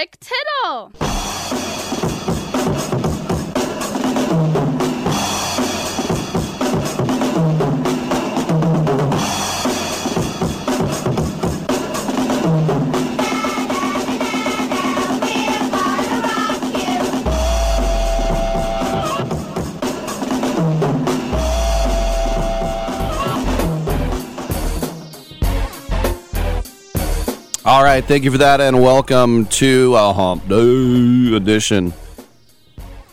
Rick Tittle. All right, thank you for that, and welcome to a Hump Day edition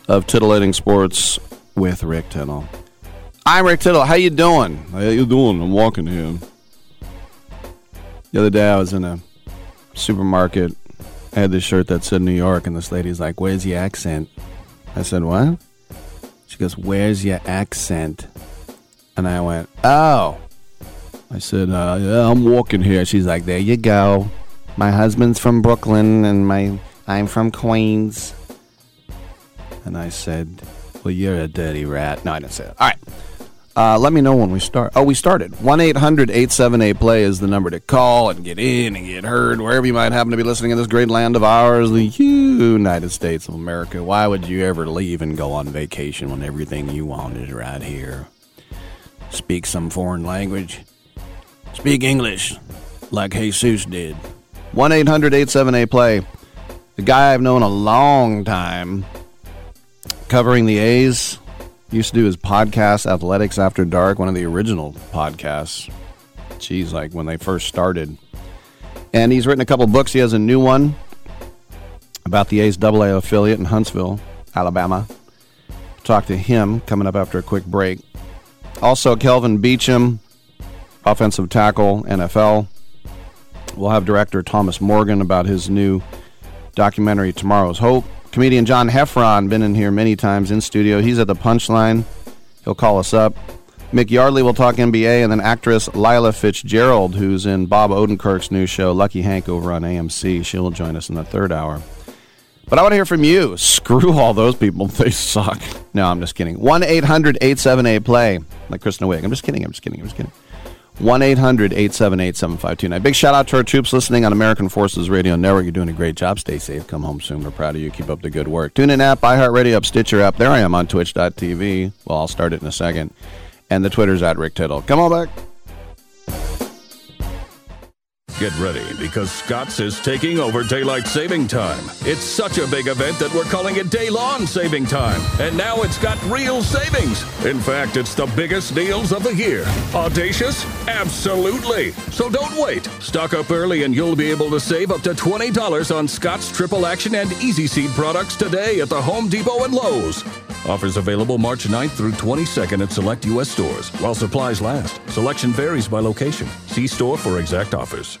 of Titillating Sports with Rick Tittle. I'm Rick Tittle. How you doing? How you doing? I'm walking here. The other day, I was in a supermarket. I had this shirt that said New York, and this lady's like, "Where's your accent?" I said, "What?" She goes, "Where's your accent?" And I went, "Oh." I said, uh, "Yeah, I'm walking here." She's like, "There you go." My husband's from Brooklyn, and my I'm from Queens. And I said, "Well, you're a dirty rat." No, I didn't say that. All right. Uh, let me know when we start. Oh, we started. 1 800 878 play is the number to call and get in and get heard wherever you might happen to be listening in this great land of ours, the United States of America. Why would you ever leave and go on vacation when everything you want is right here? Speak some foreign language. Speak English like Jesus did. 1 800 878 play. The guy I've known a long time covering the A's used to do his podcast, Athletics After Dark, one of the original podcasts. Geez, like when they first started. And he's written a couple books. He has a new one about the A's AA affiliate in Huntsville, Alabama. Talk to him coming up after a quick break. Also, Kelvin Beachum, offensive tackle, NFL. We'll have director Thomas Morgan about his new documentary, Tomorrow's Hope. Comedian John Heffron, been in here many times in studio. He's at the punchline. He'll call us up. Mick Yardley will talk NBA, and then actress Lila Fitzgerald, who's in Bob Odenkirk's new show, Lucky Hank, over on AMC. She'll join us in the third hour. But I want to hear from you. Screw all those people. They suck. No, I'm just kidding. 1 800 878 play. Like Kristen Wiig. I'm just kidding. I'm just kidding. I'm just kidding. 1 800 878 7529. Big shout out to our troops listening on American Forces Radio Network. You're doing a great job. Stay safe. Come home soon. We're proud of you. Keep up the good work. Tune in app, iHeartRadio app, Stitcher app. There I am on twitch.tv. Well, I'll start it in a second. And the Twitter's at Rick Tittle. Come on back. Get ready because Scott's is taking over daylight saving time. It's such a big event that we're calling it Day Saving Time. And now it's got real savings. In fact, it's the biggest deals of the year. Audacious? Absolutely. So don't wait. Stock up early and you'll be able to save up to $20 on Scott's Triple Action and Easy Seed products today at the Home Depot and Lowe's. Offers available March 9th through 22nd at select U.S. stores while supplies last. Selection varies by location. See store for exact offers.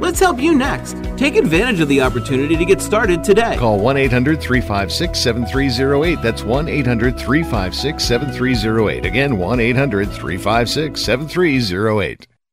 Let's help you next. Take advantage of the opportunity to get started today. Call 1 800 356 7308. That's 1 800 356 7308. Again, 1 800 356 7308.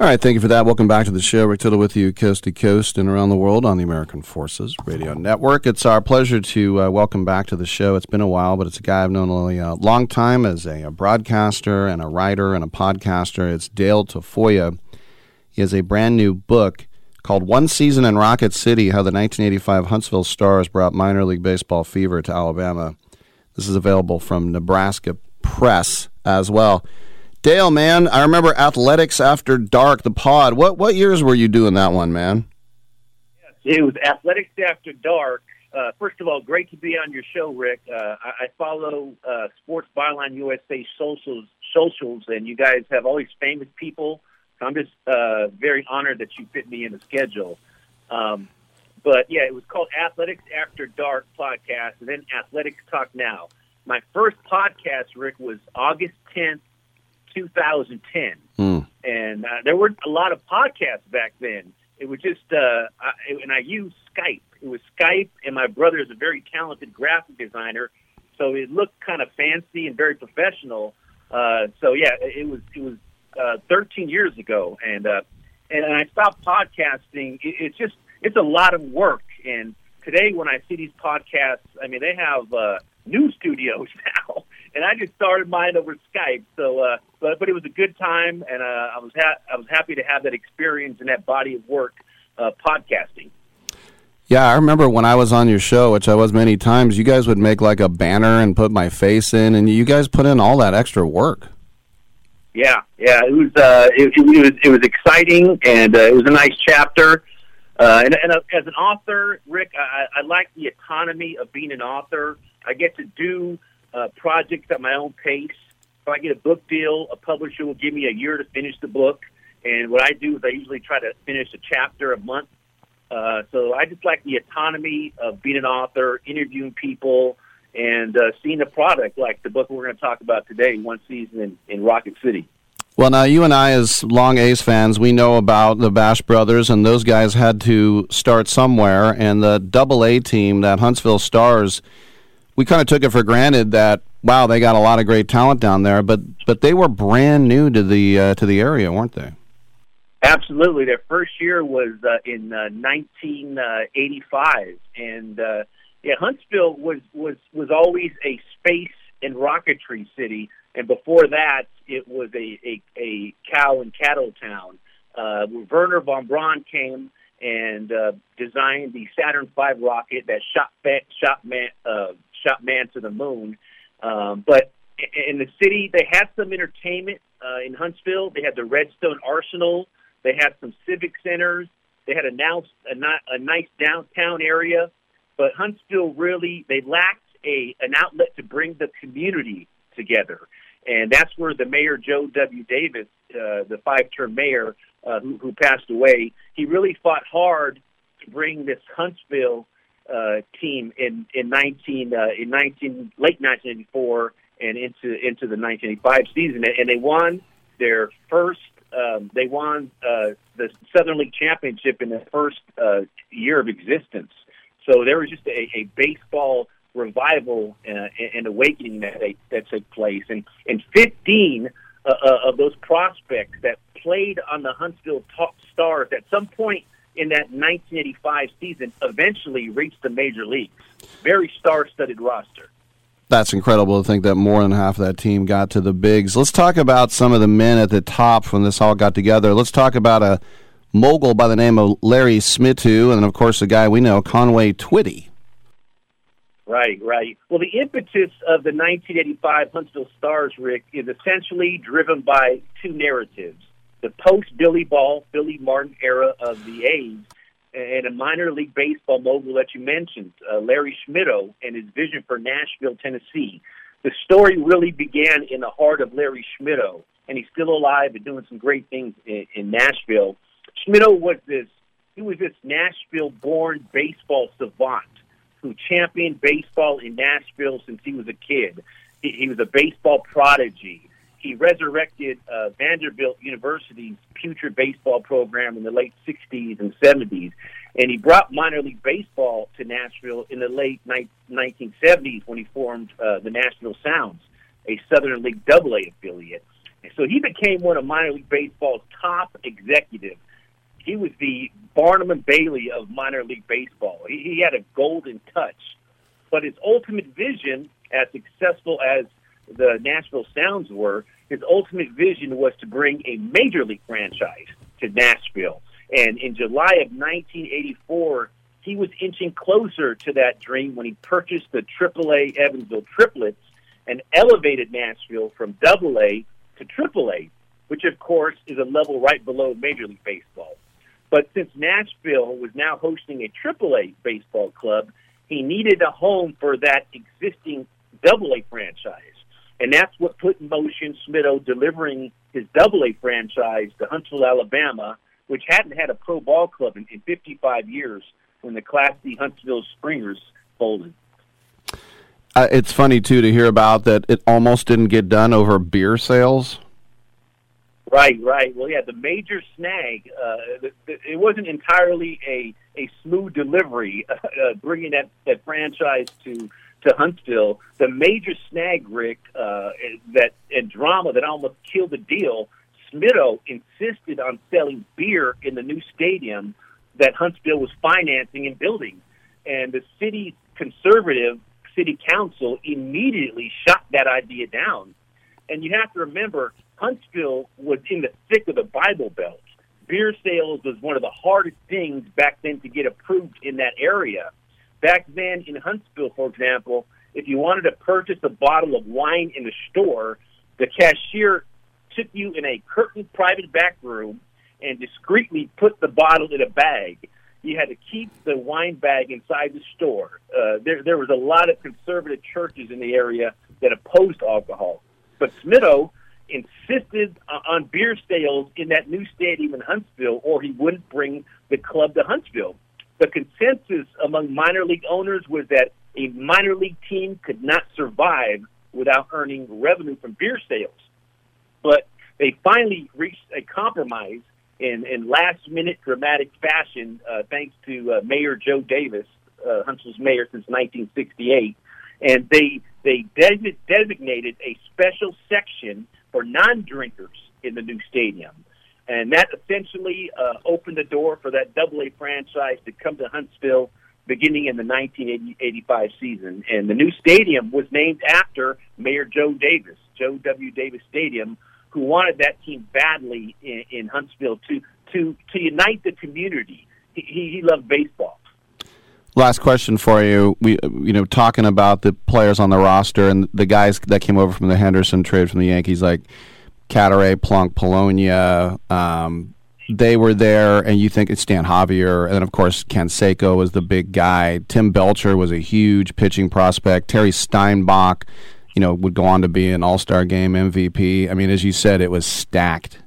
All right, thank you for that. Welcome back to the show. Rick Tittle with you, coast to coast and around the world on the American Forces Radio Network. It's our pleasure to uh, welcome back to the show. It's been a while, but it's a guy I've known a long time as a, a broadcaster and a writer and a podcaster. It's Dale Tafoya. He has a brand new book called One Season in Rocket City How the 1985 Huntsville Stars Brought Minor League Baseball Fever to Alabama. This is available from Nebraska Press as well. Dale, man, I remember Athletics After Dark, the pod. What what years were you doing that one, man? It was Athletics After Dark. Uh, first of all, great to be on your show, Rick. Uh, I, I follow uh, Sports Byline USA socials, socials, and you guys have all these famous people. So I'm just uh, very honored that you fit me in the schedule. Um, but yeah, it was called Athletics After Dark podcast, and then Athletics Talk Now. My first podcast, Rick, was August 10th, 2010, Mm. and uh, there were a lot of podcasts back then. It was just, uh, I, and I used Skype. It was Skype, and my brother is a very talented graphic designer, so it looked kind of fancy and very professional. Uh, so yeah, it was it was uh, 13 years ago, and uh, and I stopped podcasting. It, it's just it's a lot of work, and today when I see these podcasts, I mean they have uh, new studios now, and I just started mine over Skype. So, uh, but but it was a good time, and uh, I was ha- I was happy to have that experience and that body of work uh, podcasting. Yeah, I remember when I was on your show, which I was many times, you guys would make like a banner and put my face in, and you guys put in all that extra work. Yeah, yeah, it was uh, it, it was it was exciting, and uh, it was a nice chapter. Uh, and and uh, as an author, Rick, I, I like the autonomy of being an author. I get to do uh, projects at my own pace. If I get a book deal, a publisher will give me a year to finish the book. And what I do is I usually try to finish a chapter a month. Uh, so I just like the autonomy of being an author, interviewing people, and uh, seeing a product like the book we're going to talk about today, One Season in, in Rocket City. Well, now you and I, as long A's fans, we know about the Bash brothers, and those guys had to start somewhere. And the Double A team, that Huntsville Stars, we kind of took it for granted that Wow, they got a lot of great talent down there, but but they were brand new to the uh, to the area, weren't they? Absolutely. Their first year was uh, in uh, 1985, and uh, yeah, Huntsville was was was always a space and rocketry city, and before that, it was a a, a cow and cattle town. Uh, Wernher von Braun came and uh, designed the Saturn V rocket that shot shot man uh, shot man to the moon. Um, but in the city, they had some entertainment uh, in Huntsville. They had the Redstone Arsenal. They had some civic centers. They had a, now, a, a nice downtown area. But Huntsville really, they lacked a an outlet to bring the community together. And that's where the mayor, Joe W. Davis, uh, the five-term mayor uh, who, who passed away, he really fought hard to bring this Huntsville uh, team in in 19 uh, in 19 late 1984 and into into the 1985 season, and they won their first. Um, they won uh, the Southern League championship in the first uh, year of existence. So there was just a, a baseball revival uh, and awakening that they, that took place, and and 15 uh, uh, of those prospects that played on the Huntsville top Stars at some point in that 1985 season eventually reached the major leagues. Very star-studded roster. That's incredible to think that more than half of that team got to the bigs. Let's talk about some of the men at the top when this all got together. Let's talk about a mogul by the name of Larry Schmittou, and of course the guy we know, Conway Twitty. Right, right. Well, the impetus of the 1985 Huntsville Stars, Rick, is essentially driven by two narratives the post Billy Ball, Billy Martin era of the A's, and a minor league baseball mogul that you mentioned, uh, Larry Schmittou, and his vision for Nashville, Tennessee. The story really began in the heart of Larry Schmittou, and he's still alive and doing some great things in, in Nashville. Schmittou was this he was this Nashville-born baseball savant who championed baseball in Nashville since he was a kid. He, he was a baseball prodigy he resurrected uh, Vanderbilt University's putrid baseball program in the late 60s and 70s, and he brought minor league baseball to Nashville in the late ni- 1970s when he formed uh, the Nashville Sounds, a Southern League Double A affiliate. And so he became one of minor league baseball's top executives. He was the Barnum and Bailey of minor league baseball. He, he had a golden touch, but his ultimate vision, as successful as the Nashville Sounds were, his ultimate vision was to bring a major league franchise to Nashville. And in July of 1984, he was inching closer to that dream when he purchased the AAA Evansville Triplets and elevated Nashville from AA to AAA, which of course is a level right below Major League Baseball. But since Nashville was now hosting a AAA baseball club, he needed a home for that existing AA franchise. And that's what put in motion Schmittou delivering his double A franchise to Huntsville, Alabama, which hadn't had a pro ball club in, in 55 years when the Class D Huntsville Springers folded. Uh, it's funny, too, to hear about that it almost didn't get done over beer sales. Right, right. Well, yeah, the major snag, uh, the, the, it wasn't entirely a, a smooth delivery, uh, bringing that, that franchise to to Huntsville, the major snag, Rick, uh, that and drama that almost killed the deal. Schmittou insisted on selling beer in the new stadium that Huntsville was financing and building, and the city conservative city council immediately shot that idea down. And you have to remember, Huntsville was in the thick of the Bible Belt. Beer sales was one of the hardest things back then to get approved in that area. Back then in Huntsville, for example, if you wanted to purchase a bottle of wine in the store, the cashier took you in a curtained private back room and discreetly put the bottle in a bag. You had to keep the wine bag inside the store. Uh, there, there was a lot of conservative churches in the area that opposed alcohol, but Schmittou insisted on beer sales in that new stadium in Huntsville, or he wouldn't bring the club to Huntsville the consensus among minor league owners was that a minor league team could not survive without earning revenue from beer sales. But they finally reached a compromise in, in last minute dramatic fashion, uh, thanks to uh, Mayor Joe Davis, uh, Huntsville's mayor since 1968. And they they de- designated a special section for non-drinkers in the new stadium, and that essentially uh, opened the door for that Double A franchise to come to Huntsville beginning in the 1985 season. And the new stadium was named after Mayor Joe Davis, Joe W. Davis Stadium, who wanted that team badly in, in Huntsville to to to unite the community. He, he loved baseball. Last question for you. We, you know, talking about the players on the roster and the guys that came over from the Henderson trade from the Yankees, like Cadaret, Plunk, Polonia. Um, they were there, and you think it's Stan Javier, and then of course Canseco was the big guy. Tim Belcher was a huge pitching prospect. Terry Steinbach, you know, would go on to be an All Star Game MVP. I mean, as you said, it was stacked.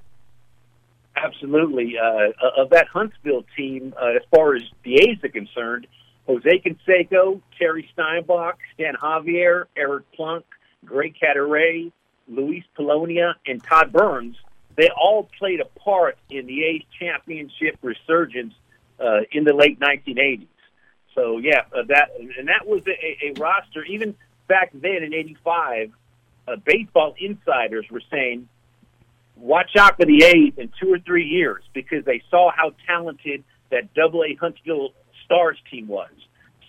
Absolutely. Uh, of that Huntsville team, uh, as far as the A's are concerned, Jose Canseco, Terry Steinbach, Stan Javier, Eric Plunk, Greg Cadaret, Luis Polonia, and Todd Burns, they all played a part in the A's championship resurgence uh, in the late 1980s. So yeah, uh, that and that was a, a roster. Even back then in '85, uh, baseball insiders were saying, "Watch out for the A's in two or three years," because they saw how talented that Double A Huntsville Stars team was.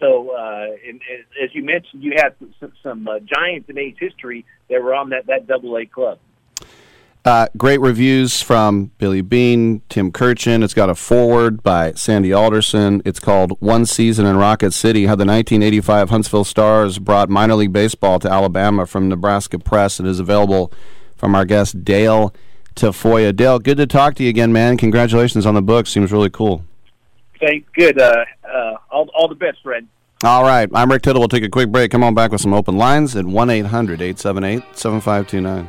So, uh, and, as you mentioned, you had some, some uh, giants in A's history that were on that that Double A club. Uh, great reviews from Billy Beane, Tim Kurkjian. It's got a foreword by Sandy Alderson. It's called One Season in Rocket City How the 1985 Huntsville Stars Brought Minor League Baseball to Alabama from Nebraska Press. It is available from our guest, Dale Tafoya. Dale, good to talk to you again, man. Congratulations on the book. Seems really cool. Thanks. Good. Uh, uh, all, all the best, Fred. All right. I'm Rick Tittle. We'll take a quick break. Come on back with some open lines at 1 800 878 7529.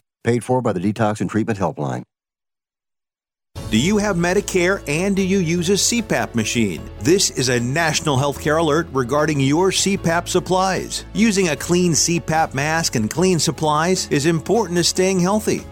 Paid for by the Detox and Treatment Helpline. Do you have Medicare and do you use a CPAP machine? This is a national healthcare alert regarding your CPAP supplies. Using a clean CPAP mask and clean supplies is important to staying healthy.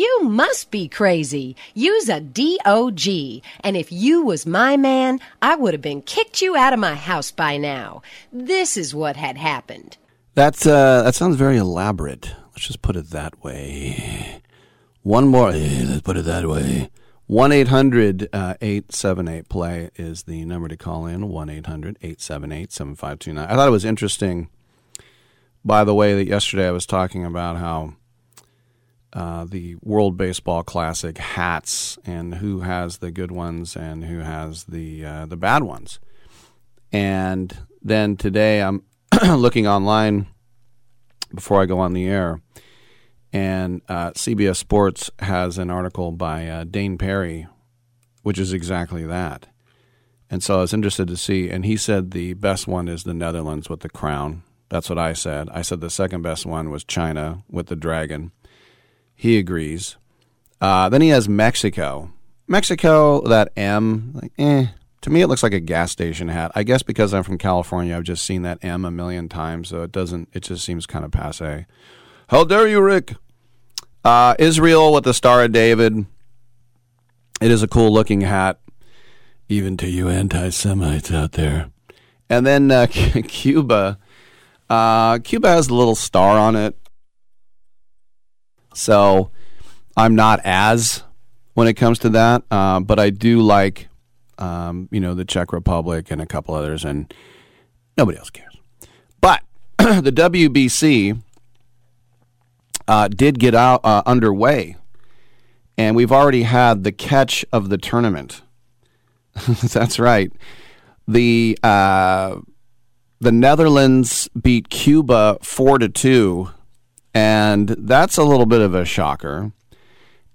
You must be crazy. Use a DOG. And if you was my man, I would have been kicked you out of my house by now. This is what had happened. That's, uh, that sounds very elaborate. Let's just put it that way. One more. Let's put it that way. One 800 878 play is the number to call in. One 878 7529 I thought it was interesting. By the way, that yesterday I was talking about how uh, the World Baseball Classic hats and who has the good ones and who has the uh, the bad ones. And then today I'm looking online before I go on the air, and uh, CBS Sports has an article by uh, Dayn Perry, which is exactly that. And so I was interested to see, and he said the best one is the Netherlands with the crown. That's what I said. I said the second best one was China with the dragon. He agrees. Uh, then he has Mexico. Mexico, that M, like, eh. To me, it looks like a gas station hat. I guess because I'm from California, I've just seen that M a million times, so it doesn't. It just seems kind of passe. How dare you, Rick? Uh, Israel with the Star of David. It is a cool looking hat, even to you anti-Semites out there. And then uh, Cuba. Uh, Cuba has a little star on it. So I'm not as when it comes to that, uh, but I do like, um, you know, the Czech Republic and a couple others, and nobody else cares. But the WBC uh, did get out uh, underway, and we've already had the catch of the tournament. That's right. The uh, the Netherlands beat Cuba four to two and that's a little bit of a shocker.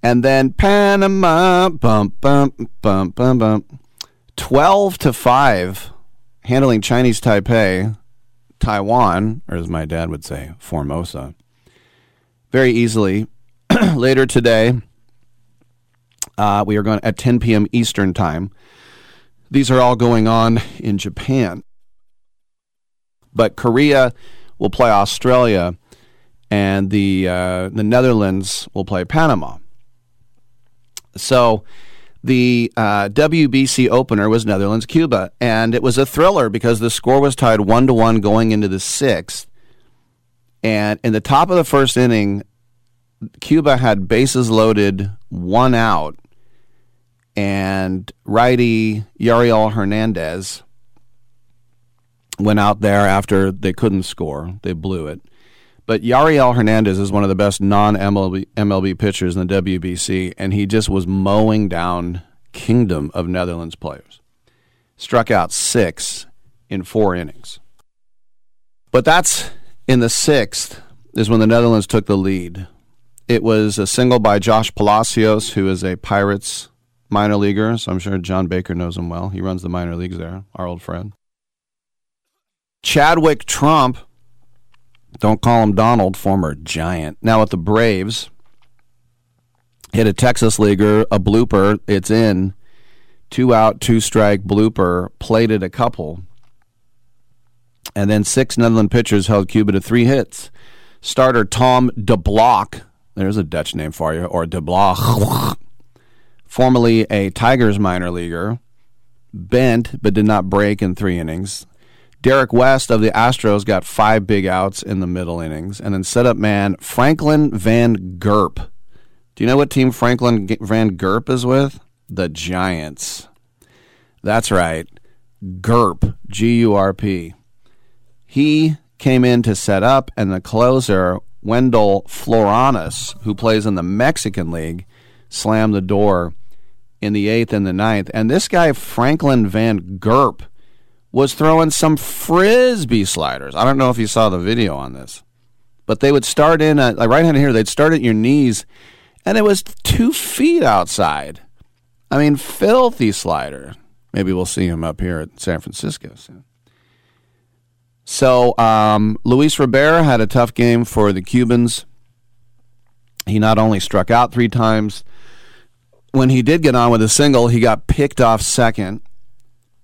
And then Panama, bump, bump, bump, bump, bump, twelve to five, handling Chinese Taipei, Taiwan, or as my dad would say, Formosa, very easily. Later today, uh, we are going at 10 p.m. Eastern time. These are all going on in Japan, but Korea will play Australia and the uh, the Netherlands will play Panama. So the uh, WBC opener was Netherlands Cuba, and it was a thriller because the score was tied one to one going into the sixth. And in the top of the first inning, Cuba had bases loaded, one out, and righty Yariel Hernandez went out there after they couldn't score. They blew it. But Yariel Hernandez is one of the best non MLB, MLB pitchers in the WBC, and he just was mowing down Kingdom of Netherlands players. Struck out six in four innings. But that's in the sixth, is when the Netherlands took the lead. It was a single by Josh Palacios, who is a Pirates minor leaguer, so I'm sure John Baker knows him well. He runs the minor leagues there, our old friend. Chadwick Tromp don't call him Donald, former giant. Now at the Braves, hit a Texas leaguer, a blooper. It's in two out, two strike blooper, plated a couple. And then six Netherlands pitchers held Cuba to three hits. Starter Tom de Blok, there's a Dutch name for you, or de Blok, formerly a Tigers minor leaguer, bent but did not break in three innings. Derek West of the Astros got five big outs in the middle innings. And then setup man Franklin Van Gurp. Do you know what team Franklin Van Gurp is with? The Giants. That's right. Gurp, G U R P. He came in to set up, and the closer, Wendell Floranus, who plays in the Mexican League, slammed the door in the eighth and the ninth. And this guy, Franklin Van Gurp, was throwing some frisbee sliders. I don't know if you saw the video on this, but they would start in a, like right hand here, they'd start at your knees, and it was two feet outside. I mean, filthy slider. Maybe we'll see him up here at San Francisco soon. So um, Luis Rivera had a tough game for the Cubans. He not only struck out three times, when he did get on with a single, he got picked off second.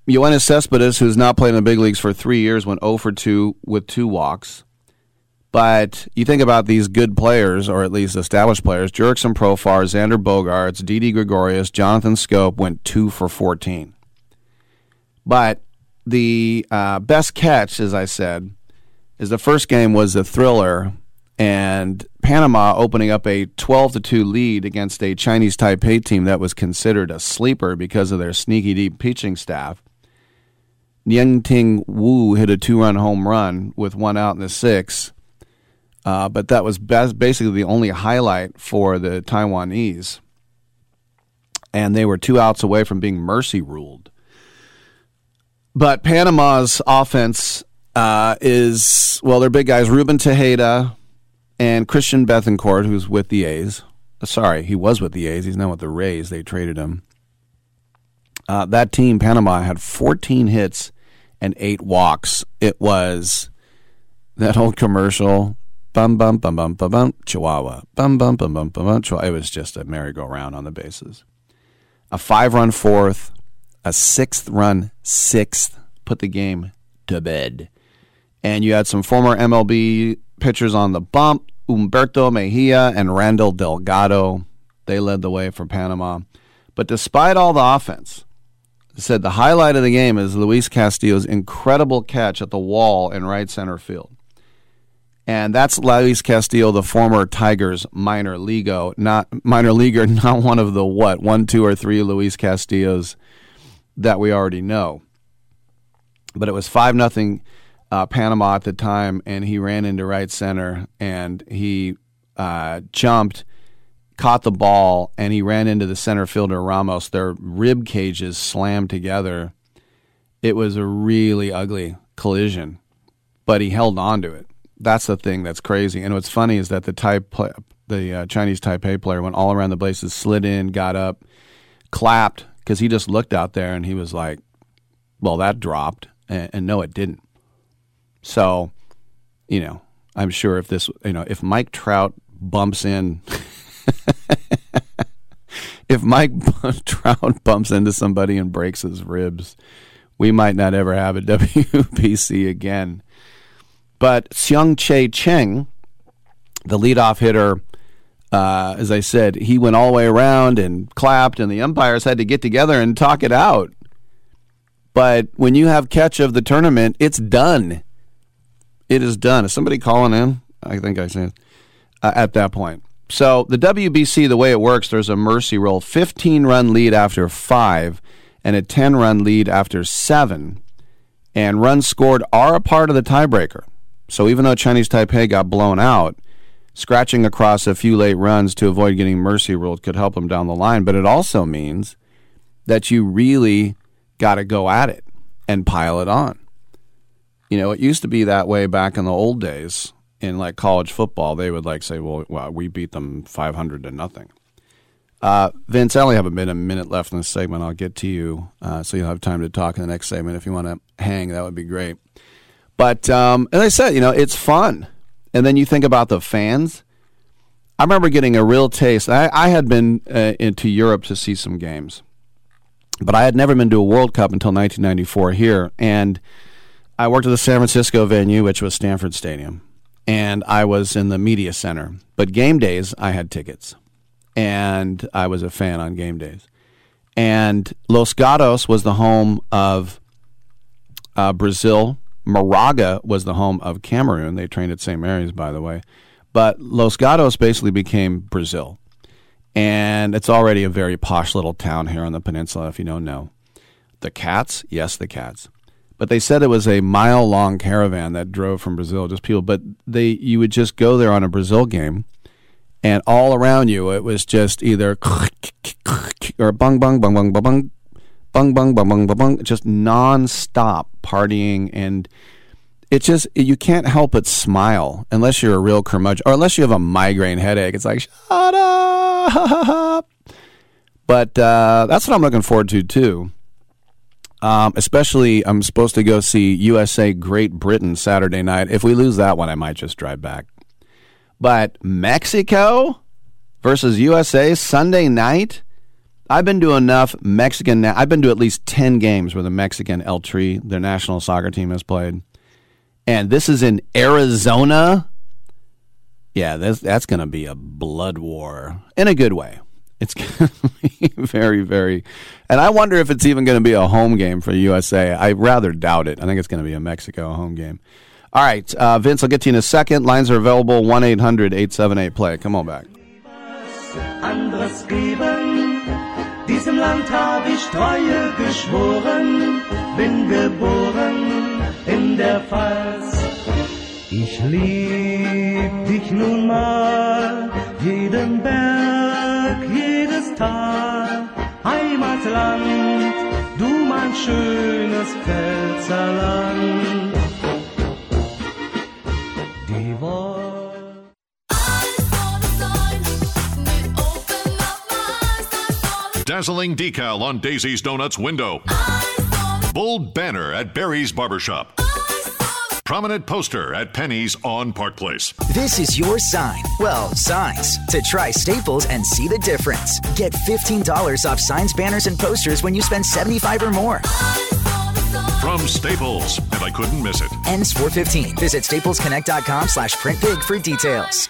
Yoenis Cespedes, who's not played in the big leagues for three years, went 0 for 2 with two walks. But you think about these good players, or at least established players, Jurickson Profar, Xander Bogaerts, Didi Gregorius, Jonathan Schoop went 2 for 14. But the uh, best catch, as I said, is the first game was a thriller, and Panama opening up a 12 to 2 lead against a Chinese Taipei team that was considered a sleeper because of their sneaky deep pitching staff. Ting Wu hit a two run home run with one out in the sixth, uh, but that was basically the only highlight for the Taiwanese. And they were two outs away from being mercy ruled. But Panama's offense uh, is well, their big guys Ruben Tejada and Christian Bethancourt, who's with the A's. Uh, sorry, he was with the A's. He's now with the Rays. They traded him. Uh, that team, Panama, had 14 hits and eight walks. It was that old commercial. Bum bum bum bum bum bum Chihuahua. Bum bum bum bum bum bum Chihuahua. It was just a merry-go-round on the bases. A five-run fourth, a sixth run sixth put the game to bed. And you had some former MLB pitchers on the bump Humberto Mejia and Randall Delgado. They led the way for Panama. But despite all the offense, said the highlight of the game is Luis Castillo's incredible catch at the wall in right center field. And that's Luis Castillo, the former Tigers minor leaguer, not minor leaguer, not one of the what one, two, or three Luis Castillos that we already know. But it was five nothing uh, Panama at the time, and he ran into right center and he uh, jumped, caught the ball, and he ran into the center fielder Ramos. Their rib cages slammed together. It was a really ugly collision, but he held on to it. That's the thing that's crazy. And what's funny is that the type the uh, Chinese Taipei player went all around the bases, slid in, got up, clapped because he just looked out there and he was like, "Well, that dropped," and, and no, it didn't. So, you know, I'm sure if this, you know, if Mike Trout bumps in, if Mike Trout bumps into somebody and breaks his ribs, we might not ever have a WBC again. But Seung Che Cheng, the leadoff hitter, uh, as I said, he went all the way around and clapped, and the umpires had to get together and talk it out. But when you have catch of the tournament, it's done. It is done. Is somebody calling in? I think I said uh, at that point. So the WBC, the way it works, there's a mercy rule: 15 run lead after five, and a 10 run lead after seven, and runs scored are a part of the tiebreaker. So even though Chinese Taipei got blown out, scratching across a few late runs to avoid getting mercy ruled could help them down the line. But it also means that you really got to go at it and pile it on. You know, it used to be that way back in the old days in like college football. They would like say, "Well, well we beat them 500 to nothing." Uh, Vince, I only have a minute, a minute left in this segment. I'll get to you, uh, so you'll have time to talk in the next segment. If you want to hang, that would be great. But um, as I said, you know, it's fun. And then you think about the fans. I remember getting a real taste. I, I had been uh, into Europe to see some games, But I had never been to a World Cup until 1994 here, and I worked at the San Francisco venue, which was Stanford Stadium, and I was in the media center. But game days, I had tickets, and I was a fan on game days. And Los Gatos was the home of uh, Brazil. Moraga was the home of Cameroon. They trained at St. Mary's, by the way. But Los Gatos basically became Brazil. And it's already a very posh little town here on the peninsula, if you don't know. The cats? Yes, the cats. But they said it was a mile long caravan that drove from Brazil, just people. But they, you would just go there on a Brazil game, and all around you it was just either or bung bung bung bung bung bung bung bung bung bung bung just nonstop partying and it just you can't help but smile unless you're a real curmudgeon or unless you have a migraine headache. It's like shut up. But uh, that's what I'm looking forward to too. Um, especially, I'm supposed to go see USA Great Britain Saturday night. If we lose that one, I might just drive back. But Mexico versus USA Sunday night. I've been to enough Mexican. I've been to at least ten games where the Mexican El Tri, their national soccer team, has played, and this is in Arizona. Yeah, that's that's going to be a blood war in a good way. It's going to be very, very, and I wonder if it's even going to be a home game for the USA. I rather doubt it. I think it's going to be a Mexico home game. All right, uh, Vince, I'll get to you in a second. Lines are available 1 800 878 play. Come on back. anderes geben. Diesem Land hab ich Treue geschworen, bin geboren in der Pfalz. Ich lieb dich nun mal, jeden Berg, Heimatland, du mein schönes Pfälzerland. Dazzling decal on Daisy's Donuts window. Bold banner at Barry's Barbershop. Prominent poster at Penny's on Park Place. This is your sign. Well, signs. To try Staples and see the difference. Get $15 off signs, banners, and posters when you spend 75 or more. From Staples, and I couldn't miss it. Ends 415. Visit staplesconnect.com slash print big for details.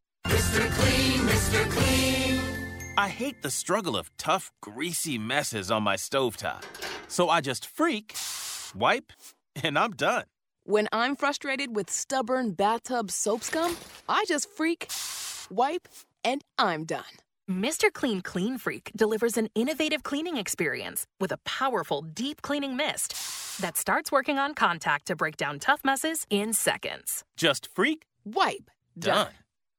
Mr. Clean, Mr. Clean. I hate the struggle of tough, greasy messes on my stovetop. So I just freak, wipe, and I'm done. When I'm frustrated with stubborn bathtub soap scum, I just freak, wipe, and I'm done. Mr. Clean Clean Freak delivers an innovative cleaning experience with a powerful deep cleaning mist that starts working on contact to break down tough messes in seconds. Just freak, wipe, done.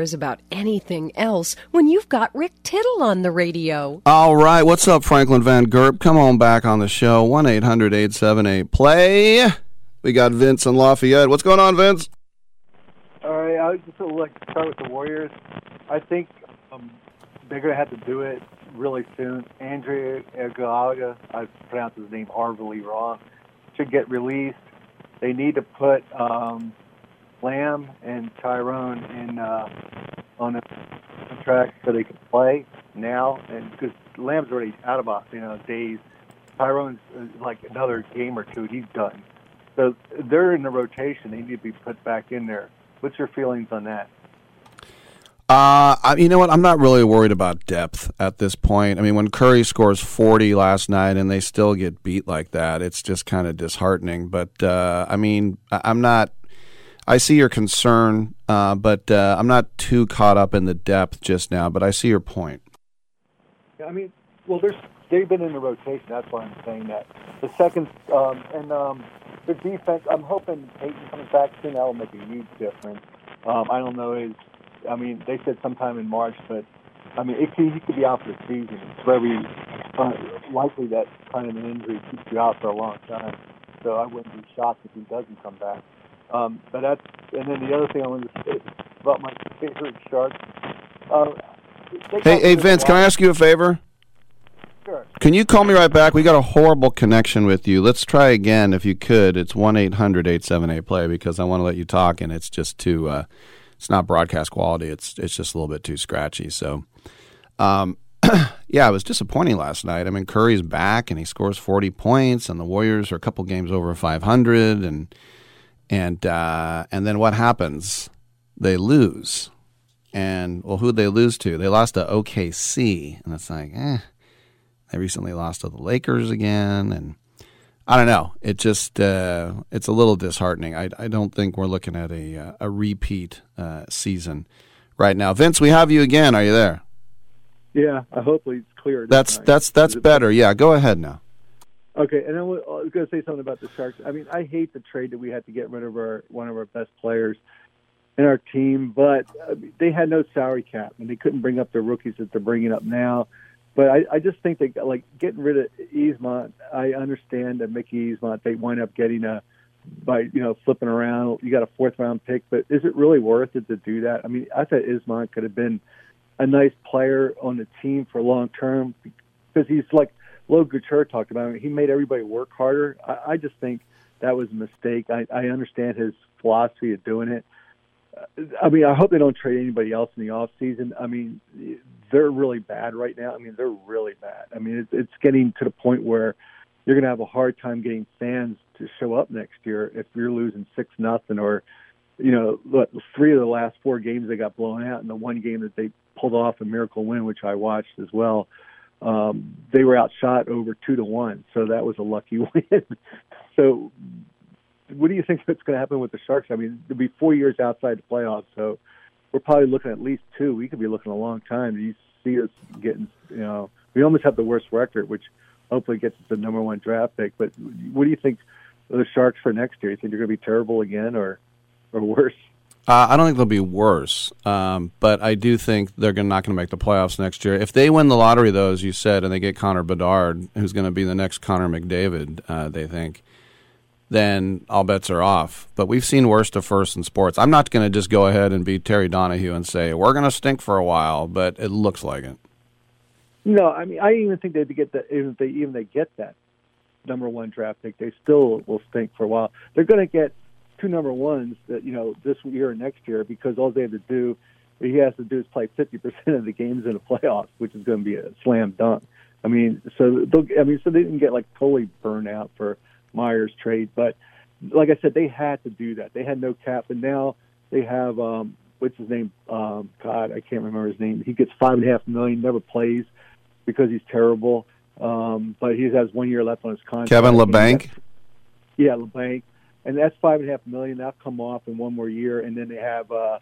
Cares about anything else when you've got Rick Tittle on the radio? All right, what's up, Franklin Van Gurp? Come on back on the show. 1 800 878 play. We got Vince and Lafayette. What's going on, Vince? All right, I would just would like to start with the Warriors. I think um, they're going to have to do it really soon. Andre Iguodala, I pronounced his name horribly wrong, should get released. They need to put um, Lamb and Ty Jerome in uh, on a contract so they can play now, and because Lamb's already out of you know days. Ty Jerome's uh, like another game or two, he's done. So they're in the rotation. They need to be put back in there. What's your feelings on that? Uh, I, you know what? I'm not really worried about depth at this point. I mean, when Curry scores 40 last night and they still get beat like that, it's just kind of disheartening. But uh, I mean, I, I'm not. I see your concern, uh, but uh, I'm not too caught up in the depth just now. But I see your point. Yeah, I mean, well, there's they've been in the rotation. That's why I'm saying that. The second um, and um, the defense. I'm hoping Payton comes back soon. That will make a huge difference. Um, I don't know is. I mean, they said sometime in March, but I mean, he could be out for the season. It's very uh, likely that kind of an injury keeps you out for a long time. So I wouldn't be shocked if he doesn't come back. Um, but that's and then the other thing I wanted to say about my favorite shark. Uh, Hey, hey, Vince, can I ask you a favor? Sure. Can you call me right back? We got a horrible connection with you. Let's try again if you could. It's 1 800 878 play because I want to let you talk and it's just too, uh, it's not broadcast quality. It's, it's just a little bit too scratchy. So, um, yeah, it was disappointing last night. I mean, Curry's back and he scores 40 points and the Warriors are a couple games over 500 and, and, uh, and then what happens? They lose. And, well, who'd they lose to? They lost to OKC. And it's like, eh. They recently lost to the Lakers again, and I don't know. It just uh, it's a little disheartening. I, I don't think we're looking at a uh, a repeat uh, season right now. Vince, we have you again. Are you there? Yeah, I hopefully it's clear. That's time. that's that's better. Yeah, go ahead now. Okay, and I was going to say something about the Sharks. I mean, I hate the trade that we had to get rid of our one of our best players in our team, but uh, they had no salary cap, and they couldn't bring up the rookies that they're bringing up now. But I, I just think that like getting rid of Easmont, I understand that Mickey Easmont they wind up getting a by you know flipping around. You got a fourth round pick, but is it really worth it to do that? I mean, I thought Ismont could have been a nice player on the team for long term because he's like Lo Couture talked about. He made everybody work harder. I, I just think that was a mistake. I, I understand his philosophy of doing it. Uh, I mean, I hope they don't trade anybody else in the off season. I mean, they're really bad right now. I mean, they're really bad. I mean, it's, it's getting to the point where you're going to have a hard time getting fans to show up next year if you're losing six nothing or you know what three of the last four games they got blown out and the one game that they pulled off a miracle win which I watched as well um they were outshot over two to one so that was a lucky win. So what do you think that's going to happen with the Sharks? I mean they'll be four years outside the playoffs so we're probably looking at least two. We could be looking a long time. You see us getting you know we almost have the worst record which hopefully gets us the number one draft pick but what do you think the Sharks for next year? You think they're going to be terrible again or or worse Uh, I don't think they'll be worse, um, but I do think they're gonna, not going to make the playoffs next year. If they win the lottery, though, as you said, and they get Connor Bedard, who's going to be the next Connor McDavid, uh, they think then all bets are off. But we've seen worst to first in sports. I'm not going to just go ahead and be Terry Donahue and say we're going to stink for a while, but it looks like it. No, I mean I even think they'd get that even if they even they get that number one draft pick, they still will stink for a while. They're going to get two number ones that you know this year and next year because all they have to do he has to do is play 50% of the games in the playoffs, which is going to be a slam dunk. I mean, so they'll, I mean, so they didn't get like totally burn out for Meier's trade, but like I said, they had to do that. They had no cap, and now they have um, what's his name? Um, God, I can't remember his name. He gets five and a half million, never plays because he's terrible. Um, but he has one year left on his contract. Kevin Labanc. Yeah, Labanc, and that's five and a half million. That'll come off in one more year, and then they have uh,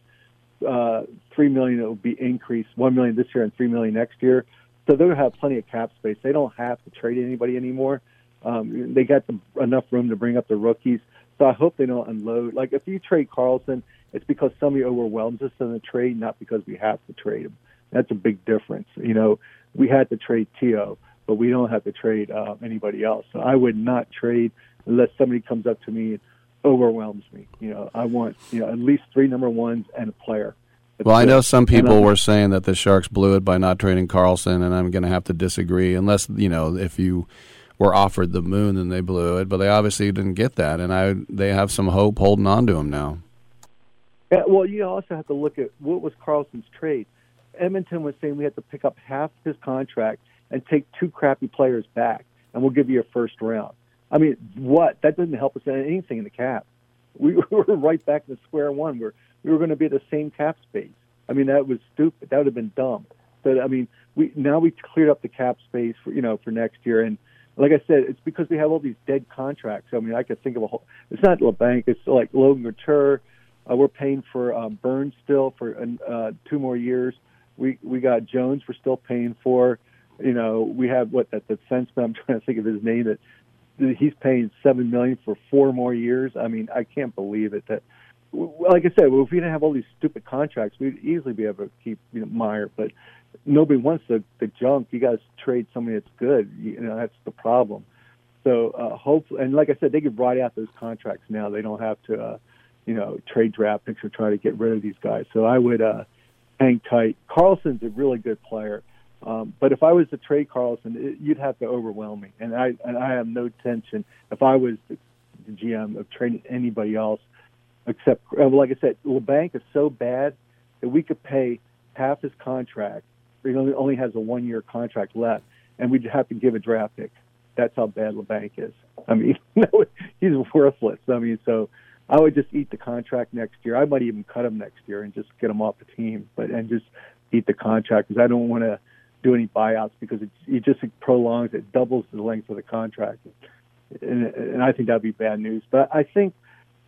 uh, three million. It will be increased one million this year and three million next year. So they'll have plenty of cap space. They don't have to trade anybody anymore. Um, they got the, enough room to bring up the rookies. So I hope they don't unload. Like if you trade Karlsson, it's because somebody overwhelms us in the trade, not because we have to trade him. That's a big difference. You know, we had to trade Tio, but we don't have to trade uh, anybody else. So I would not trade unless somebody comes up to me and overwhelms me. You know, I want you know at least three number ones and a player. That's Well, I know some people were saying that the Sharks blew it by not trading Karlsson, and I'm going to have to disagree. Unless you know, if you were offered the moon, then they blew it. But they obviously didn't get that, and I they have some hope holding on to him now. Yeah, well, you also have to look at what was Karlsson's trade. Edmonton was saying we had to pick up half his contract and take two crappy players back, and we'll give you a first round. I mean, what? That doesn't help us in anything in the cap. We were right back to square one. We're we were going to be at the same cap space. I mean, that was stupid. That would have been dumb. But I mean, we now we cleared up the cap space for you know for next year, and like I said, it's because we have all these dead contracts. I mean, I could think of a whole. It's not Labanc. It's like Logan Couture. Uh, we're paying for um, Burns still for uh, two more years. We we got Jones. We're still paying for. You know, we have what that defenseman. I'm trying to think of his name. That he's paying seven million for four more years. I mean, I can't believe it. That, like I said, if we didn't have all these stupid contracts, we'd easily be able to keep you know Meier. But nobody wants the the junk. You got to trade somebody that's good. You know, that's the problem. So uh, hopefully, and like I said, they could write out those contracts now. They don't have to, uh, you know, trade draft picks or try to get rid of these guys. So I would uh, hang tight. Karlsson's a really good player, um, but if I was to trade Karlsson, it, you'd have to overwhelm me, and I and I have no intention. If I was the, GM of trading anybody else, except uh, like I said, Labanc is so bad that we could pay half his contract. He only, only has a one-year contract left, and we'd have to give a draft pick. That's how bad Labanc is. I mean, he's worthless. I mean, so I would just eat the contract next year. I might even cut him next year and just get him off the team, but and just eat the contract because I don't want to do any buyouts because it, it just prolongs it, doubles the length of the contract, and, and I think that'd be bad news. But I think,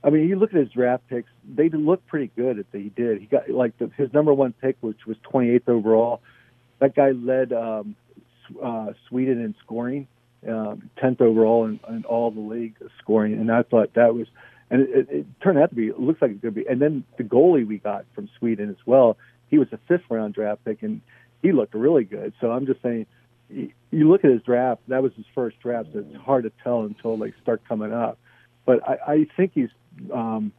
I mean, you look at his draft picks; they look pretty good. That he did. He got like the, his number one pick, which was 28th overall. That guy led um, uh, Sweden in scoring, um, 10th overall in, in all the league scoring, and I thought that was. And it, it turned out to be. It looks like it could be. And then the goalie we got from Sweden as well. He was a fifth round draft pick, and he looked really good. So I'm just saying, you look at his draft. That was his first draft. So it's hard to tell until they start coming up. But I, I think he's um,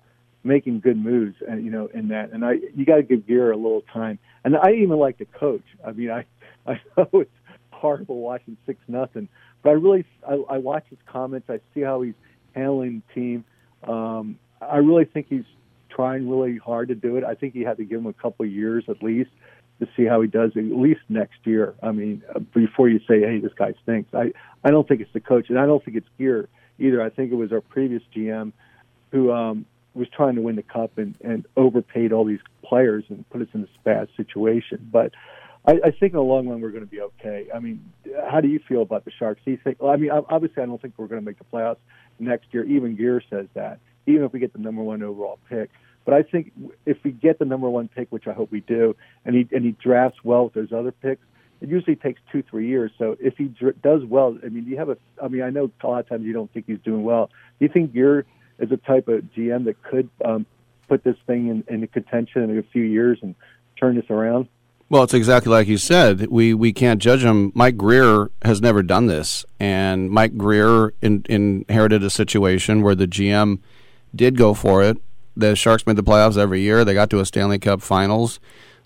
making good moves, and you know, in that. And I, you got to give Grier a little time. And I even like the coach. I mean, I, I know it's horrible watching six nothing, but I really, I, I watch his comments. I see how he's handling the team. Um, I really think he's trying really hard to do it. I think you have to give him a couple years at least to see how he does at least next year. I mean, uh, before you say, "Hey, this guy stinks," I I don't think it's the coach, and I don't think it's Grier either. I think it was our previous GM who um, was trying to win the cup and, and overpaid all these players and put us in this bad situation. But I, I think in the long run we're going to be okay. I mean, how do you feel about the Sharks? Do you think? Well, I mean, obviously I don't think we're going to make the playoffs next year. Even Grier says that. Even if we get the number one overall pick. But I think if we get the number one pick, which I hope we do, and he and he drafts well with those other picks, it usually takes two three years. So if he dr- does well, I mean, do you have a. I mean, I know a lot of times you don't think he's doing well. Do you think Grier is a type of GM that could um, put this thing in, into contention in a few years and turn this around? Well, it's exactly like you said. We we can't judge him. Mike Grier has never done this, and Mike Grier in, inherited a situation where the GM did go for it. The Sharks made the playoffs every year. They got to a Stanley Cup Finals.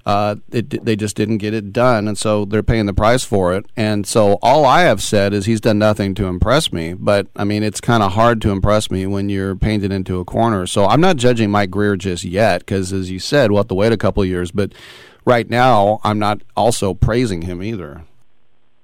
Uh, it, they just didn't get it done, and so they're paying the price for it. And so all I have said is he's done nothing to impress me. But I mean, it's kind of hard to impress me when you're painted into a corner. So I'm not judging Mike Grier just yet because, as you said, we'll have to wait a couple years. But right now, I'm not also praising him either.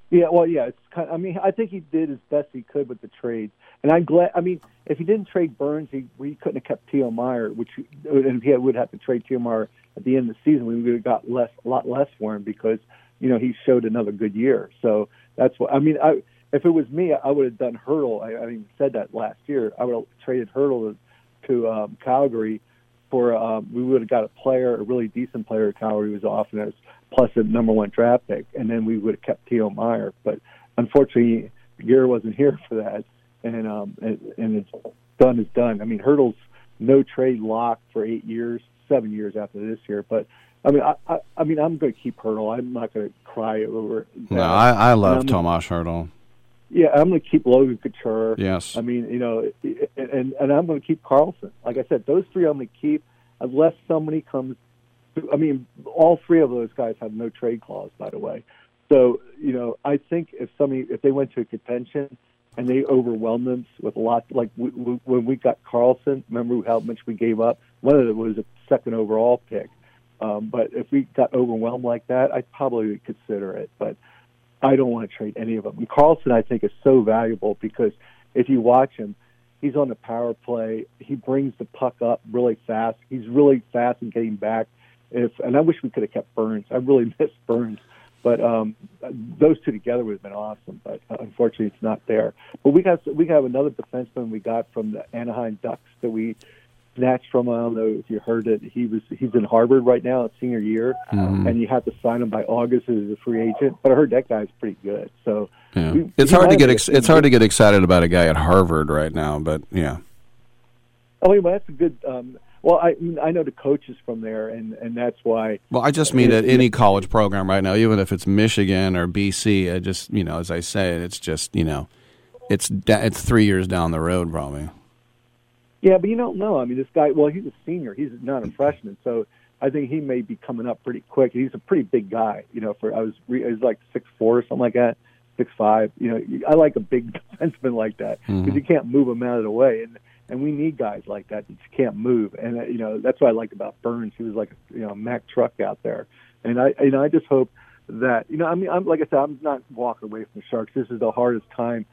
Yeah, well, yeah. It's kind of, I mean, I think he did as best he could with the trades, and I'm glad. I mean, if he didn't trade Burns, he we couldn't have kept Tio Meier, which and if he would have to trade Tio Meier at the end of the season, we would have got less, a lot less for him because you know he showed another good year. So that's what I mean. I if it was me, I would have done Hertl. I, I even said that last year. I would have traded Hertl to, to um, Calgary for um, we would have got a player, a really decent player. Calgary was offering us plus a number one draft pick, and then we would have kept Tio Meier. But unfortunately, Grier wasn't here for that, and um, and, and it's done is done. I mean, Hertl's no trade lock for eight years, seven years after this year. But I mean, I, I, I mean, I'm going to keep Hertl. I'm not going to cry over. That. No, I, I love Tomas Hertl. Yeah, I'm going to keep Logan Couture. Yes. I mean, you know, and and I'm going to keep Karlsson. Like I said, those three I'm going to keep unless somebody comes. I mean, all three of those guys have no trade clause, by the way. So you know, I think if somebody if they went to a contention and they overwhelmed us with a lot, like we, we, when we got Karlsson, remember how much we gave up? One of it was a second overall pick. Um, but if we got overwhelmed like that, I'd probably consider it. But I don't want to trade any of them. And Karlsson, I think, is so valuable because if you watch him, he's on the power play. He brings the puck up really fast. He's really fast in getting back. If and I wish we could have kept Burns. I really miss Burns. But um, those two together would have been awesome. But uh, unfortunately, it's not there. But we got we have another defenseman we got from the Anaheim Ducks that we snatched from. I don't know if you heard it. He was he's in Harvard right now, at senior year, Mhm. and you have to sign him by August as a free agent. But I heard that guy's pretty good. So Yeah. we- It's hard to get ex- it's hard to get excited about a guy at Harvard right now, but yeah. Oh, well, that's a good. Um, well, I I know the coaches from there, and and that's why. Well, I just mean at any college program right now, even if it's Michigan or BC. I just you know, as I say, it's just you know, it's it's three years down the road probably. Yeah, but you don't know. I mean, this guy. Well, he's a senior. He's not a freshman, so I think he may be coming up pretty quick. He's a pretty big guy. You know, for I was re- he's like six four or something like that, six five. You know, I like a big defenseman like that because Mhm. you can't move him out of the way, and and we need guys like that that can't move. And uh, you know, that's what I liked about Burns. He was like you know a Mack truck out there, and I you know I just hope that you know I mean I'm like I said I'm not walking away from the Sharks. This is the hardest time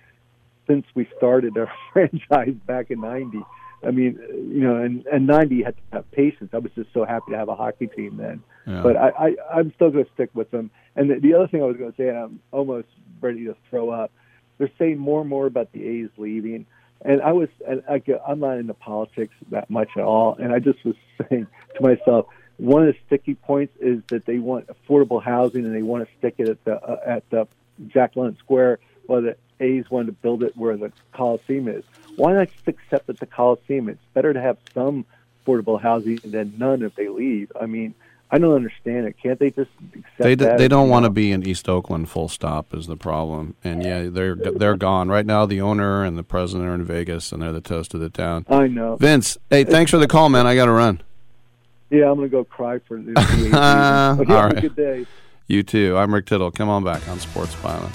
since we started our franchise back in '90. I mean, you know, and and '90 had to have patience. I was just so happy to have a hockey team then. Yeah. But I, I I'm still going to stick with them. And the, the other thing I was going to say, and I'm almost ready to throw up. They're saying more and more about the A's leaving, and I was, and I, I'm not into politics that much at all. And I just was saying to myself, one of the sticky points is that they want affordable housing and they want to stick it at the uh, at the Jack London Square, while the A's wanted to build it where the Coliseum is. Why not just accept at the Coliseum? It's better to have some affordable housing than none if they leave. I mean, I don't understand it. Can't they just accept They d- that? they don't want to be in East Oakland. Full stop is the problem. And yeah, they're they're gone right now. The owner and the president are in Vegas, and they're the toast of the town. I know. Vince, hey, thanks for the call, man. I got to run. Yeah, I'm going to go cry for the. the A's leaving. All But yeah, have a good day. You too. I'm Rick Tittle. Come on back on Sports Byline.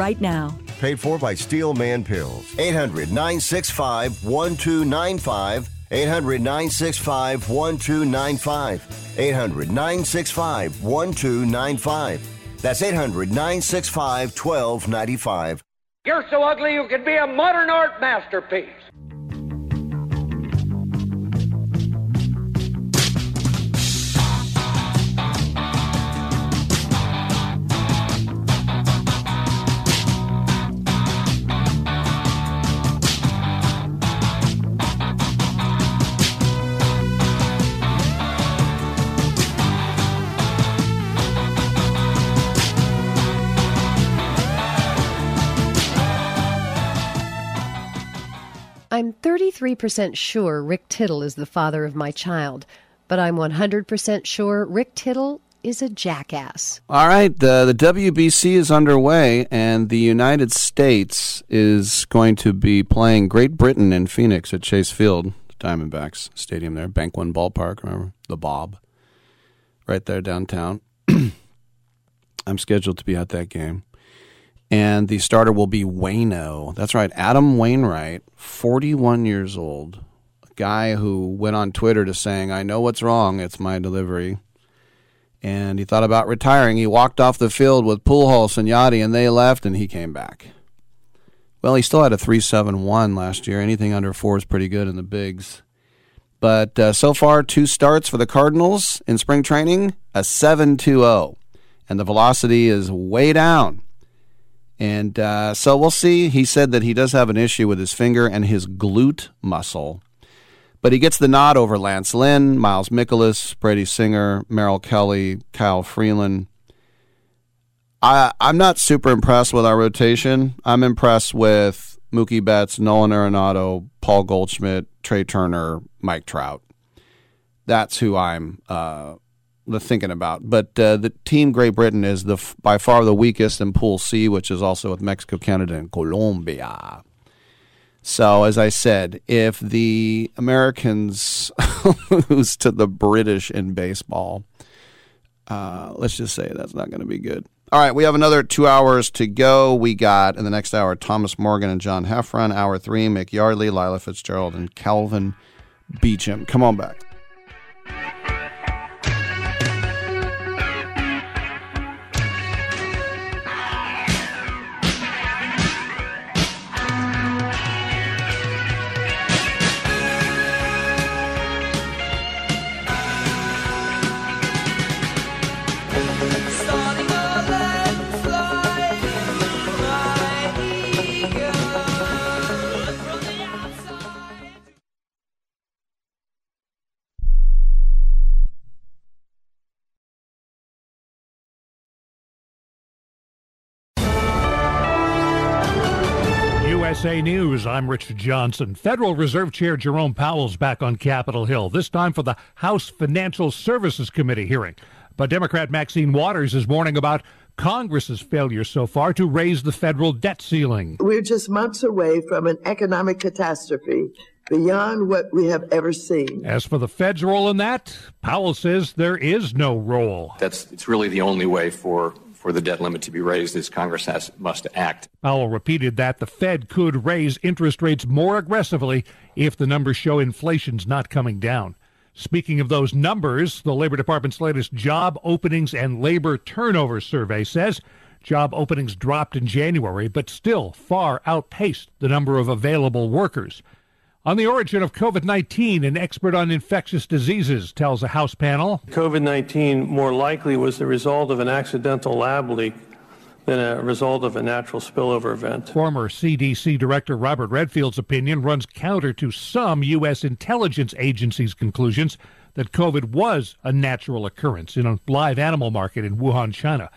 right now. Paid for by Steel Man Pills. 800 965 1295. 800 965 1295. 800 965 1295. That's 800 965 1295. You're so ugly you could be a modern art masterpiece. 33% sure Rick Tittle is the father of my child, but I'm 100% sure Rick Tittle is a jackass. All right, the, the WBC is underway, and the United States is going to be playing Great Britain in Phoenix at Chase Field, Diamondbacks Stadium there, Bank One Ballpark, remember? The Bob, right there downtown. I'm scheduled to be at that game. And the starter will be Wayno. That's right, Adam Wainwright, 41 years old, a guy who went on Twitter to saying, I know what's wrong, it's my delivery and he thought about retiring. He walked off the field with Pujols and Yadi, and they left, and he came back. Well, he still had a 3.71 last year. Anything under four is pretty good in the bigs. But uh, so far, two starts for the Cardinals in spring training, a 7.20, and the velocity is way down. And uh, so we'll see. He said that he does have an issue with his finger and his glute muscle. But he gets the nod over Lance Lynn, Miles Mikolas, Brady Singer, Merrill Kelly, Kyle Freeland. I, I'm not super impressed with our rotation. I'm impressed with Mookie Betts, Nolan Arenado, Paul Goldschmidt, Trea Turner, Mike Trout. That's who I'm uh, thinking about. But uh, the team Great Britain is the by far the weakest in Pool C, which is also with Mexico, Canada, and Colombia. So, as I said, if the Americans lose to the British in baseball, uh, let's just say that's not going to be good. All right, we have another two hours to go. We got in the next hour Thomas Morgan and John Heffron. Hour three, Mick Yardley, Lila Fitzgerald, and Kelvin Beachum. Come on back. USA News, I'm Richard Johnson. Federal Reserve Chair Jerome Powell's back on Capitol Hill, this time for the House Financial Services Committee hearing. But Democrat Maxine Waters is warning about Congress's failure so far to raise the federal debt ceiling. We're just months away from an economic catastrophe beyond what we have ever seen. As for the Fed's role in that, Powell says there is no role. That's it's really the only way for for the debt limit to be raised is Congress has, must act. Powell repeated that the Fed could raise interest rates more aggressively if the numbers show inflation's not coming down. Speaking of those numbers, the Labor Department's latest job openings and labor turnover survey says job openings dropped in January, but still far outpaced the number of available workers. On the origin of COVID 19, an expert on infectious diseases tells a House panel COVID 19 more likely was the result of an accidental lab leak than a result of a natural spillover event. Former CDC Director Robert Redfield's opinion runs counter to some U.S. intelligence agencies' conclusions that COVID was a natural occurrence in a live animal market in Wuhan, China.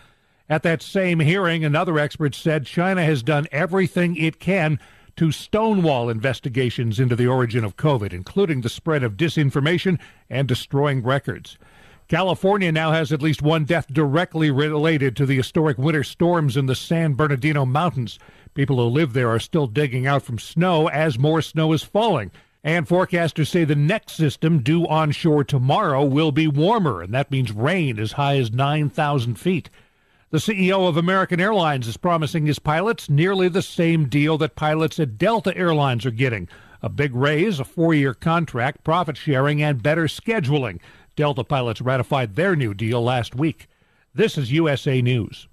At that same hearing, another expert said China has done everything it can to stonewall investigations into the origin of COVID, including the spread of disinformation and destroying records. California now has at least one death directly related to the historic winter storms in the San Bernardino Mountains. People who live there are still digging out from snow as more snow is falling. And forecasters say the next system due onshore tomorrow will be warmer, and that means rain as high as 9,000 feet. The CEO of American Airlines is promising his pilots nearly the same deal that pilots at Delta Airlines are getting a big raise, a four year contract, profit sharing, and better scheduling. Delta pilots ratified their new deal last week. This is USA News.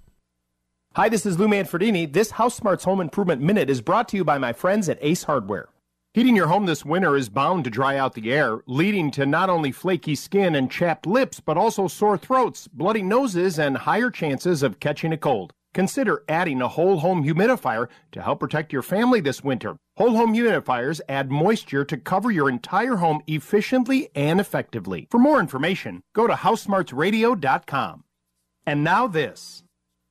Hi, this is Lou Manfredini. This House Smarts Home Improvement Minute is brought to you by my friends at Ace Hardware. Heating your home this winter is bound to dry out the air, leading to not only flaky skin and chapped lips, but also sore throats, bloody noses, and higher chances of catching a cold. Consider adding a whole home humidifier to help protect your family this winter. Whole home humidifiers add moisture to cover your entire home efficiently and effectively. For more information, go to housesmartsradio.com. And now this.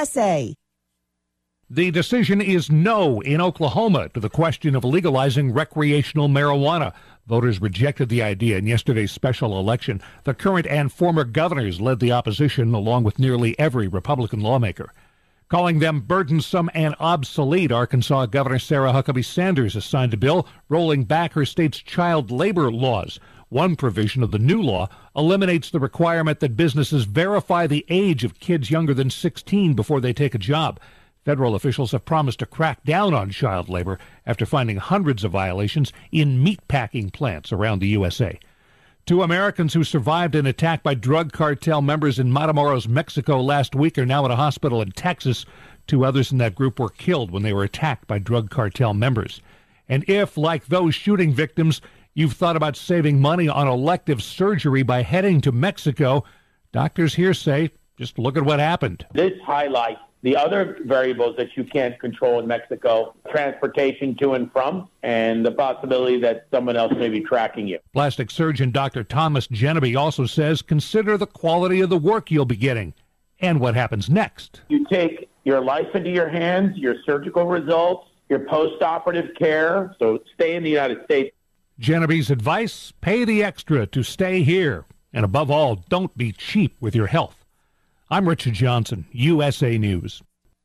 USA. The decision is no in Oklahoma to the question of legalizing recreational marijuana. Voters rejected the idea in yesterday's special election. The current and former governors led the opposition, along with nearly every Republican lawmaker. Calling them burdensome and obsolete, Arkansas Governor Sarah Huckabee Sanders has signed a bill rolling back her state's child labor laws. One provision of the new law eliminates the requirement that businesses verify the age of kids younger than 16 before they take a job. Federal officials have promised to crack down on child labor after finding hundreds of violations in meatpacking plants around the USA. Two Americans who survived an attack by drug cartel members in Matamoros, Mexico last week are now at a hospital in Texas. Two others in that group were killed when they were attacked by drug cartel members. And if, like those shooting victims, you've thought about saving money on elective surgery by heading to Mexico, doctors here say just look at what happened. This highlights the other variables that you can't control in Mexico transportation to and from, and the possibility that someone else may be tracking you. Plastic surgeon Dr. Thomas Genevieve also says consider the quality of the work you'll be getting and what happens next. You take your life into your hands, your surgical results, your post-operative care. So stay in the United States. Genevieve's advice pay the extra to stay here. And above all, don't be cheap with your health. I'm Richard Johnson, USA News.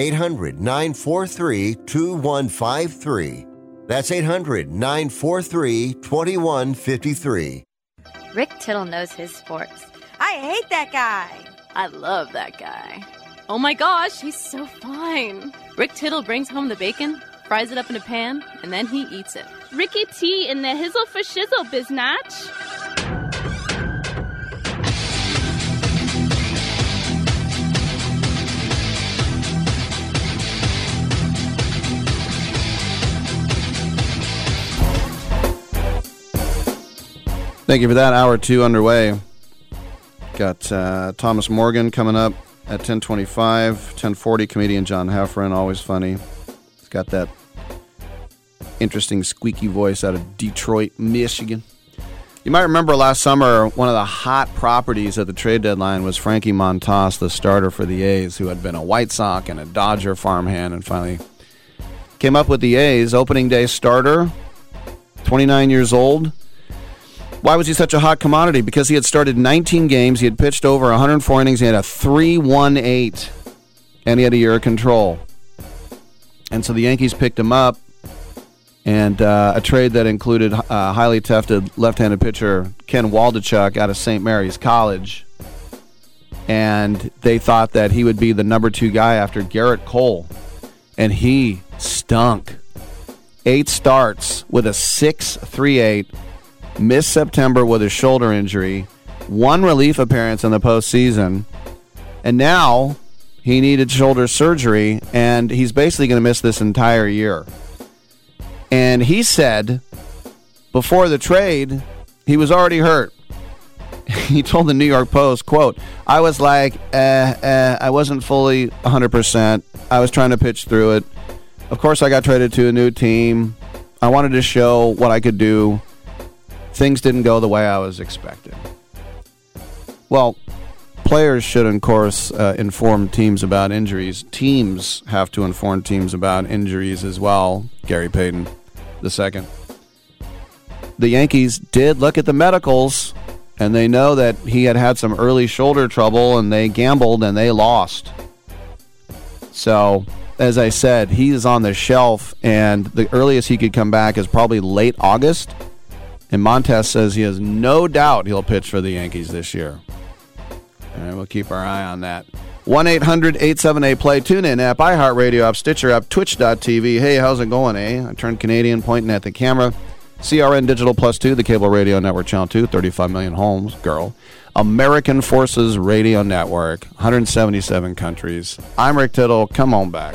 800 943 2153. That's 800 943 2153. Rick Tittle knows his sports. I hate that guy. I love that guy. Oh my gosh, he's so fine. Rick Tittle brings home the bacon, fries it up in a pan, and then he eats it. Ricky T in the hizzle for shizzle, biznatch. Thank you for that. Hour two underway. Got uh, Thomas Morgan coming up at 1025, 1040, comedian John Heffron, always funny. He's got that interesting squeaky voice out of Detroit, Michigan. You might remember last summer, one of the hot properties at the trade deadline was Frankie Montas, the starter for the A's, who had been a White Sox and a Dodger farmhand and finally came up with the A's. Opening day starter, 29 years old. Why was he such a hot commodity? Because he had started 19 games, he had pitched over 104 innings, he had a 3.18, and he had a year of control. And so the Yankees picked him up, and uh, a trade that included uh, highly tested left-handed pitcher Ken Waldichuk out of St. Mary's College, and they thought that he would be the number two guy after Gerrit Cole, and he stunk. Eight starts with a 6.38 missed September with a shoulder injury, one relief appearance in the postseason, and now he needed shoulder surgery, and he's basically going to miss this entire year. And he said before the trade, he was already hurt. He told the New York Post, quote, I was like, eh, eh, I wasn't fully 100%. I was trying to pitch through it. Of course, I got traded to a new team. I wanted to show what I could do things didn't go the way I was expecting. Well, players should, of course, uh, inform teams about injuries. Teams have to inform teams about injuries as well. Gary Payton, the second. The Yankees did look at the medicals, and they know that he had had some early shoulder trouble, and they gambled and they lost. So, as I said, he is on the shelf, and the earliest he could come back is probably late August. And Montas says he has no doubt he'll pitch for the Yankees this year. And we'll keep our eye on that. 1 800 878 Play. Tune in app, iHeartRadio app, Stitcher app, Twitch.tv. Hey, how's it going, eh? I turned Canadian, pointing at the camera. CRN Digital Plus 2, the Cable Radio Network Channel 2, 35 million homes, girl. American Forces Radio Network, 177 countries. I'm Rick Tittle. Come on back.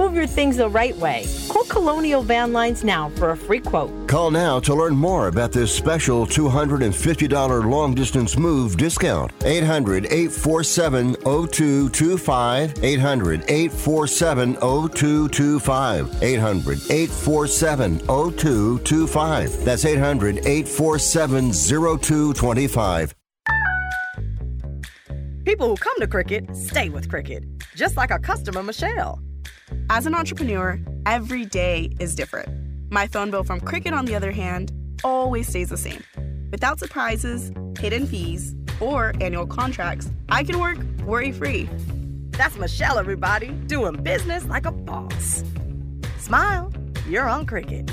Move your things the right way. Call Colonial Van Lines now for a free quote. Call now to learn more about this special $250 long distance move discount. 800 847 0225. 800 847 0225. 800 847 0225. That's 800 847 0225. People who come to Cricket stay with Cricket, just like our customer, Michelle. As an entrepreneur, every day is different. My phone bill from Cricket, on the other hand, always stays the same. Without surprises, hidden fees, or annual contracts, I can work worry free. That's Michelle, everybody, doing business like a boss. Smile, you're on Cricket.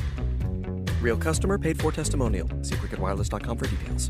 Real customer paid for testimonial. See cricketwireless.com for details.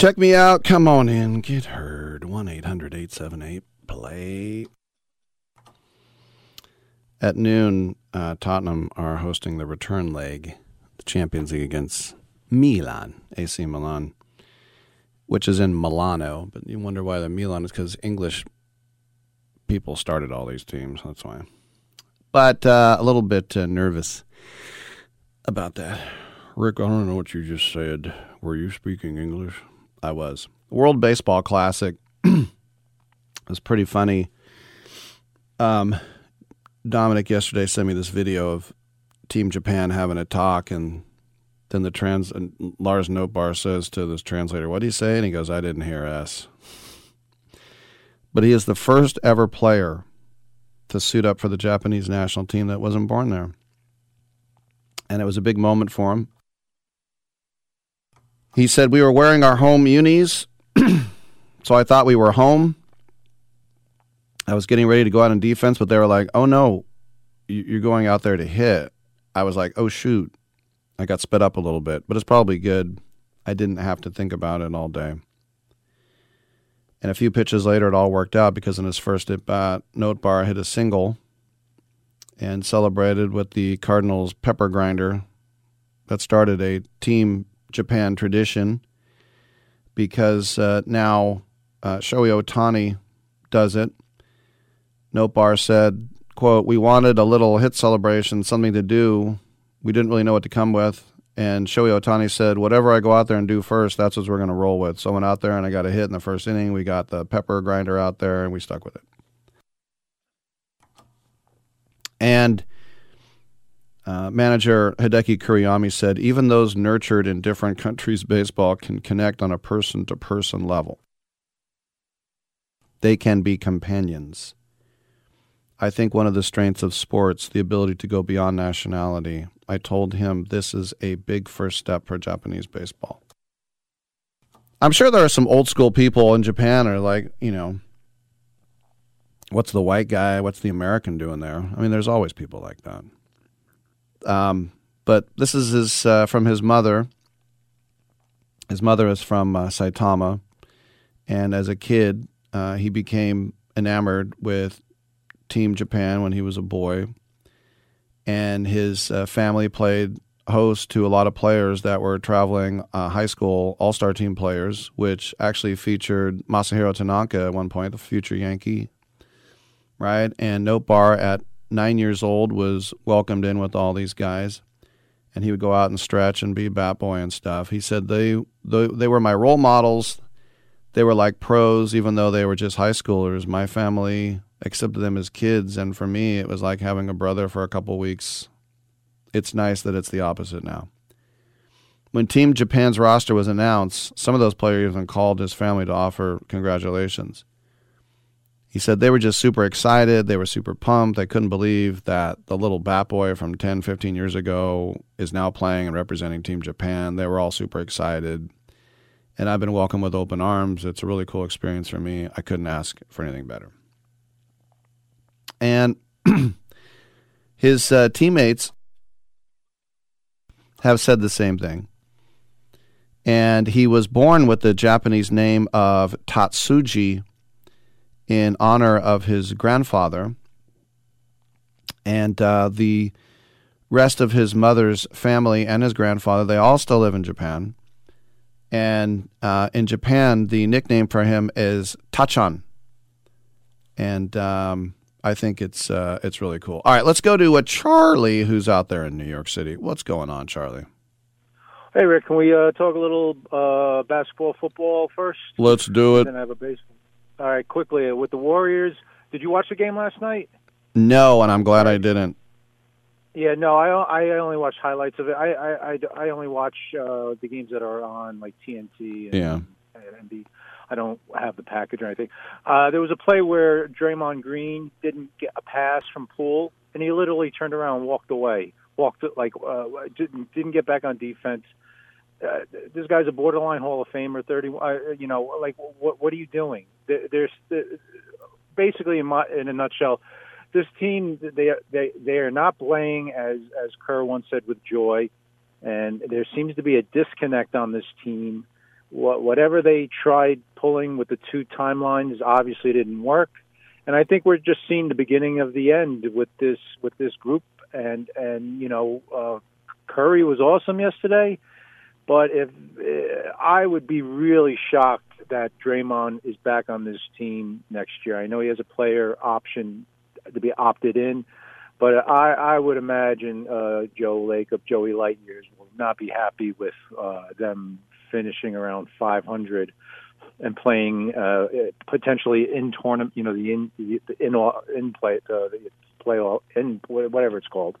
Check me out. Come on in. Get heard. 1 800 878 play. At noon, uh, Tottenham are hosting the return leg, the Champions League against Milan, AC Milan, which is in Milano. But you wonder why the Milan is because English people started all these teams. That's why. But uh, a little bit uh, nervous about that. Rick, I don't know what you just said. Were you speaking English? I was. World Baseball Classic was pretty funny. Um, Dominic yesterday sent me this video of Team Japan having a talk, and then the trans Lars Nootbaar says to this translator, "What do you say?" And he goes, "I didn't hear S." But he is the first ever player to suit up for the Japanese national team that wasn't born there, and it was a big moment for him. He said, We were wearing our home unis, so I thought we were home. I was getting ready to go out on defense, but they were like, Oh no, you're going out there to hit. I was like, Oh shoot. I got sped up a little bit, but it's probably good. I didn't have to think about it all day. And a few pitches later, it all worked out because in his first at bat, Nootbaar hit a single and celebrated with the Cardinals pepper grinder that started a team Japan tradition because uh, now uh, Shohei Ohtani does it. Nootbaar said, quote, We wanted a little hit celebration, something to do. We didn't really know what to come with. And Shohei Ohtani said, Whatever I go out there and do first, that's what we're going to roll with. So I went out there and I got a hit in the first inning. We got the pepper grinder out there and we stuck with it. And uh, manager Hideki Kuriyama said, even those nurtured in different countries' baseball can connect on a person to person level. They can be companions. I think one of the strengths of sports, the ability to go beyond nationality. I told him this is a big first step for Japanese baseball. I'm sure there are some old school people in Japan are like, you know, what's the white guy? What's the American doing there? I mean, there's always people like that. Um, but this is his uh, from his mother. His mother is from uh, Saitama, and as a kid, uh, he became enamored with Team Japan when he was a boy, and his uh, family played host to a lot of players that were traveling uh, high school all star team players, which actually featured Masahiro Tanaka at one point, the future Yankee, right? And Nootbaar at nine years old was welcomed in with all these guys, and he would go out and stretch and be bat boy and stuff. He said they they, they were my role models. They were like pros, even though they were just high schoolers. My family accepted them as kids, and for me, it was like having a brother for a couple weeks. It's nice that it's the opposite now. When Team Japan's roster was announced, some of those players even called his family to offer congratulations. He said they were just super excited. They were super pumped. They couldn't believe that the little bat boy from 10, 15 years ago is now playing and representing Team Japan. They were all super excited. And I've been welcomed with open arms. It's a really cool experience for me. I couldn't ask for anything better. And his uh, teammates have said the same thing. And he was born with the Japanese name of Tatsuji in honor of his grandfather. And uh, the rest of his mother's family and his grandfather, they all still live in Japan. And uh, in Japan, the nickname for him is Tachan. And um, I think it's uh, it's really cool. All right, let's go to a Charlie who's out there in New York City. What's going on, Charlie? Hey, Rick, can we uh, talk a little uh, basketball, football first? Let's do it. Then have a baseball. All right, quickly with the Warriors. Did you watch the game last night? No, and I'm glad I didn't. Yeah, no, I I only watch highlights of it. I I, I, I only watch uh, the games that are on like TNT and, Yeah. and NB. I don't have the package or anything. Uh, there was a play where Draymond Green didn't get a pass from Poole, and he literally turned around and walked away. Walked like uh, didn't didn't get back on defense. Uh, this guy's a borderline Hall of Famer. Thirty, uh, you know, like what what are you doing? There- There's basically in my in a nutshell, this team they they they are not playing as as Kerr once said with joy, and there seems to be a disconnect on this team. What, whatever they tried pulling with the two timelines obviously didn't work, and I think we're just seeing the beginning of the end with this with this group. And and you know, uh, Curry was awesome yesterday, but if uh, I would be really shocked that Draymond is back on this team next year. I know he has a player option to be opted in, but I, I would imagine uh, Joe Lacob Joey Lightyears will not be happy with uh, them finishing around 500 and playing uh, potentially in tournament. You know, the in the in in play uh, the play in whatever it's called.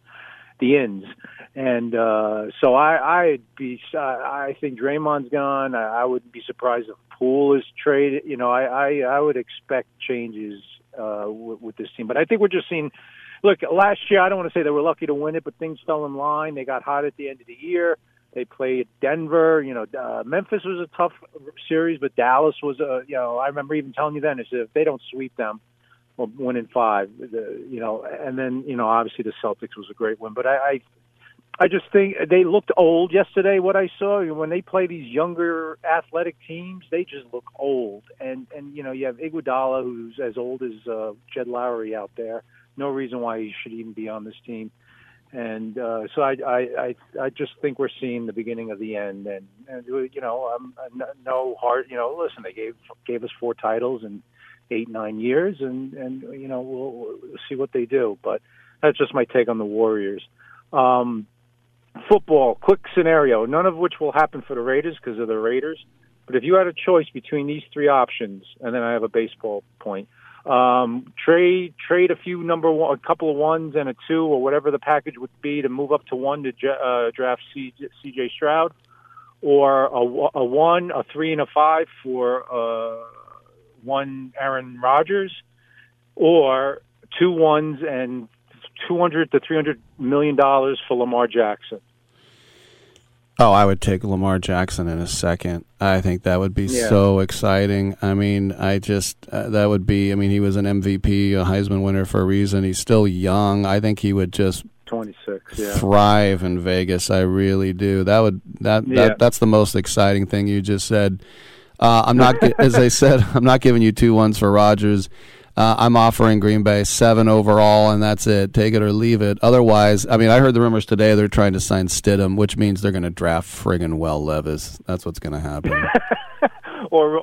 The ends. and uh, so I, I'd be. I think Draymond's gone. I, I wouldn't be surprised if Poole is traded. You know, I, I, I would expect changes uh, with, with this team. But I think we're just seeing. Look, last year I don't want to say they were lucky to win it, but things fell in line. They got hot at the end of the year. They played Denver. You know, uh, Memphis was a tough series, but Dallas was a. You know, I remember even telling you then is if they don't sweep them, well, win in five. The, you know, and then you know obviously the Celtics was a great win, but I. I I just think they looked old yesterday. What I saw when they play these younger athletic teams, they just look old. And and you know you have Iguodala, who's as old as uh, Jed Lowrie out there. No reason why he should even be on this team. And uh, so I, I I I just think we're seeing the beginning of the end. And, and you know, um, no hard. You know, listen, they gave gave us four titles, and eight nine years, and and you know we'll, we'll see what they do. But that's just my take on the Warriors. Um, football, quick scenario, none of which will happen for the Raiders because of the Raiders. But if you had a choice between these three options, and then I have a baseball point, um, trade trade a few number one, a couple of ones and a two, or whatever the package would be to move up to one to uh, draft C.J. Stroud, or a, a one, a three, and a five for uh, one Aaron Rodgers, or two ones and two hundred to three hundred million dollars for Lamar Jackson. Oh, I would take Lamar Jackson in a second. I think that would be Yeah. so exciting. I mean, I just uh, that would be. I mean, he was an MVP, a Heisman winner for a reason. He's still young. I think he would just Twenty six. Yeah. thrive in Vegas. I really do. That would that Yeah. that that's the most exciting thing you just said. Uh, I'm not, as I said, I'm not giving you two ones for Rodgers. Uh, I'm offering Green Bay seven overall, and that's it. Take it or leave it. Otherwise, I mean, I heard the rumors today they're trying to sign Stidham, which means they're going to draft friggin' Will Levis. That's what's going to happen. or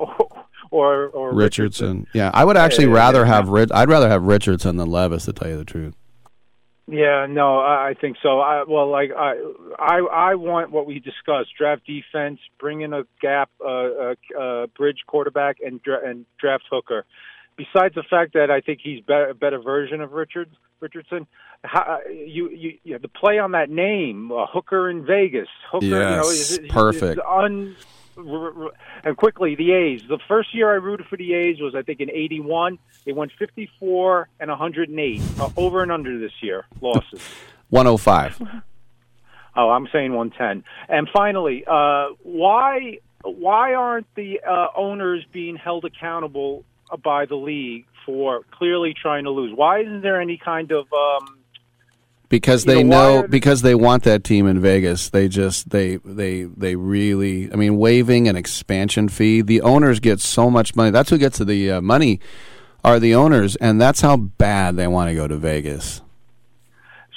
or or Richardson. Yeah, I would actually Yeah, yeah, rather yeah. have Rid- I'd rather have Richardson than Levis, to tell you the truth. Yeah, no, I I think so. I well, like I, I, I want what we discussed: draft defense, bring in a gap, uh, uh, uh, bridge quarterback, and dra- and draft hooker. Besides the fact that I think he's better, a better version of Richards, Richardson, how, you, you, you the play on that name, uh, hooker in Vegas, hooker, you know, Yes, is, is, perfect. Is un, and quickly, the A's. The first year I rooted for the A's was, I think, in '81. They went 54 and 108, uh, over and under this year losses. 105. Oh, I'm saying 110. And finally, uh, why why aren't the uh, owners being held accountable by the league for clearly trying to lose? Why isn't there any kind of um, because they know, why know are because they want that team in Vegas. They just they they they really. I mean, waiving an expansion fee. The owners get so much money. That's who gets the uh, money. Are the owners, and that's how bad they want to go to Vegas.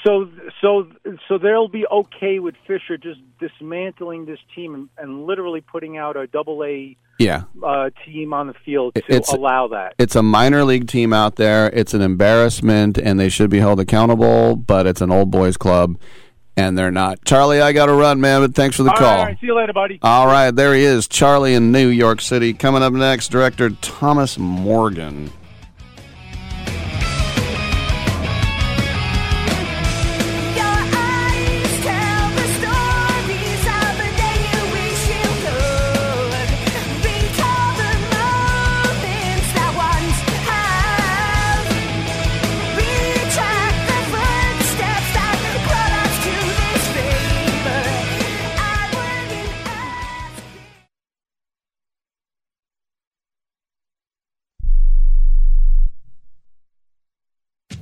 so so so they'll be okay with Fisher just dismantling this team and, and literally putting out a double A Yeah, uh, team on the field to It's- allow that. it's a minor league team out there. It's an embarrassment, and they should be held accountable. But it's an old boys club, and they're not. Charlie, I got to run, man. But thanks for the All call. right, see you later, buddy. All right, there he is, Charlie in New York City. Coming up next, director Thomas Morgan.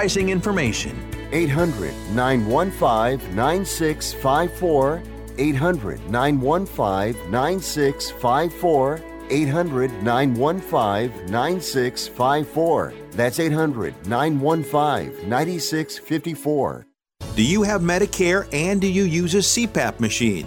pricing information. 800 915 9654. 800 915 9654. 800 915 9654. That's 800 915 9654. Do you have Medicare and do you use a CPAP machine?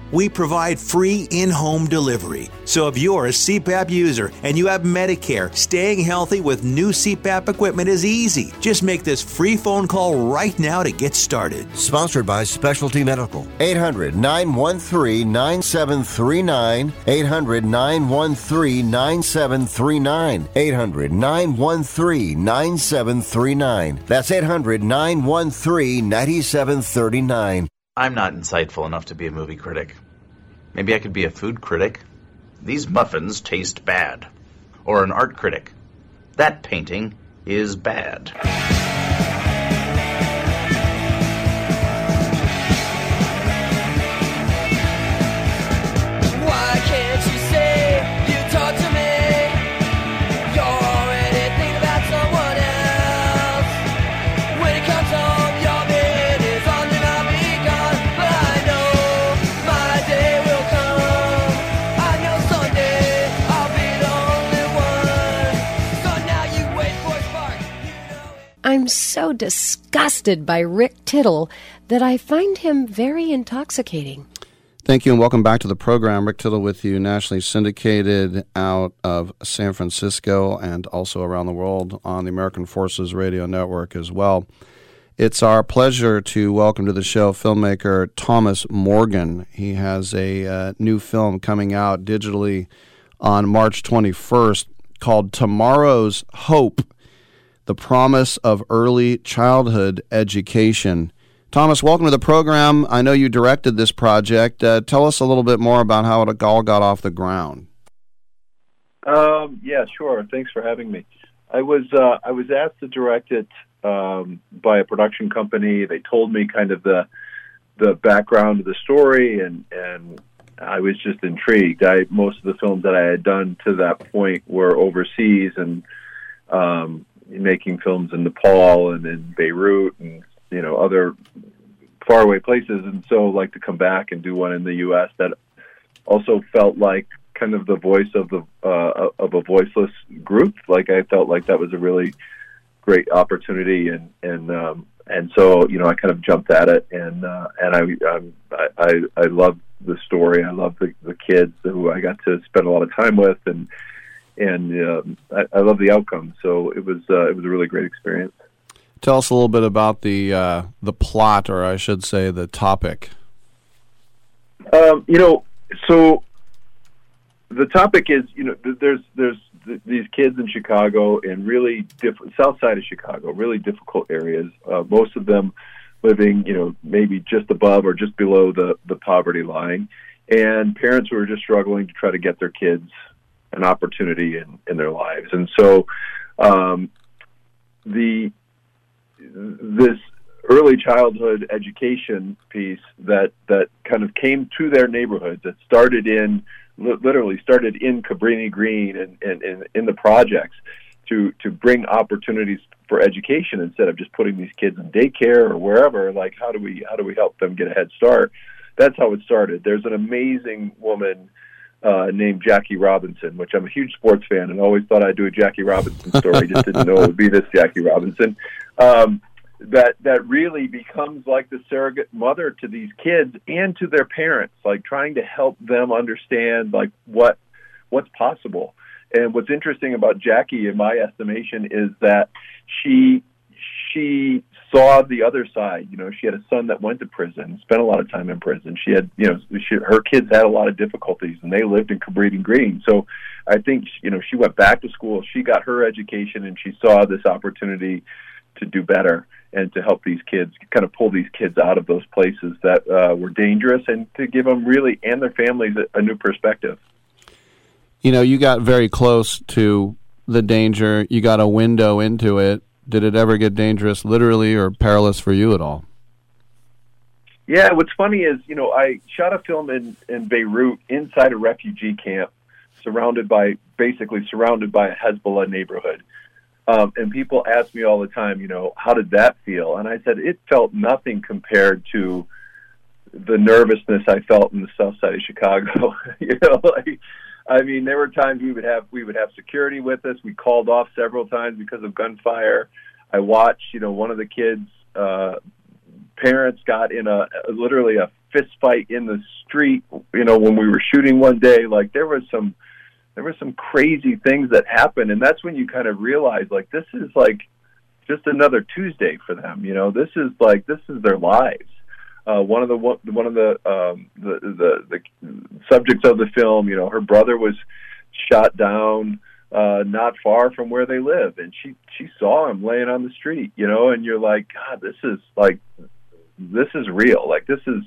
we provide free in home delivery. So if you're a CPAP user and you have Medicare, staying healthy with new CPAP equipment is easy. Just make this free phone call right now to get started. Sponsored by Specialty Medical. 800 913 9739. 800 913 9739. 800 913 9739. That's 800 913 9739. I'm not insightful enough to be a movie critic. Maybe I could be a food critic. These muffins taste bad. Or an art critic. That painting is bad. I'm so disgusted by Rick Tittle that I find him very intoxicating. Thank you and welcome back to the program. Rick Tittle with you, nationally syndicated out of San Francisco and also around the world on the American Forces Radio Network as well. It's our pleasure to welcome to the show filmmaker Thomas Morgan. He has a uh, new film coming out digitally on March 21st called Tomorrow's Hope The Promise of Early Childhood Education. Thomas, welcome to the program. I know you directed this project. Uh, tell us a little bit more about how it all got off the ground. Um, yeah, sure. Thanks for having me. I was uh, I was asked to direct it um, by a production company. They told me kind of the the background of the story, and and I was just intrigued. I most of the films that I had done to that point were overseas and um, making films in Nepal and in Beirut and you know other faraway places, and so like to come back and do one in the U.S. that also felt like kind of the voice of the uh, of a voiceless group. Like I felt like that was a really great opportunity, and and um, and so you know I kind of jumped at it, and uh, and I um, I I, I love the story. I love the the kids who I got to spend a lot of time with, and and um, I, I love the outcome. So it was uh, it was a really great experience. Tell us a little bit about the uh, the plot, or I should say, the topic. Um, you know, so the topic is, you know, there's there's th- these kids in Chicago in really different South Side of Chicago, really difficult areas. Uh, most of them living, you know, maybe just above or just below the the poverty line, and parents who are just struggling to try to get their kids an opportunity in in their lives. And so, um, the this early childhood education piece that that kind of came to their neighborhoods that started in literally started in Cabrini Green and, and, and in the projects to to bring opportunities for education instead of just putting these kids in daycare or wherever like how do we how do we help them get a head start that's how it started there's an amazing woman uh, named Jackie Robinson, which I'm a huge sports fan and always thought I'd do a Jackie Robinson story. just didn't know it would be this Jackie Robinson. Um, that that really becomes like the surrogate mother to these kids and to their parents, like trying to help them understand like what what's possible. And what's interesting about Jackie, in my estimation, is that she she saw the other side. You know, she had a son that went to prison, spent a lot of time in prison. She had, you know, she, her kids had a lot of difficulties, and they lived in Cabrini Green. So, I think you know she went back to school. She got her education, and she saw this opportunity to do better and to help these kids, kind of pull these kids out of those places that uh, were dangerous, and to give them really and their families a, a new perspective. You know, you got very close to the danger. You got a window into it. Did it ever get dangerous, literally, or perilous for you at all? Yeah, what's funny is, you know, I shot a film in, in Beirut inside a refugee camp, surrounded by basically surrounded by a Hezbollah neighborhood. Um, and people ask me all the time, you know, how did that feel? And I said it felt nothing compared to the nervousness I felt in the south side of Chicago. you know, like I mean, there were times we would have we would have security with us. We called off several times because of gunfire. I watched, you know, one of the kids' uh, parents got in a literally a fist fight in the street. You know, when we were shooting one day, like there was some there were some crazy things that happened, and that's when you kind of realize, like, this is like just another Tuesday for them. You know, this is like this is their lives. Uh, one of the one of the, um, the the the subjects of the film, you know, her brother was shot down uh, not far from where they live, and she she saw him laying on the street, you know, and you're like, God, this is like this is real. Like this is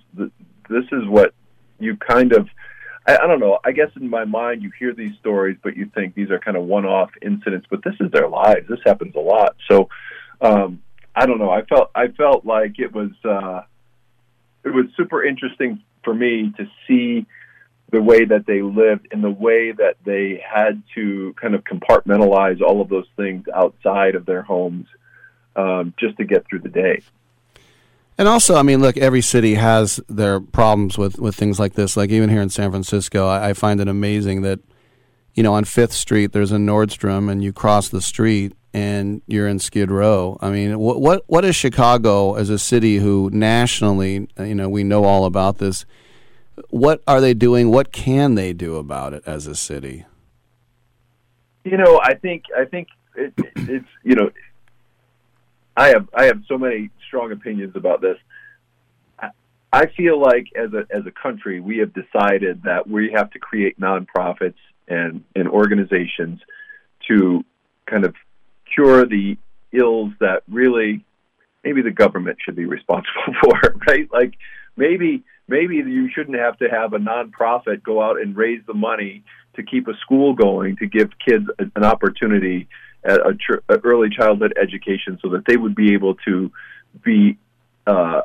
this is what you kind of I, I don't know. I guess in my mind, you hear these stories, but you think these are kind of one-off incidents. But this is their lives. This happens a lot. So um, I don't know. I felt I felt like it was uh, it was super interesting for me to see the way that they lived and the way that they had to kind of compartmentalize all of those things outside of their homes um, just to get through the day. And also, I mean, look, every city has their problems with, with things like this. Like even here in San Francisco, I, I find it amazing that, you know, on Fifth Street there's a Nordstrom, and you cross the street and you're in Skid Row. I mean, what what what is Chicago as a city who nationally, you know, we know all about this. What are they doing? What can they do about it as a city? You know, I think I think it, it's you know, I have I have so many strong opinions about this. I, I feel like as a as a country, we have decided that we have to create nonprofits and and organizations to kind of cure the ills that really maybe the government should be responsible for, right? Like maybe maybe you shouldn't have to have a nonprofit go out and raise the money to keep a school going to give kids an opportunity at a, tr- early childhood education so that they would be able to be uh,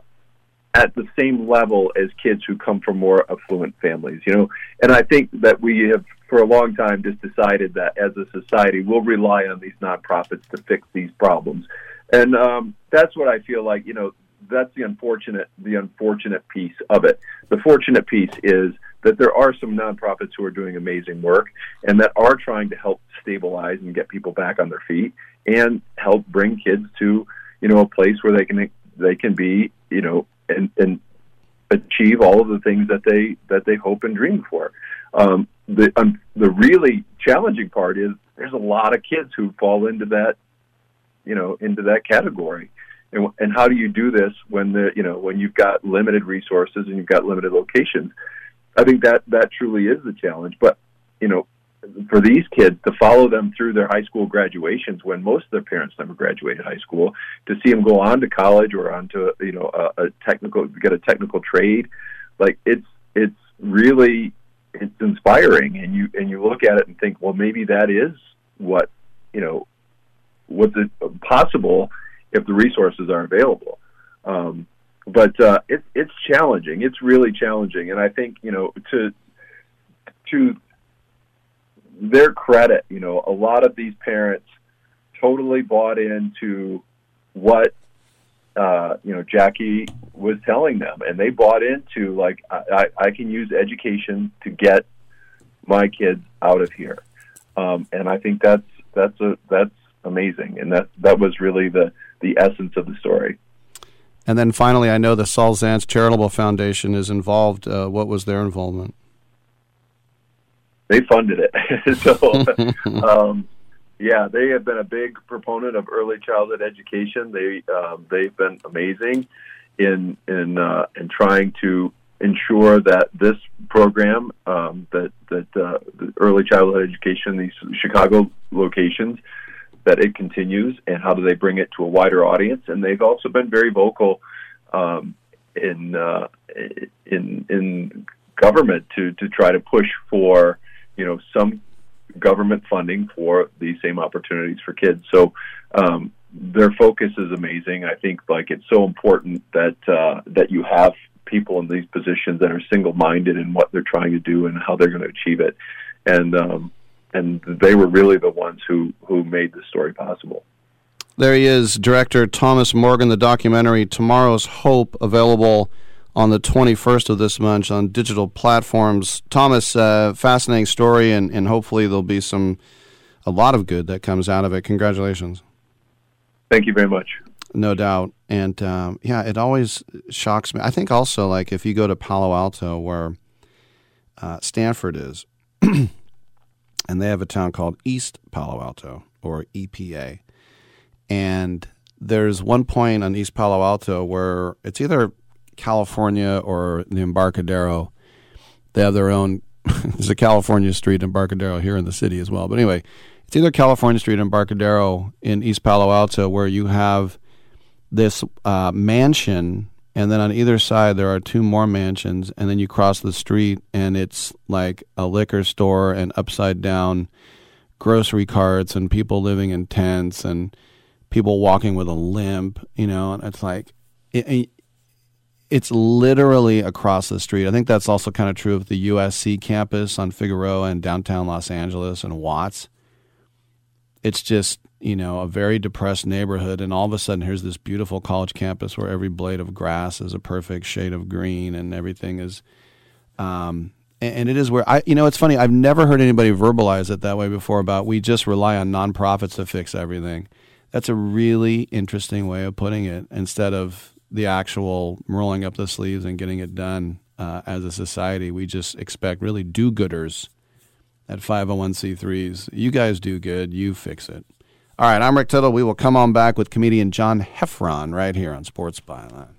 at the same level as kids who come from more affluent families you know and i think that we have for a long time just decided that as a society we'll rely on these nonprofits to fix these problems and um, that's what i feel like you know that's the unfortunate the unfortunate piece of it. The fortunate piece is that there are some nonprofits who are doing amazing work and that are trying to help stabilize and get people back on their feet and help bring kids to you know a place where they can they can be you know and and achieve all of the things that they that they hope and dream for. Um, the um, the really challenging part is there's a lot of kids who fall into that you know into that category. And, and how do you do this when the you know when you've got limited resources and you've got limited locations? I think that that truly is the challenge. But you know for these kids to follow them through their high school graduations when most of their parents never graduated high school to see them go on to college or on to you know a, a technical get a technical trade like it's it's really it's inspiring and you and you look at it and think well maybe that is what you know what's possible if the resources are available. Um, but uh, it, it's challenging. It's really challenging, and I think you know to to their credit, you know, a lot of these parents totally bought into what uh, you know Jackie was telling them, and they bought into like I, I, can use education to get my kids out of here, um, and I think that's that's a that's amazing, and that that was really the the essence of the story. And then finally, I know the Saul Charitable Foundation is involved. Uh, what was their involvement? They funded it, so um, yeah, they have been a big proponent of early childhood education. They um, they've been amazing in in uh, in trying to ensure that this program um, that that uh, the early childhood education, these Chicago locations, that it continues, and how do they bring it to a wider audience? And they've also been very vocal um, in uh, in in government to to try to push for you know some government funding for these same opportunities for kids. So um, their focus is amazing. I think like it's so important that uh, that you have people in these positions that are single minded in what they're trying to do and how they're going to achieve it. And um, and they were really the ones who who made the story possible. There he is, director Thomas Morgan, the documentary Tomorrow's Hope, available on the 21st of this month on digital platforms. Thomas, uh, fascinating story, and, and hopefully there'll be some a lot of good that comes out of it. Congratulations. Thank you very much. No doubt. And um, yeah, it always shocks me. I think also, like, if you go to Palo Alto, where uh, Stanford is, and they have a town called East Palo Alto, or EPA. And there's one point on East Palo Alto where it's either California or the Embarcadero. They have their own. there's a California Street Embarcadero here in the city as well. But anyway, it's either California Street Embarcadero in East Palo Alto where you have this uh, mansion, and then on either side there are two more mansions, and then you cross the street and it's like a liquor store and upside down grocery carts and people living in tents and people walking with a limp, you know, and it's like it, it's literally across the street. I think that's also kind of true of the USC campus on Figueroa and downtown Los Angeles and Watts. It's just, you know, a very depressed neighborhood. And all of a sudden, here's this beautiful college campus where every blade of grass is a perfect shade of green and everything is. Um, and, it is where I, you know, it's funny. I've never heard anybody verbalize it that way before about we just rely on nonprofits to fix everything. That's a really interesting way of putting it instead of the actual rolling up the sleeves and getting it done uh, as a society. We just expect really do gooders at 501c3s. You guys do good, you fix it. All right, I'm Rick Tittle. We will come on back with comedian John Heffron right here on Sports Byline.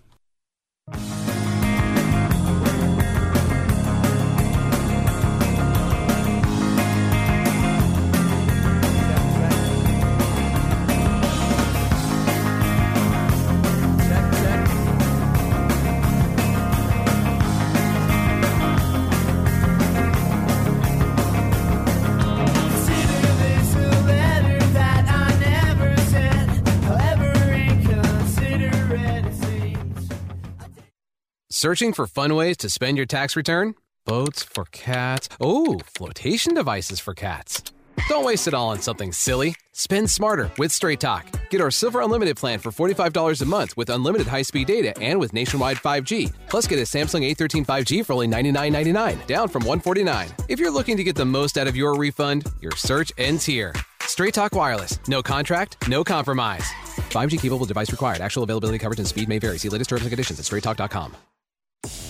Searching for fun ways to spend your tax return? Boats for cats. Oh, flotation devices for cats. Don't waste it all on something silly. Spend smarter with Straight Talk. Get our Silver Unlimited plan for $45 a month with unlimited high speed data and with nationwide 5G. Plus, get a Samsung A13 5G for only $99.99, down from 149. If you're looking to get the most out of your refund, your search ends here. Straight Talk Wireless. No contract, no compromise. 5G capable device required. Actual availability, coverage, and speed may vary. See latest terms and conditions at straighttalk.com you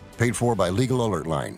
Paid for by Legal Alert Line.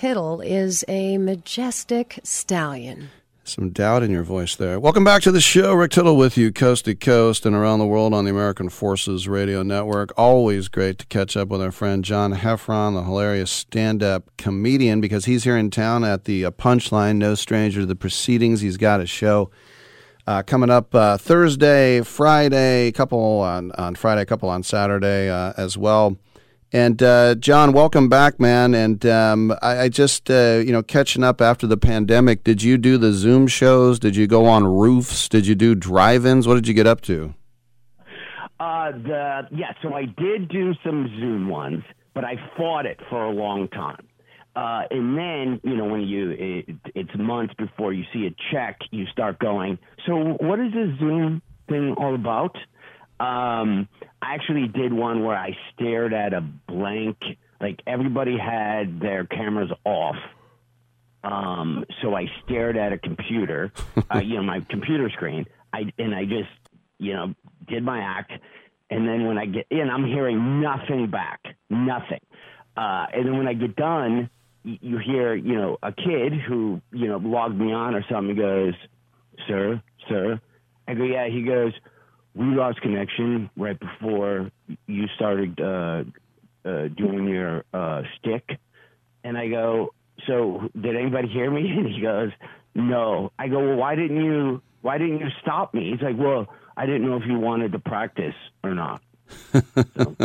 Tittle is a majestic stallion. Some doubt in your voice there. Welcome back to the show. Rick Tittle with you, coast to coast and around the world on the American Forces Radio Network. Always great to catch up with our friend John Heffron, the hilarious stand up comedian, because he's here in town at the uh, Punchline, no stranger to the proceedings. He's got a show uh, coming up uh, Thursday, Friday, a couple on, on Friday, a couple on Saturday uh, as well. And uh, John, welcome back, man. And um, I, I just, uh, you know, catching up after the pandemic. Did you do the Zoom shows? Did you go on roofs? Did you do drive-ins? What did you get up to? Uh, the yeah, so I did do some Zoom ones, but I fought it for a long time. Uh, and then, you know, when you it, it's months before you see a check, you start going. So, what is this Zoom thing all about? Um, I actually did one where I stared at a blank, like everybody had their cameras off. Um, so I stared at a computer, uh, you know, my computer screen. I and I just, you know, did my act. And then when I get in, I'm hearing nothing back, nothing. Uh, and then when I get done, y- you hear, you know, a kid who, you know, logged me on or something goes, "Sir, sir." I go, "Yeah." He goes, "We lost connection right before you started uh, uh, doing your uh, stick." And I go, "So did anybody hear me?" And he goes, "No." I go, "Well, why didn't you? Why didn't you stop me?" He's like, "Well, I didn't know if you wanted to practice or not." So-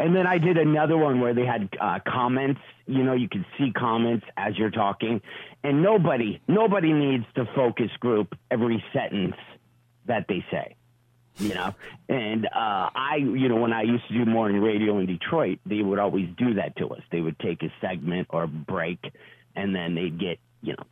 and then I did another one where they had uh, comments. You know, you could see comments as you're talking, and nobody, nobody needs to focus group every sentence that they say. You know, and uh, I, you know, when I used to do morning radio in Detroit, they would always do that to us. They would take a segment or break, and then they'd get, you know,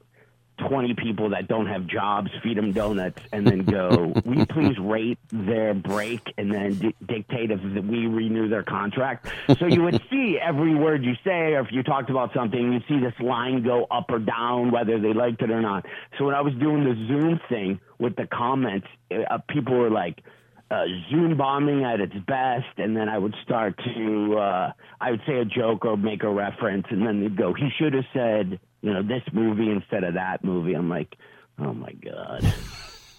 20 people that don't have jobs, feed them donuts, and then go, will you please rate their break and then di- dictate if we renew their contract? So you would see every word you say, or if you talked about something, you'd see this line go up or down, whether they liked it or not. So when I was doing the Zoom thing with the comments, uh, people were like, uh, Zoom bombing at its best, and then I would start to, uh, I would say a joke or make a reference, and then they'd go, he should have said, you know, this movie instead of that movie. I'm like, oh my god.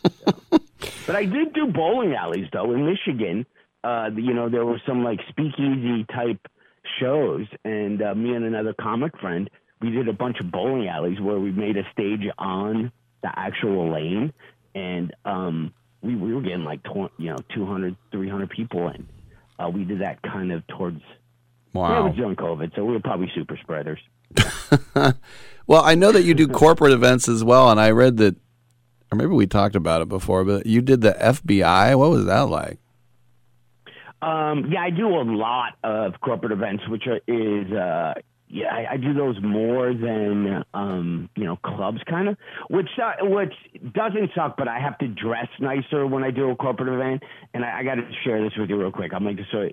So- But I did do bowling alleys though in Michigan. Uh, you know, there were some like speakeasy type shows, and uh, me and another comic friend, we did a bunch of bowling alleys where we made a stage on the actual lane, and um, we, we were getting like tw- you know 200, 300 people in. Uh, we did that kind of towards Wow. was during COVID, so we were probably super spreaders. Well, I know that you do corporate events as well, and I read that, or maybe we talked about it before, but you did the FBI. What was that like? Um, yeah, I do a lot of corporate events, which are, is uh, yeah, I, I do those more than um, you know clubs, kind of. Which uh, which doesn't suck, but I have to dress nicer when I do a corporate event, and I, I got to share this with you real quick. I'm like, so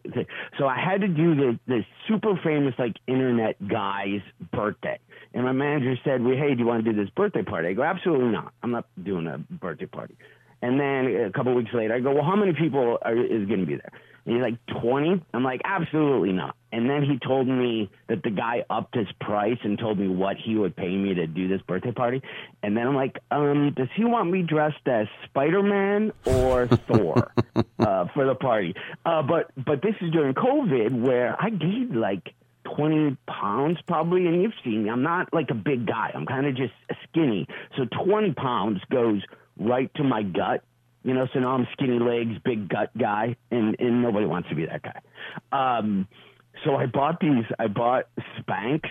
so I had to do the the super famous like internet guy's birthday, and my manager said, "Well, hey, do you want to do this birthday party?" I go, "Absolutely not. I'm not doing a birthday party." And then a couple weeks later, I go, "Well, how many people are, is going to be there?" And he's like, 20? I'm like, absolutely not. And then he told me that the guy upped his price and told me what he would pay me to do this birthday party. And then I'm like, um, does he want me dressed as Spider Man or Thor uh, for the party? Uh, but but this is during COVID where I gained like 20 pounds probably. And you've seen me. I'm not like a big guy, I'm kind of just skinny. So 20 pounds goes right to my gut. You know, so now I'm skinny legs, big gut guy, and, and nobody wants to be that guy. Um, so I bought these. I bought Spanx.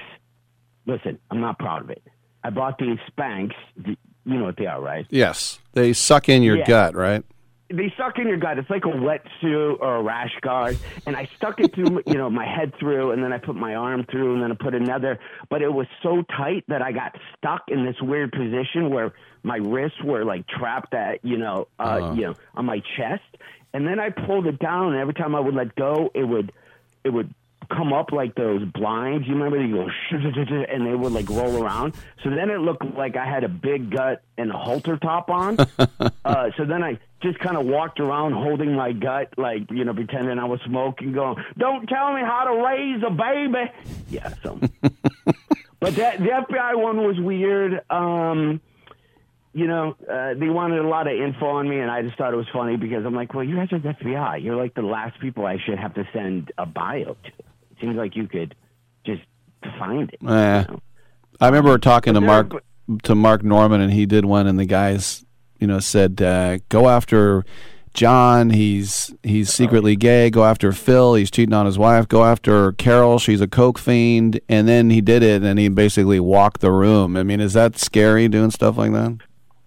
Listen, I'm not proud of it. I bought these Spanx. You know what they are, right? Yes, they suck in your Yeah. gut, right? They suck in your gut. It's like a wetsuit or a rash guard. And I stuck it through, you know, my head through, and then I put my arm through, and then I put another. But it was so tight that I got stuck in this weird position where my wrists were like trapped at, you know, uh, Uh-huh. you know, on my chest. And then I pulled it down, and every time I would let go, it would, it would come up like those blinds. You remember they go and they would like roll around. So then it looked like I had a big gut and a halter top on. uh, so then I just kind of walked around holding my gut, like you know, pretending I was smoking, going, "Don't tell me how to raise a baby." Yeah. So, but that the FBI one was weird. Um, you know, uh, they wanted a lot of info on me, and I just thought it was funny because I'm like, well, you guys are the FBI. You're like the last people I should have to send a bio to. It seems like you could just find it. Eh. I remember talking to Mark to Mark Normand, and he did one, and the guys, you know, said, uh, "Go after John. He's he's secretly gay. Go after Phil. He's cheating on his wife. Go after Carol. She's a coke fiend." And then he did it, and he basically walked the room. I mean, is that scary doing stuff like that?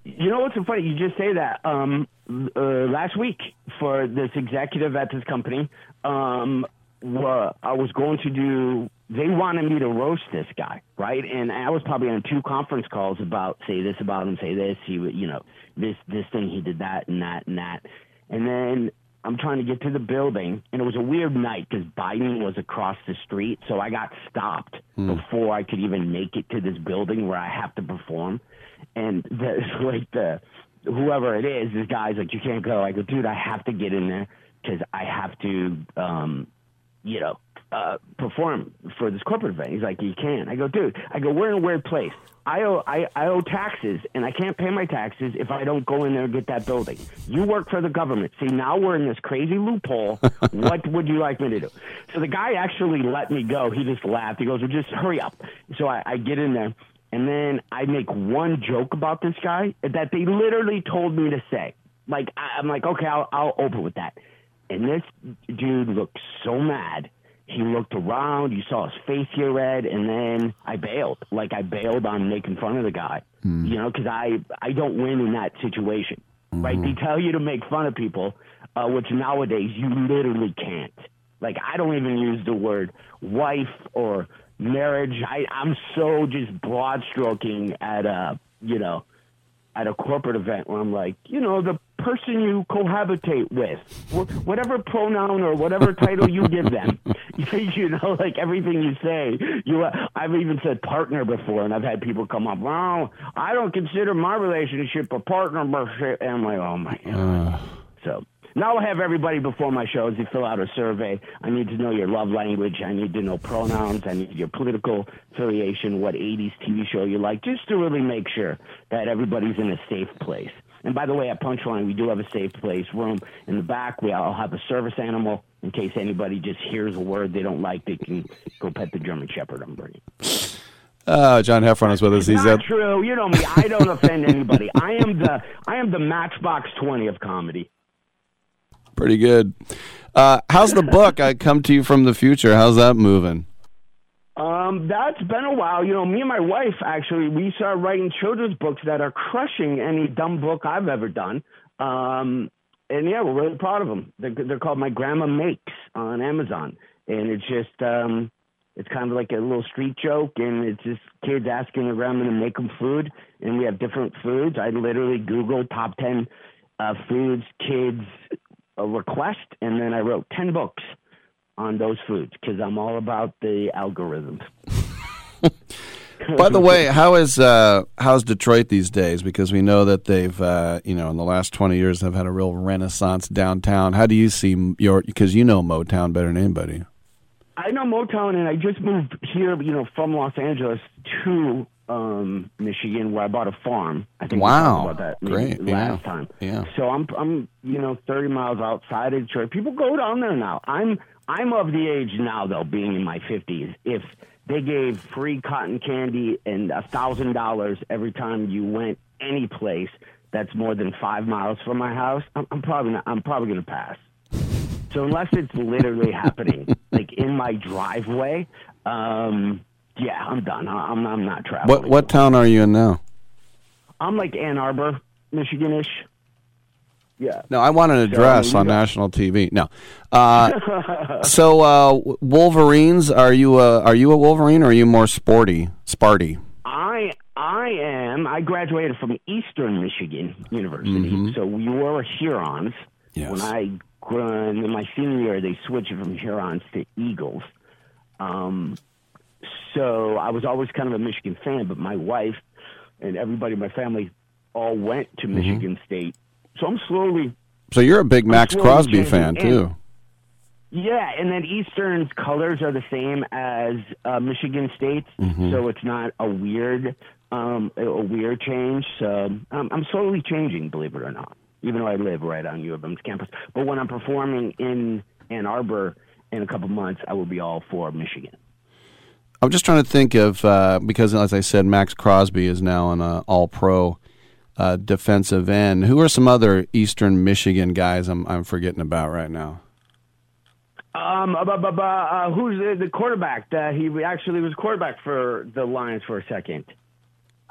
You know what's so funny? You just say that. Um, uh, last week for this executive at this company, um, wa- I was going to do. They wanted me to roast this guy, right? And I was probably on two conference calls about say this about him, say this. He, would, you know, this this thing. He did that and that and that. And then I'm trying to get to the building, and it was a weird night because Biden was across the street, so I got stopped before I could even make it to this building where I have to perform. And the, like the whoever it is, this guy's like, "You can't go." I go, "Dude, I have to get in there because I have to, um, you know, uh, perform for this corporate event." He's like, "You can." I go, "Dude," I go, "We're in a weird place." I owe I, I owe taxes, and I can't pay my taxes if I don't go in there and get that building. You work for the government. See, now we're in this crazy loophole. what would you like me to do? So the guy actually let me go. He just laughed. He goes, "Well, just hurry up." So I, I get in there, and then I make one joke about this guy that they literally told me to say. Like I, I'm like, okay, I'll, I'll open with that. And this dude looked so mad. He looked around. You saw his face get red, and then I bailed. Like I bailed on making fun of the guy. Hmm. You know, because I I don't win in that situation. Right? Mm-hmm. They tell you to make fun of people, uh, which nowadays you literally can't. Like I don't even use the word wife or marriage. I I'm so just broad stroking at a you know at a corporate event where I'm like, you know, the person you cohabitate with, whatever pronoun or whatever title you give them, you know, like everything you say. You, I've even said partner before, and I've had people come up, well, I don't consider my relationship a partnership, and I'm like, oh my god. Uh. So now I'll have everybody before my shows. You fill out a survey. I need to know your love language. I need to know pronouns. I need your political affiliation, what 80s TV show you like, just to really make sure that everybody's in a safe place. And by the way, at Punchline, we do have a safe place room in the back. We all have a service animal in case anybody just hears a word they don't like. They can go pet the German Shepherd I'm bringing. Uh, John Heffron is with us. He's Not true. You know me. I don't offend anybody. I am the I am the Matchbox Twenty of comedy. Pretty good. Uh, how's the book? I come to you from the future. How's that moving? Um, that's been a while. You know, me and my wife actually we started writing children's books that are crushing any dumb book I've ever done. Um, and yeah, we're really proud of them. They're, they're called My Grandma Makes on Amazon, and it's just um, it's kind of like a little street joke, and it's just kids asking their grandma to make them food, and we have different foods. I literally Google top ten uh, foods kids uh, request, and then I wrote ten books on those foods because I'm all about the algorithms. By the way, how is uh, how's Detroit these days? Because we know that they've, uh, you know, in the last twenty years, they've had a real renaissance downtown. How do you see your? Because you know Motown better than anybody. I know Motown, and I just moved here, you know, from Los Angeles to um, Michigan, where I bought a farm. I think we Wow. talked about that Great, yeah. last time. Yeah. So I'm, I'm, you know, 30 miles outside of Detroit. People go down there now. I'm, I'm of the age now, though, being in my 50s. If they gave free cotton candy and a thousand dollars every time you went any place that's more than five miles from my house, I'm, I'm probably not, I'm probably going to pass. So unless it's literally happening, like in my driveway, um, yeah, I'm done. I'm I'm not traveling. What what town are you in now? I'm like Ann Arbor, Michiganish. Yeah. No, I want an So, address we on national TV. No. Uh, so uh, Wolverines, are you a, are you a Wolverine or are you more sporty, Sparty? I I am. I graduated from Eastern Michigan University, Mhm. so we were Hurons. Yes. When I in my senior year, they switched from Hurons to Eagles. Um, so I was always kind of a Michigan fan, but my wife and everybody in my family all went to Mm-hmm. Michigan State. So I'm slowly So you're a big Maxx Crosby fan too. Yeah, and then Eastern's colors are the same as uh, Michigan State's, Mhm. so it's not a weird, um, a a weird change. So um, I'm slowly changing, believe it or not. Even though I live right on U of M's campus, but when I'm performing in Ann Arbor in a couple months, I will be all for Michigan. I'm just trying to think of uh, because, as I said, Maxx Crosby is now an uh, All Pro uh, defensive end. Who are some other Eastern Michigan guys I'm I'm forgetting about right now? Um, uh, uh, who's the, the quarterback? Uh, he actually was quarterback for the Lions for a second.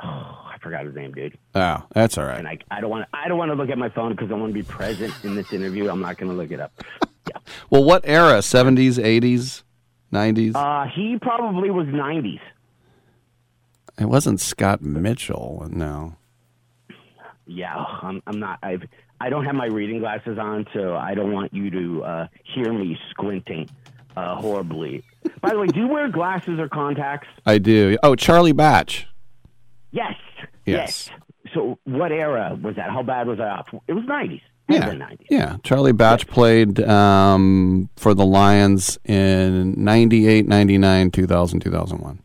Oh, I forgot his name, dude. Oh, that's all right. And I, I don't want I don't want to look at my phone because I want to be present in this interview. I'm not going to look it up. Yeah. Well, what era? 70s, 80s, 90s? Uh, he probably was 90s. it wasn't Scott Mitchell. No. Yeah, I'm, I'm not. I've I don't have my reading glasses on, so I don't want you to uh, hear me squinting uh, horribly. By the way, do you wear glasses or contacts? I do. Oh, Charlie Batch. Yes. Yes. So, what era was that? How bad was off? It was 90s. Yeah. was the 90s. Yeah, Charlie Batch played um, for the Lions in 98, 99, 2000, 2001.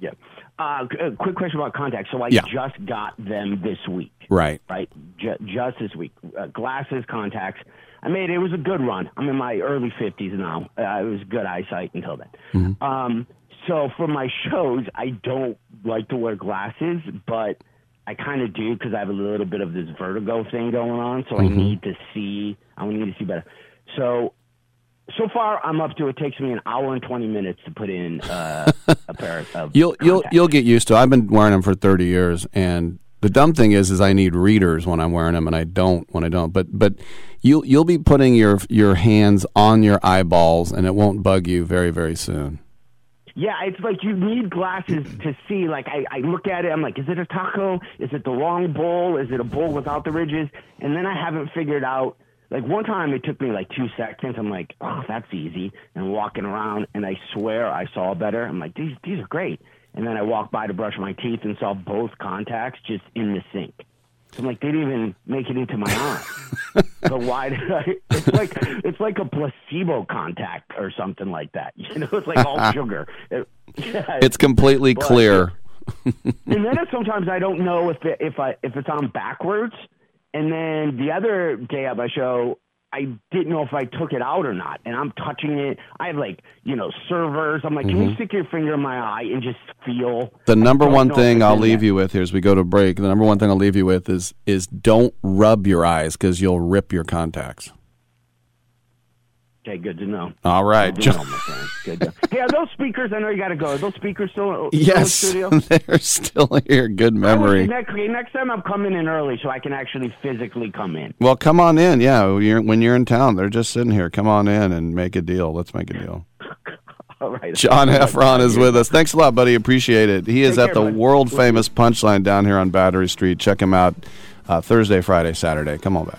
Yeah. Uh, uh, quick question about contacts. So I Yeah. just got them this week. Right. Right. Ju- just this week. Uh, glasses, contacts. I made it was a good run. I'm in my early 50s now. Uh, it was good eyesight until then. Um, so for my shows, I don't like to wear glasses, but I kind of do because I have a little bit of this vertigo thing going on. So I Mhm. need to see. I need to see better. So so far, I'm up to. It takes me an hour and 20 minutes to put in uh, a pair of. You'll you'll you'll get used to. it. I've been wearing them for 30 years, and the dumb thing is, is I need readers when I'm wearing them, and I don't when I don't. But but you'll you'll be putting your your hands on your eyeballs, and it won't bug you very very soon. Yeah, it's like you need glasses to see. Like I, I look at it, I'm like, is it a taco? Is it the wrong bowl? Is it a bowl without the ridges? And then I haven't figured out. Like one time, it took me like two seconds. I'm like, oh, that's easy. And walking around, and I swear I saw better. I'm like, these these are great. And then I walked by to brush my teeth and saw both contacts just in the sink. I'm like, they didn't even make it into my eye. so why did I? It's like it's like a placebo contact or something like that. You know, it's like all sugar. It- yeah, It's completely but- clear. and then sometimes I don't know if it, if I if it's on backwards. And then the other day at my show, I didn't know if I took it out or not. And I'm touching it. I have like you know servers. I'm like, can you Mhm. stick your finger in my eye and just feel? The number one thing I'll leave you with here as we go to break. The number one thing I'll leave you with is is don't rub your eyes because you'll rip your contacts. Okay, good to know. All right, Good know. Good. To Hey, are those speakers? I know you got to go. Are those speakers still, still Yes, in the studio? they're still here. Good Oh, memory. Next, next time I'm coming in early so I can actually physically come in. Well, come on in. Yeah, when you're, when you're in town, they're just sitting here. Come on in and make a deal. Let's make a deal. All right. John Heffron is with us. Thanks a lot, buddy. Appreciate it. He is Take at care, the bud. world famous Punchline down here on Battery Street. Check him out uh, Thursday, Friday, Saturday. Come on back.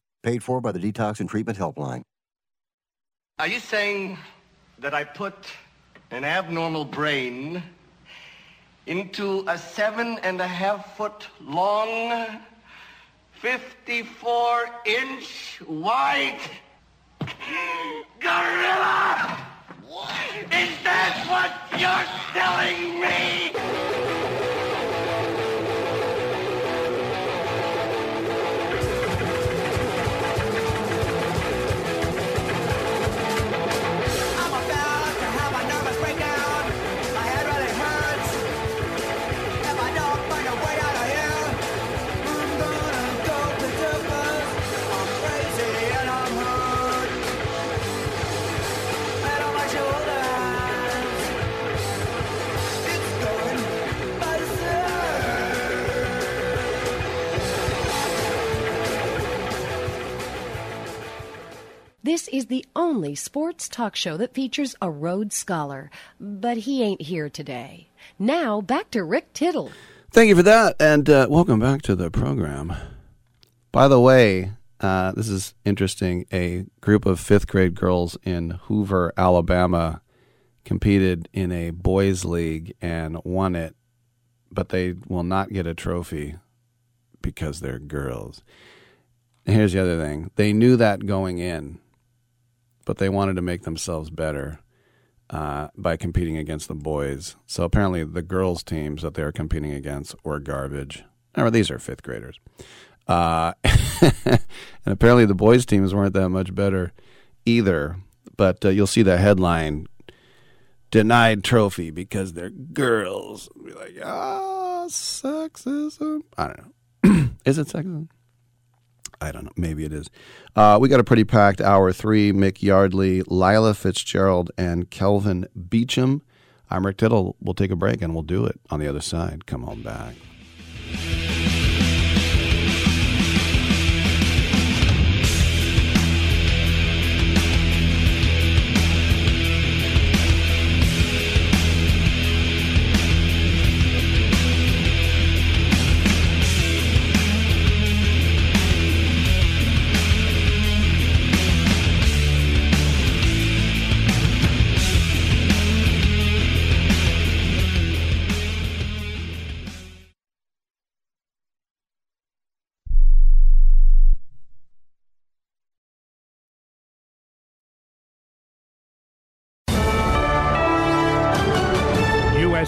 Paid for by the Detox and Treatment Helpline. Are you saying that I put an abnormal brain into a seven and a half foot long, 54 inch wide gorilla? Is that what you're telling me? This is the only sports talk show that features a Rhodes Scholar, but he ain't here today. Now, back to Rick Tittle. Thank you for that, and uh, welcome back to the program. By the way, uh, this is interesting. A group of fifth grade girls in Hoover, Alabama, competed in a boys' league and won it, but they will not get a trophy because they're girls. Here's the other thing they knew that going in, but they wanted to make themselves better uh, by competing against the boys. So apparently, the girls' teams that they were competing against were garbage. Or these are fifth graders. Uh, and apparently, the boys' teams weren't that much better either. But uh, you'll see the headline denied trophy because they're girls. Be like, ah, sexism. I don't know. is it sexism? I don't know. Maybe it is. Uh, we got a pretty packed hour three. Mick Yardley, Lila Fitzgerald, and Kelvin Beachum. I'm Rick Tittle. We'll take a break and we'll do it on the other side. Come on back.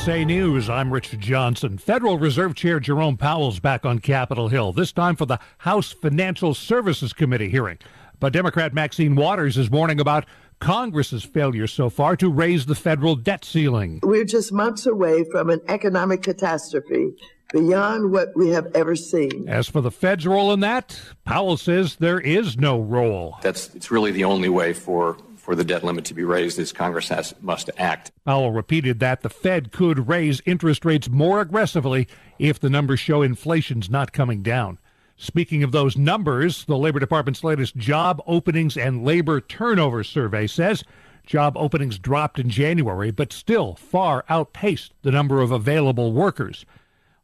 USA News, I'm Richard Johnson. Federal Reserve Chair Jerome Powell's back on Capitol Hill, this time for the House Financial Services Committee hearing. But Democrat Maxine Waters is warning about Congress's failure so far to raise the federal debt ceiling. We're just months away from an economic catastrophe beyond what we have ever seen. As for the Fed's role in that, Powell says there is no role. That's it's really the only way for for the debt limit to be raised is Congress has must act. Powell repeated that the Fed could raise interest rates more aggressively if the numbers show inflation's not coming down. Speaking of those numbers, the Labor Department's latest job openings and labor turnover survey says job openings dropped in January, but still far outpaced the number of available workers.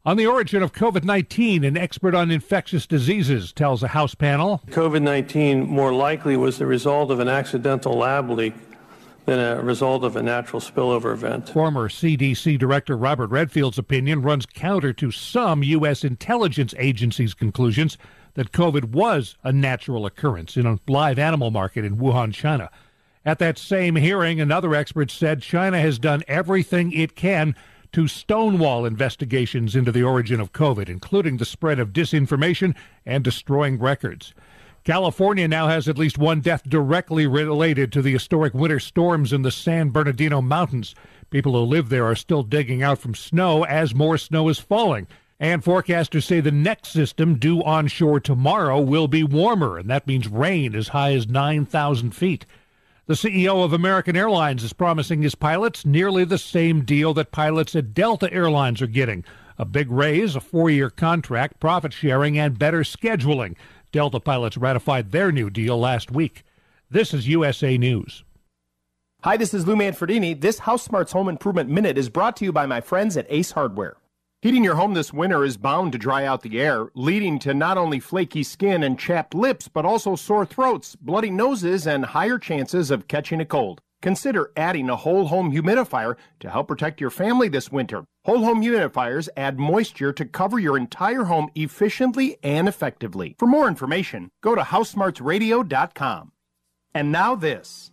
On the origin of COVID 19, an expert on infectious diseases tells a House panel COVID 19 more likely was the result of an accidental lab leak than a result of a natural spillover event. Former CDC Director Robert Redfield's opinion runs counter to some U.S. intelligence agencies' conclusions that COVID was a natural occurrence in a live animal market in Wuhan, China. At that same hearing, another expert said China has done everything it can to stonewall investigations into the origin of COVID, including the spread of disinformation and destroying records. California now has at least one death directly related to the historic winter storms in the San Bernardino Mountains. People who live there are still digging out from snow as more snow is falling. And forecasters say the next system due onshore tomorrow will be warmer, and that means rain as high as 9,000 feet. The CEO of American Airlines is promising his pilots nearly the same deal that pilots at Delta Airlines are getting a big raise, a four year contract, profit sharing, and better scheduling. Delta pilots ratified their new deal last week. This is USA News. Hi, this is Lou Manfredini. This House Smarts Home Improvement Minute is brought to you by my friends at Ace Hardware. Heating your home this winter is bound to dry out the air, leading to not only flaky skin and chapped lips, but also sore throats, bloody noses, and higher chances of catching a cold. Consider adding a whole home humidifier to help protect your family this winter. Whole home humidifiers add moisture to cover your entire home efficiently and effectively. For more information, go to housesmartsradio.com. And now this.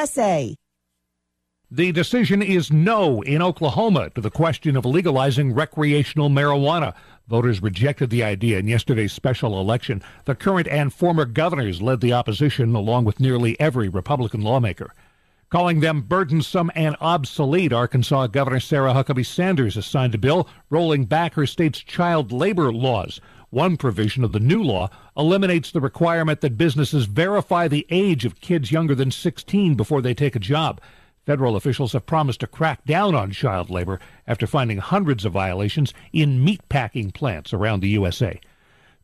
The decision is no in Oklahoma to the question of legalizing recreational marijuana. Voters rejected the idea in yesterday's special election. The current and former governors led the opposition, along with nearly every Republican lawmaker. Calling them burdensome and obsolete, Arkansas Governor Sarah Huckabee Sanders has signed a bill rolling back her state's child labor laws. One provision of the new law eliminates the requirement that businesses verify the age of kids younger than 16 before they take a job. Federal officials have promised to crack down on child labor after finding hundreds of violations in meatpacking plants around the USA.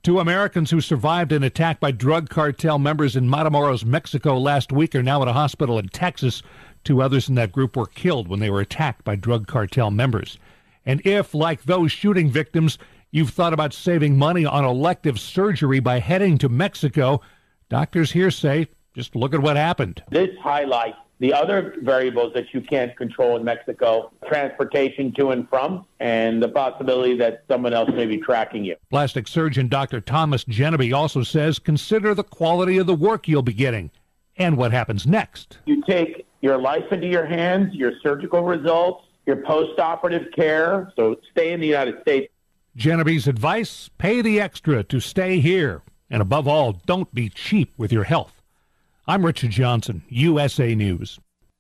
Two Americans who survived an attack by drug cartel members in Matamoros, Mexico last week are now in a hospital in Texas. Two others in that group were killed when they were attacked by drug cartel members. And if, like those shooting victims, you've thought about saving money on elective surgery by heading to Mexico, doctors here say just look at what happened. This highlights the other variables that you can't control in Mexico, transportation to and from, and the possibility that someone else may be tracking you. Plastic surgeon Dr. Thomas Genevieve also says consider the quality of the work you'll be getting and what happens next. You take your life into your hands, your surgical results, your post operative care, so stay in the United States. Genevieve's advice pay the extra to stay here. And above all, don't be cheap with your health. I'm Richard Johnson, USA News.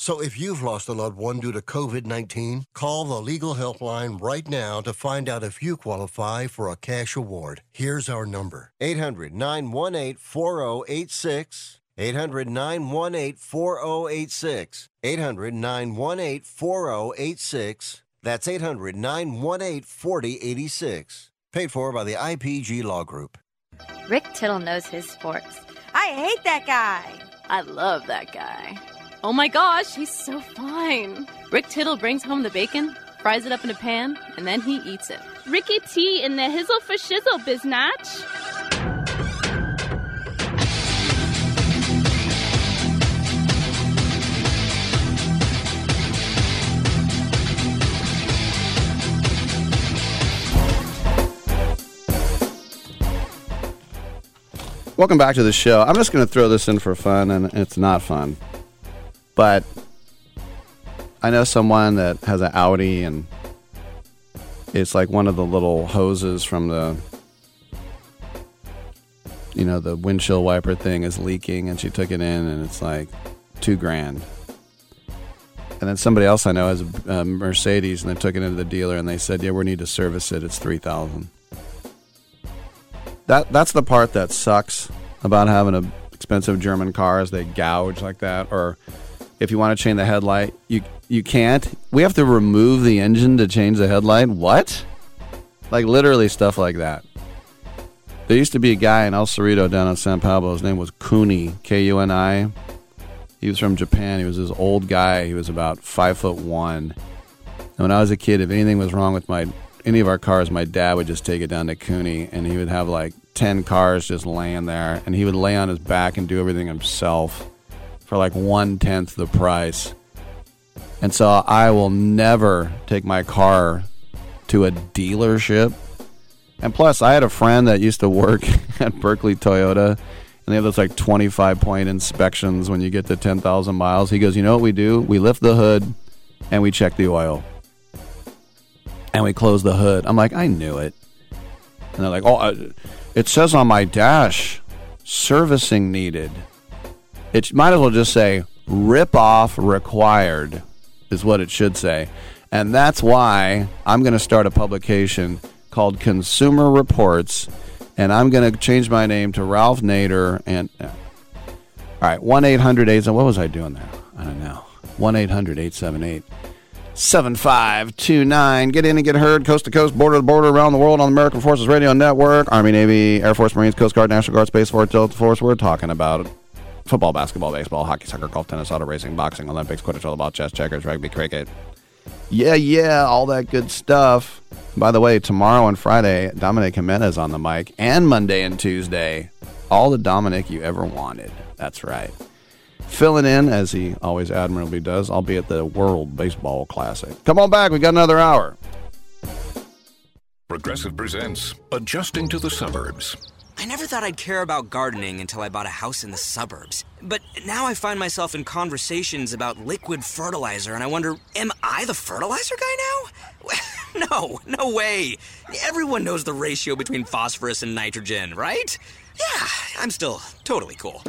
So if you've lost a loved one due to COVID 19, call the legal helpline right now to find out if you qualify for a cash award. Here's our number 800 918 4086. 800 918 4086. 800 918 4086. That's 800 918 4086. Paid for by the IPG Law Group. Rick Tittle knows his sports. I hate that guy. I love that guy. Oh my gosh, he's so fine. Rick Tittle brings home the bacon, fries it up in a pan, and then he eats it. Ricky T in the hizzle for shizzle, biznatch. Welcome back to the show. I'm just going to throw this in for fun, and it's not fun. But I know someone that has an Audi, and it's like one of the little hoses from the, you know, the windshield wiper thing is leaking, and she took it in, and it's like two grand. And then somebody else I know has a, Mercedes, and they took it into the dealer, and they said, "Yeah, we need to service it. It's three thousand. That that's the part that sucks about having a expensive German car is they gouge like that or if you want to change the headlight, you you can't. We have to remove the engine to change the headlight. What? Like literally stuff like that. There used to be a guy in El Cerrito down in San Pablo. His name was Kuni, K U N I. He was from Japan. He was this old guy. He was about five foot one. And when I was a kid, if anything was wrong with my any of our cars, my dad would just take it down to Kuni, and he would have like ten cars just laying there, and he would lay on his back and do everything himself for like one tenth the price. And so I will never take my car to a dealership. And plus, I had a friend that used to work at Berkeley Toyota, and they have those like 25 point inspections when you get to 10,000 miles. He goes, You know what we do? We lift the hood and we check the oil and we close the hood. I'm like, I knew it. And they're like, oh, uh, it says on my dash, servicing needed. It might as well just say rip off required, is what it should say. And that's why I'm going to start a publication called Consumer Reports, and I'm going to change my name to Ralph Nader. And uh, all right, one eight hundred eight. What was I doing there? I don't know. One 878 7529. Get in and get heard coast to coast, border to border, around the world on the American Forces Radio Network. Army, Navy, Air Force, Marines, Coast Guard, National Guard, Space Force, Delta Force. We're talking about football, basketball, baseball, hockey, soccer, golf, tennis, auto racing, boxing, Olympics, Quidditch, volleyball, chess, checkers, rugby, cricket. Yeah, yeah, all that good stuff. By the way, tomorrow and Friday, Dominic Jimenez on the mic, and Monday and Tuesday, all the Dominic you ever wanted. That's right filling in as he always admirably does. I'll be at the World Baseball Classic. Come on back, we got another hour. Progressive presents Adjusting to the Suburbs. I never thought I'd care about gardening until I bought a house in the suburbs. But now I find myself in conversations about liquid fertilizer, and I wonder, am I the fertilizer guy now? no, no way. Everyone knows the ratio between phosphorus and nitrogen, right? Yeah, I'm still totally cool.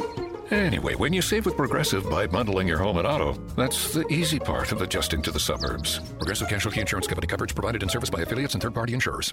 Anyway, when you save with Progressive by bundling your home and auto, that's the easy part of adjusting to the suburbs. Progressive Casualty Insurance Company coverage provided in service by affiliates and third party insurers.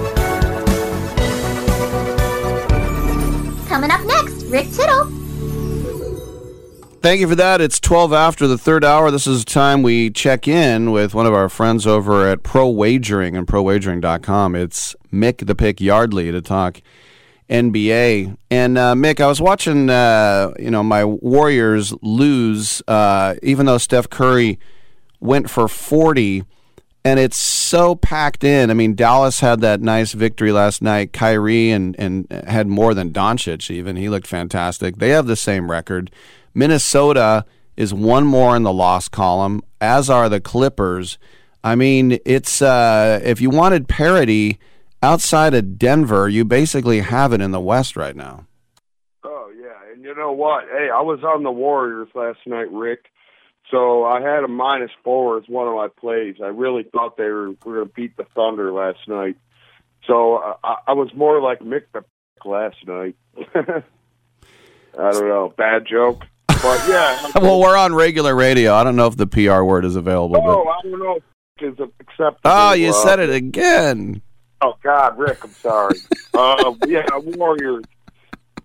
Coming up next, Rick Tittle. Thank you for that. It's 12 after the third hour. This is the time we check in with one of our friends over at Pro Wagering and ProWagering.com. It's Mick the Pick Yardley to talk NBA. And uh, Mick, I was watching, uh, you know, my Warriors lose, uh, even though Steph Curry went for 40 and it's so packed in. I mean, Dallas had that nice victory last night. Kyrie and and had more than Doncic. Even he looked fantastic. They have the same record. Minnesota is one more in the loss column, as are the Clippers. I mean, it's uh, if you wanted parity outside of Denver, you basically have it in the West right now. Oh yeah, and you know what? Hey, I was on the Warriors last night, Rick. So I had a minus four as one of my plays. I really thought they were, were going to beat the Thunder last night. So uh, I, I was more like Mick the last night. I don't know, bad joke, but yeah. well, we're on regular radio. I don't know if the PR word is available. Oh, but... I don't know if it's acceptable. Oh, you uh, said it again. Oh God, Rick, I'm sorry. uh, yeah, Warriors.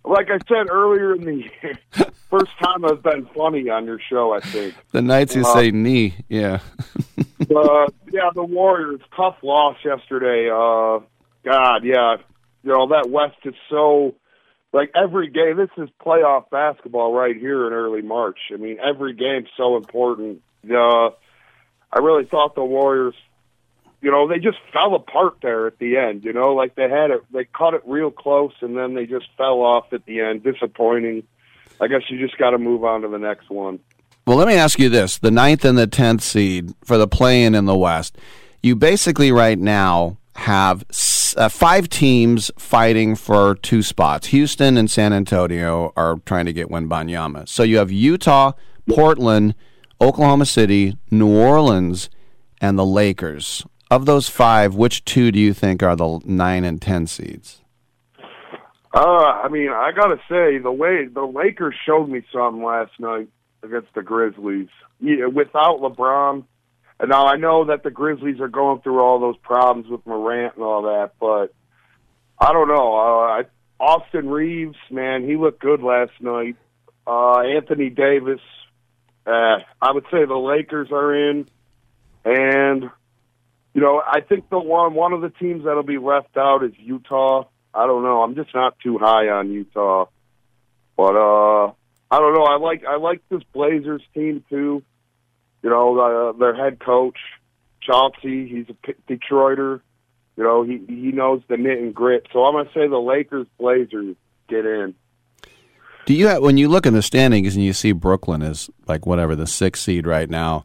Like I said earlier in the first time I've been funny on your show. I think The nights you Uh, say knee, yeah. yeah, the Warriors tough loss yesterday. Uh, God, yeah, you know that West is so like every game. This is playoff basketball right here in early March. I mean, every game's so important. Uh, I really thought the Warriors, you know, they just fell apart there at the end. You know, like they had it, they caught it real close, and then they just fell off at the end. Disappointing. I guess you just got to move on to the next one. Well, let me ask you this: the ninth and the tenth seed for the play-in in the West. You basically right now have uh, five teams fighting for two spots. Houston and San Antonio are trying to get Wembanyama. So you have Utah, Portland, Oklahoma City, New Orleans, and the Lakers. Of those five, which two do you think are the nine and ten seeds? Uh, I mean, I gotta say the way the Lakers showed me something last night against the Grizzlies. Yeah, without LeBron, and now I know that the Grizzlies are going through all those problems with Morant and all that, but I don't know. Uh, Austin Reaves, man, he looked good last night. Uh, Anthony Davis, uh, I would say the Lakers are in, and you know, I think the one one of the teams that'll be left out is Utah. I don't know. I'm just not too high on Utah, but uh, I don't know. I like I like this Blazers team too. You know, uh, their head coach Chauncey, he's a Detroiter. You know, he he knows the knit and grit. So I'm gonna say the Lakers Blazers get in. Do you have, when you look in the standings and you see Brooklyn is like whatever the sixth seed right now?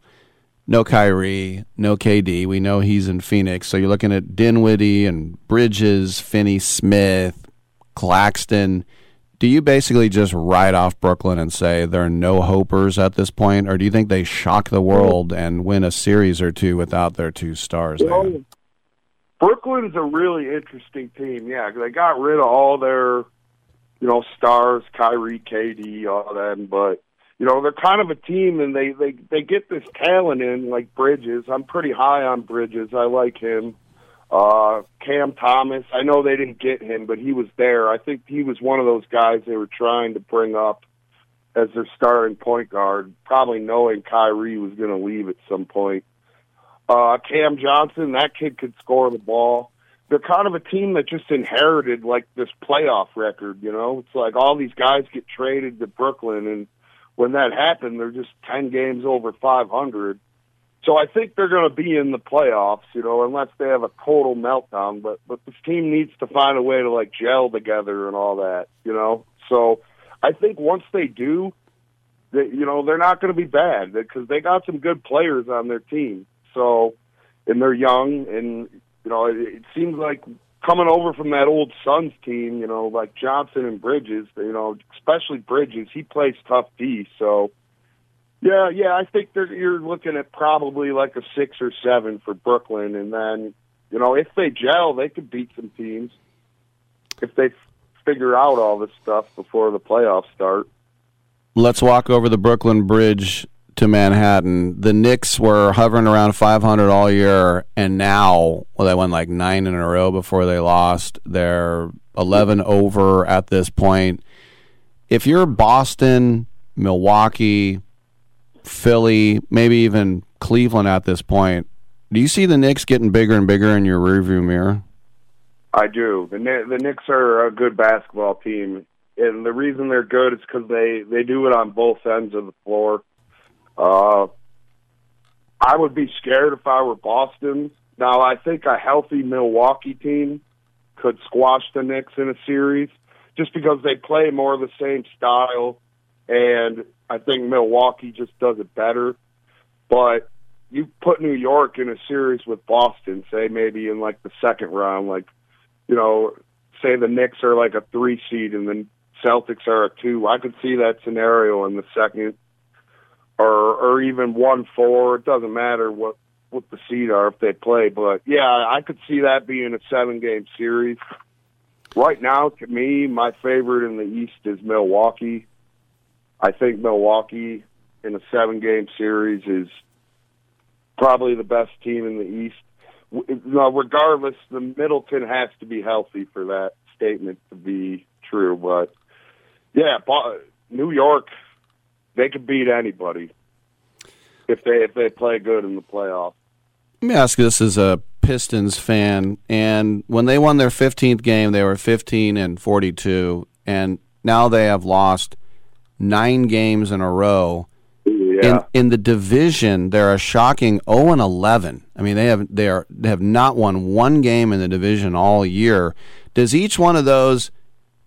No Kyrie, no KD. We know he's in Phoenix. So you're looking at Dinwiddie and Bridges, Finney Smith, Claxton. Do you basically just write off Brooklyn and say there are no hopers at this point, or do you think they shock the world and win a series or two without their two stars? Know, Brooklyn's a really interesting team. Yeah, they got rid of all their, you know, stars, Kyrie, KD, all them. But you know, they're kind of a team, and they they they get this talent in like Bridges. I'm pretty high on Bridges. I like him. Uh, Cam Thomas. I know they didn't get him, but he was there. I think he was one of those guys they were trying to bring up as their starting point guard, probably knowing Kyrie was going to leave at some point. Uh, Cam Johnson, that kid could score the ball. They're kind of a team that just inherited like this playoff record, you know? It's like all these guys get traded to Brooklyn and when that happened, they're just 10 games over 500. So I think they're going to be in the playoffs, you know, unless they have a total meltdown. But but this team needs to find a way to like gel together and all that, you know. So I think once they do, that you know they're not going to be bad because they got some good players on their team. So and they're young, and you know it, it seems like coming over from that old Suns team, you know, like Johnson and Bridges, you know, especially Bridges, he plays tough D. So yeah, yeah, I think they're, you're looking at probably like a six or seven for Brooklyn, and then you know if they gel, they could beat some teams if they figure out all this stuff before the playoffs start. Let's walk over the Brooklyn Bridge to Manhattan. The Knicks were hovering around 500 all year, and now, well, they won like nine in a row before they lost. They're 11 over at this point. If you're Boston, Milwaukee, Philly, maybe even Cleveland at this point, do you see the Knicks getting bigger and bigger in your rearview mirror? I do. The the Knicks are a good basketball team, and the reason they're good is because they they do it on both ends of the floor. Uh, I would be scared if I were Boston. Now, I think a healthy Milwaukee team could squash the Knicks in a series just because they play more of the same style, and I think Milwaukee just does it better. But you put New York in a series with Boston, say maybe in like the second round, like, you know, say the Knicks are like a three seed and the Celtics are a two. I could see that scenario in the second or or even one four. It doesn't matter what what the seed are if they play. But yeah, I could see that being a seven game series. Right now, to me, my favorite in the East is Milwaukee. I think Milwaukee in a seven game series is probably the best team in the East. No, regardless, the Middleton has to be healthy for that statement to be true. But yeah, New York, they could beat anybody if they if they play good in the playoffs. Let me ask you this as a Pistons fan, and when they won their 15th game, they were 15 and 42, and now they have lost nine games in a row. Yeah. In, in the division, they're a shocking 0 and 11. I mean, they have they are they have not won one game in the division all year. Does each one of those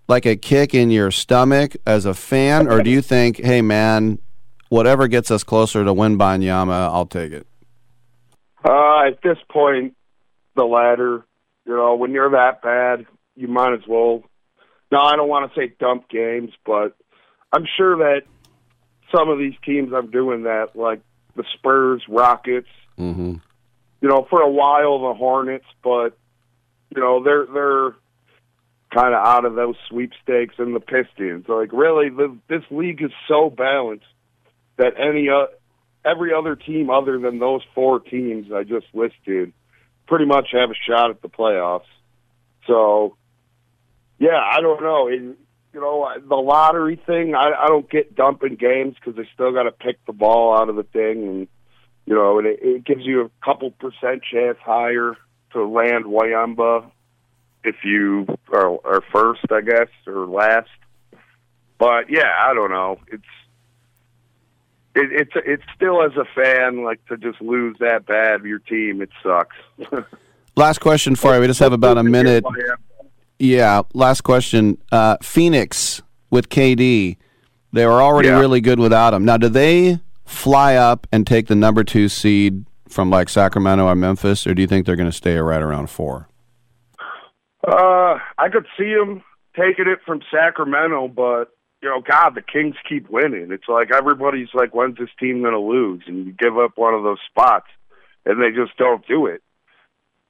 like a kick in your stomach as a fan, or do you think, hey man, whatever gets us closer to Wembanyama, I'll take it? Uh, at this point, the latter. You know, when you're that bad, you might as well. Now, I don't want to say dump games, but I'm sure that some of these teams are doing that, like the Spurs, Rockets. Mm-hmm. You know, for a while the Hornets, but you know they're they're kind of out of those sweepstakes and the Pistons. Like really, the, this league is so balanced that any uh, every other team other than those four teams I just listed pretty much have a shot at the playoffs. So, yeah, I don't know. It, you know, the lottery thing, I, I don't get dumping games because they still got to pick the ball out of the thing, and you know, and it, it gives you a couple percent chance higher to land Wayamba if you are, are first, I guess, or last. But yeah, I don't know. It's it, it's it's still as a fan like to just lose that bad of your team. It sucks. last question for you. We just have about a minute. Yeah, last question. Uh, Phoenix with KD, they were already Yeah. really good without him. Now, do they fly up and take the number two seed from like Sacramento or Memphis, or do you think they're going to stay right around four? Uh, I could see him taking it from Sacramento, but you know, God, the Kings keep winning. It's like everybody's like, when's this team going to lose? And you give up one of those spots, and they just don't do it.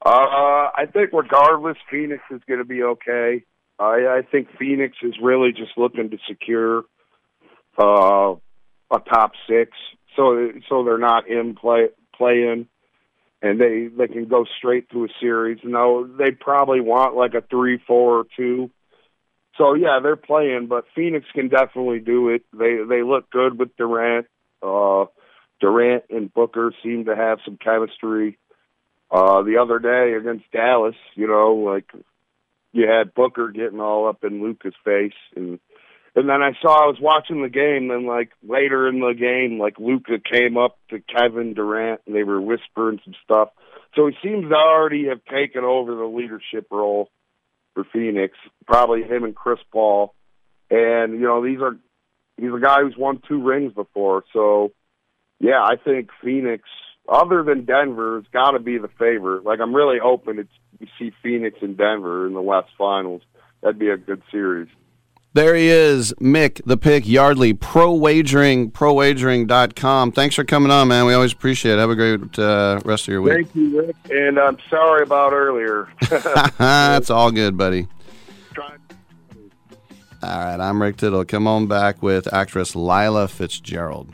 Uh, I think regardless, Phoenix is going to be okay. I, I think Phoenix is really just looking to secure uh, a top six, so so they're not in play playing, and they they can go straight to a series. Now they probably want like a three, four, or two. So yeah, they're playing, but Phoenix can definitely do it. They they look good with Durant. Uh, Durant and Booker seem to have some chemistry. Uh, the other day against Dallas, you know, like you had Booker getting all up in Luka's face, and and then I saw I was watching the game, and like later in the game, like Luka came up to Kevin Durant, and they were whispering some stuff. So he seems to already have taken over the leadership role for Phoenix. Probably him and Chris Paul, and you know these are he's a guy who's won two rings before. So yeah, I think Phoenix, other than Denver, has got to be the favorite. Like I'm really hoping it's we see Phoenix and Denver in the West Finals. That'd be a good series. There he is, Mick, the pick, Yardley, pro wagering, prowagering.com. Thanks for coming on, man. We always appreciate it. Have a great uh, rest of your week. Thank you, Rick, and I'm sorry about earlier. That's all good, buddy. All right, I'm Rick Tittle. Come on back with actress Lila Fitzgerald.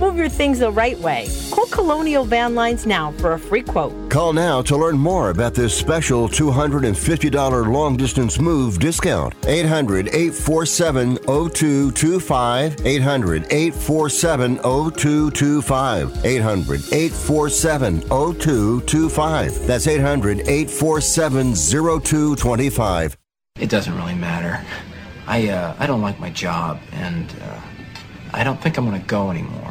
Move your things the right way. Call Colonial Van Lines now for a free quote. Call now to learn more about this special $250 long distance move discount. 800 847 0225. 800 847 0225. 800 847 0225. That's 800 847 0225. It doesn't really matter. I uh, I don't like my job, and uh, I don't think I'm gonna go anymore.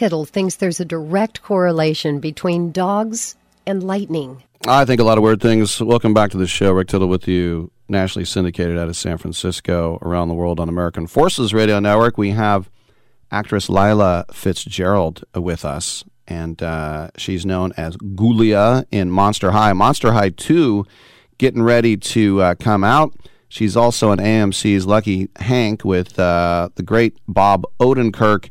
Tittle thinks there's a direct correlation between dogs and lightning. I think a lot of weird things. Welcome back to the show. Rick Tittle with you, nationally syndicated out of San Francisco, around the world on American Forces Radio Network. We have actress Lila Fitzgerald with us, and uh, she's known as Ghoulia in Monster High. Monster High 2 getting ready to uh, come out. She's also in AMC's Lucky Hank with uh, the great Bob Odenkirk.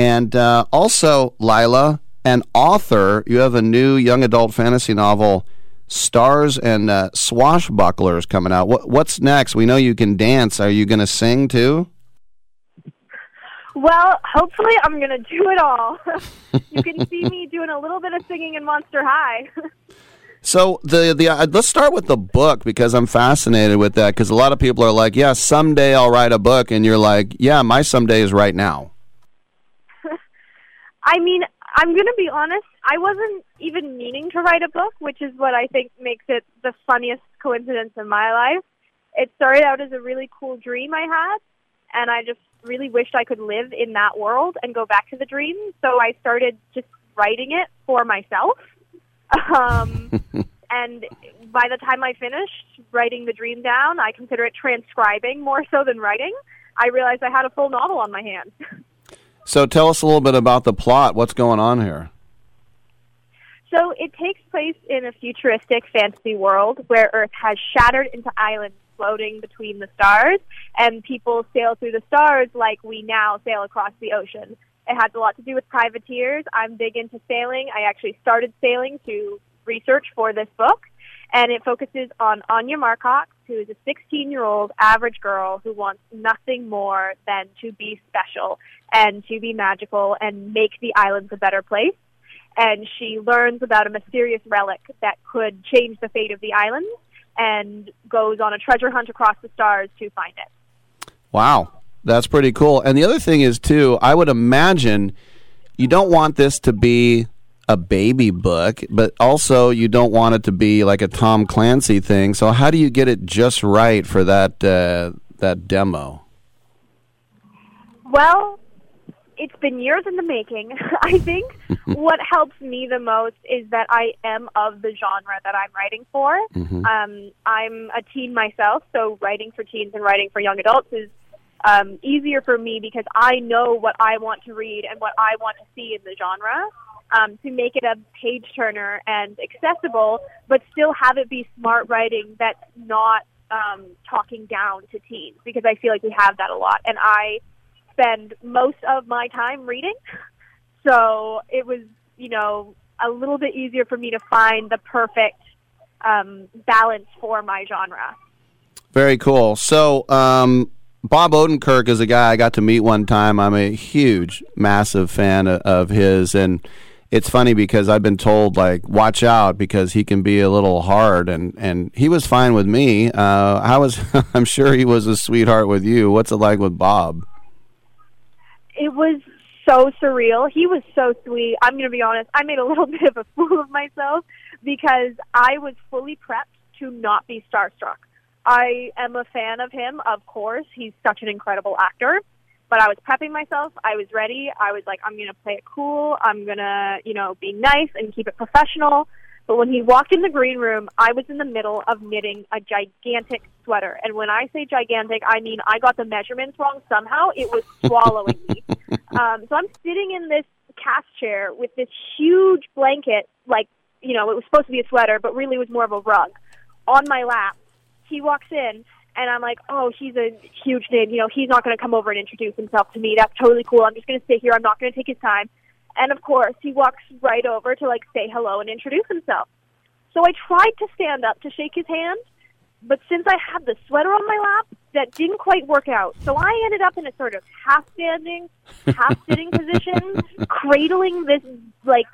And uh, also, Lila, an author, you have a new young adult fantasy novel, Stars and uh, Swashbucklers, coming out. What, what's next? We know you can dance. Are you going to sing too? Well, hopefully I'm going to do it all. you can see me doing a little bit of singing in Monster High. So the the uh, let's start with the book because I'm fascinated with that because a lot of people are like, yeah, someday I'll write a book, and you're like, yeah, my someday is right now. I mean, I'm going to be honest, I wasn't even meaning to write a book, which is what I think makes it the funniest coincidence in my life. It started out as a really cool dream I had, and I just really wished I could live in that world and go back to the dream. So I started just writing it for myself. Um, and by the time I finished writing the dream down, I consider it transcribing more so than writing. I realized I had a full novel on my hands. So tell us a little bit about the plot. What's going on here? So it takes place in a futuristic fantasy world where Earth has shattered into islands floating between the stars, and people sail through the stars like we now sail across the ocean. It has a lot to do with privateers. I'm big into sailing. I actually started sailing to research for this book, and it focuses on Anya Marcox, who is a 16 year old average girl who wants nothing more than to be special and to be magical and make the islands a better place and she learns about a mysterious relic that could change the fate of the island and goes on a treasure hunt across the stars to find it. Wow, that's pretty cool. And the other thing is too, I would imagine you don't want this to be a baby book, but also you don't want it to be like a Tom Clancy thing. So how do you get it just right for that uh, that demo? Well, it's been years in the making. I think what helps me the most is that I am of the genre that I'm writing for. Mhm. Um, I'm a teen myself, so writing for teens and writing for young adults is um, easier for me because I know what I want to read and what I want to see in the genre. Um, to make it a page turner and accessible, but still have it be smart writing that's not um, talking down to teens because I feel like we have that a lot. And I spend most of my time reading. So it was, you know, a little bit easier for me to find the perfect um, balance for my genre. Very cool. So, um, Bob Odenkirk is a guy I got to meet one time. I'm a huge, massive fan of, his, and it's funny because I've been told like, watch out because he can be a little hard, and and he was fine with me. Uh, I was, I'm sure he was a sweetheart with you. What's it like with Bob? It was so surreal. He was so sweet. I'm going to be honest, I made a little bit of a fool of myself because I was fully prepped to not be starstruck. I am a fan of him, of course. He's such an incredible actor. But I was prepping myself. I was ready. I was like, I'm going to play it cool. I'm going to, you know, be nice and keep it professional. But when he walked in the green room, I was in the middle of knitting a gigantic sweater. And when I say gigantic, I mean I got the measurements wrong somehow. It was swallowing me. Um, so I'm sitting in this cast chair with this huge blanket, like, you know, it was supposed to be a sweater, but really was more of a rug, on my lap. He walks in, and I'm like, oh, he's a huge name. You know, he's not going to come over and introduce himself to me. That's totally cool. I'm just going to stay here. I'm not going to take his time. And of course, he walks right over to like say hello and introduce himself. So I tried to stand up to shake his hand, but since I had the sweater on my lap, that didn't quite work out. So I ended up in a sort of half standing, half sitting position, cradling this like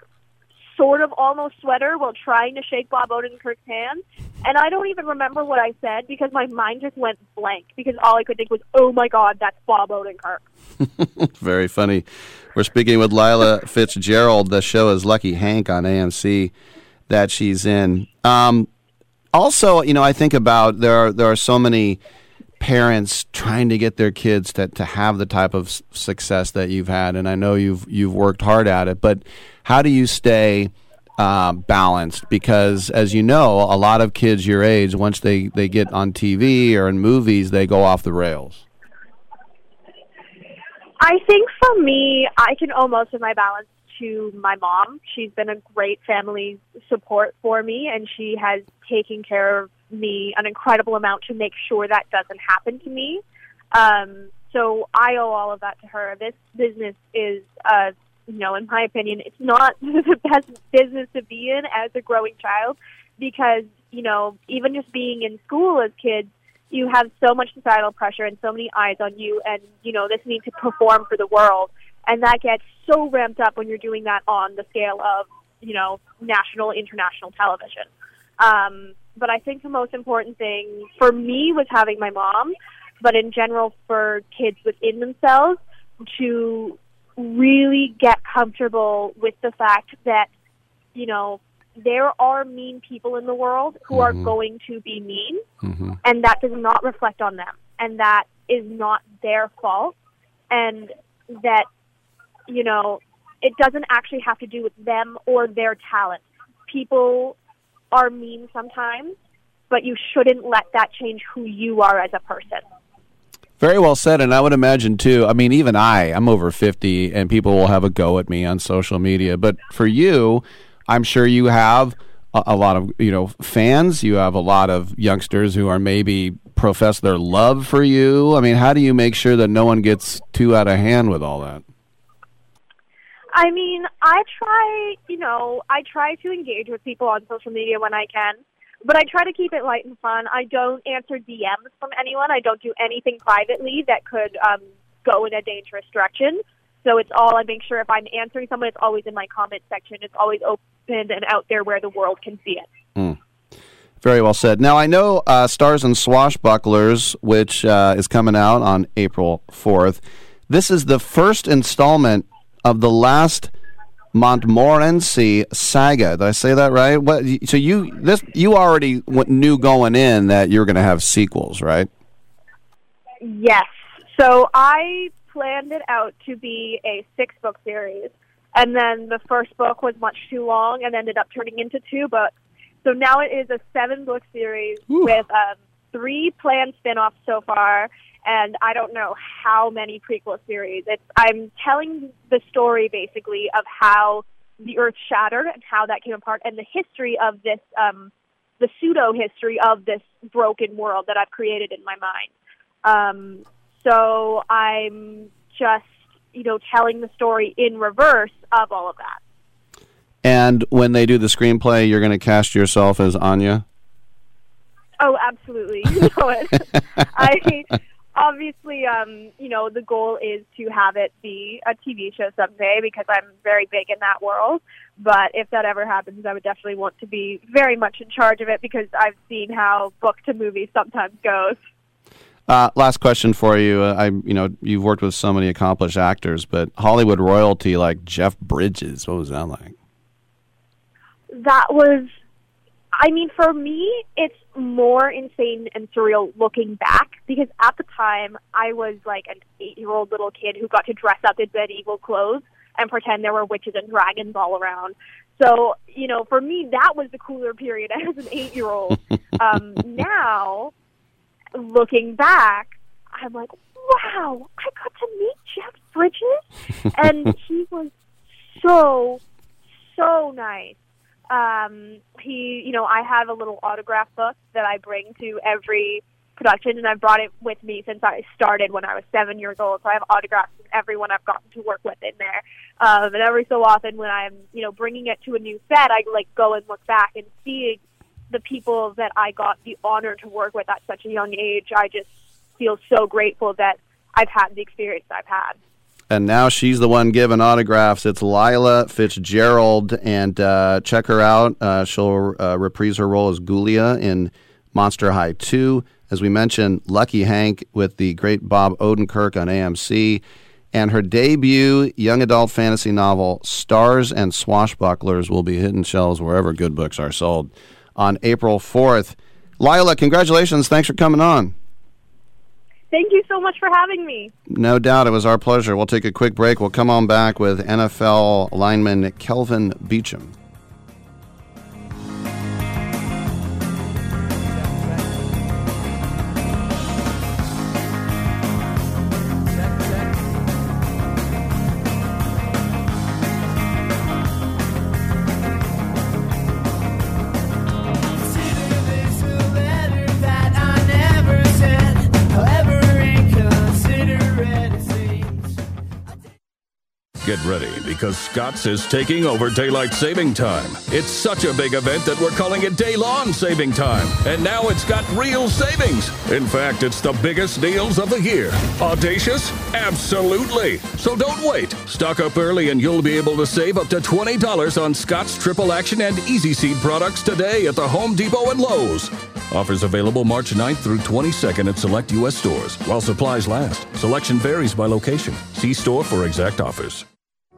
sort of almost sweater while trying to shake Bob Odenkirk's hand. And I don't even remember what I said because my mind just went blank because all I could think was, "Oh my God, that's Bob Odenkirk." Very funny. We're speaking with Lila Fitzgerald. The show is Lucky Hank on AMC that she's in. Um, also, you know, I think about there are there are so many parents trying to get their kids to, to have the type of success that you've had, and I know you've you've worked hard at it. But how do you stay uh, balanced? Because as you know, a lot of kids your age, once they they get on TV or in movies, they go off the rails. I think for me, I can owe most of my balance to my mom. She's been a great family support for me, and she has taken care of me an incredible amount to make sure that doesn't happen to me. Um, so I owe all of that to her. This business is, uh, you know, in my opinion, it's not the best business to be in as a growing child because, you know, even just being in school as kids, you have so much societal pressure and so many eyes on you and you know this need to perform for the world and that gets so ramped up when you're doing that on the scale of you know national international television um, but i think the most important thing for me was having my mom but in general for kids within themselves to really get comfortable with the fact that you know there are mean people in the world who are mm-hmm. going to be mean mm-hmm. and that does not reflect on them and that is not their fault and that you know it doesn't actually have to do with them or their talent. People are mean sometimes, but you shouldn't let that change who you are as a person. Very well said, and I would imagine too. I mean, even I, I'm over fifty, and people will have a go at me on social media. But for you, I'm sure you have a, a lot of you know fans. You have a lot of youngsters who are maybe profess their love for you. I mean, how do you make sure that no one gets too out of hand with all that? I mean, I try, you know, I try to engage with people on social media when I can, but I try to keep it light and fun. I don't answer DMs from anyone. I don't do anything privately that could um, go in a dangerous direction. So it's all I make sure if I'm answering someone, it's always in my comment section. It's always open and out there where the world can see it. Mm. Very well said. Now I know uh, Stars and Swashbucklers, which uh, is coming out on April fourth. This is the first installment of the last Montmorency saga. Did I say that right? What? So you this you already knew going in that you're going to have sequels, right? Yes. So I planned it out to be a six book series, and then the first book was much too long and ended up turning into two books. So now it is a seven book series Ooh. with um, three planned spin offs so far, and I don't know how many prequel series. It's I'm telling the story basically of how the Earth shattered and how that came apart, and the history of this, um, the pseudo history of this broken world that I've created in my mind. Um, so I'm just you know telling the story in reverse of all of that. And when they do the screenplay, you're going to cast yourself as Anya. Oh, absolutely. You know it. I obviously, um, you know, the goal is to have it be a TV show someday because I'm very big in that world. But if that ever happens, I would definitely want to be very much in charge of it because I've seen how book to movie sometimes goes. Uh, last question for you. Uh, I, you know, you've worked with so many accomplished actors, but Hollywood royalty like Jeff Bridges, what was that like? That was I mean, for me, it's more insane and surreal looking back because at the time I was like an eight year old little kid who got to dress up in medieval clothes and pretend there were witches and dragons all around. So, you know, for me, that was the cooler period as an eight year old. um, now, looking back, I'm like, wow, I got to meet Jeff Bridges. and he was so, so nice um, he, you know, I have a little autograph book that I bring to every production, and I've brought it with me since I started when I was seven years old. So I have autographs of everyone I've gotten to work with in there. Um, and every so often, when I'm, you know, bringing it to a new set, I like go and look back and see the people that I got the honor to work with at such a young age. I just feel so grateful that I've had the experience I've had and now she's the one giving autographs. It's Lilah Fitzgerald, and uh, check her out. Uh, she'll uh, reprise her role as Ghoulia in Monster High 2. As we mentioned, Lucky Hank with the great Bob Odenkirk on AMC, and her debut young adult fantasy novel, Stars and Swashbucklers, will be hitting shelves wherever good books are sold on April 4th. Lilah, congratulations. Thanks for coming on. Thank you so much for having me. No doubt. It was our pleasure. We'll take a quick break. We'll come on back with NFL lineman Kelvin Beachum. Because Scott's is taking over daylight saving time. It's such a big event that we're calling it Day Saving Time. And now it's got real savings. In fact, it's the biggest deals of the year. Audacious? Absolutely. So don't wait. Stock up early and you'll be able to save up to $20 on Scott's Triple Action and Easy Seed products today at the Home Depot and Lowe's. Offers available March 9th through 22nd at select U.S. stores while supplies last. Selection varies by location. See store for exact offers.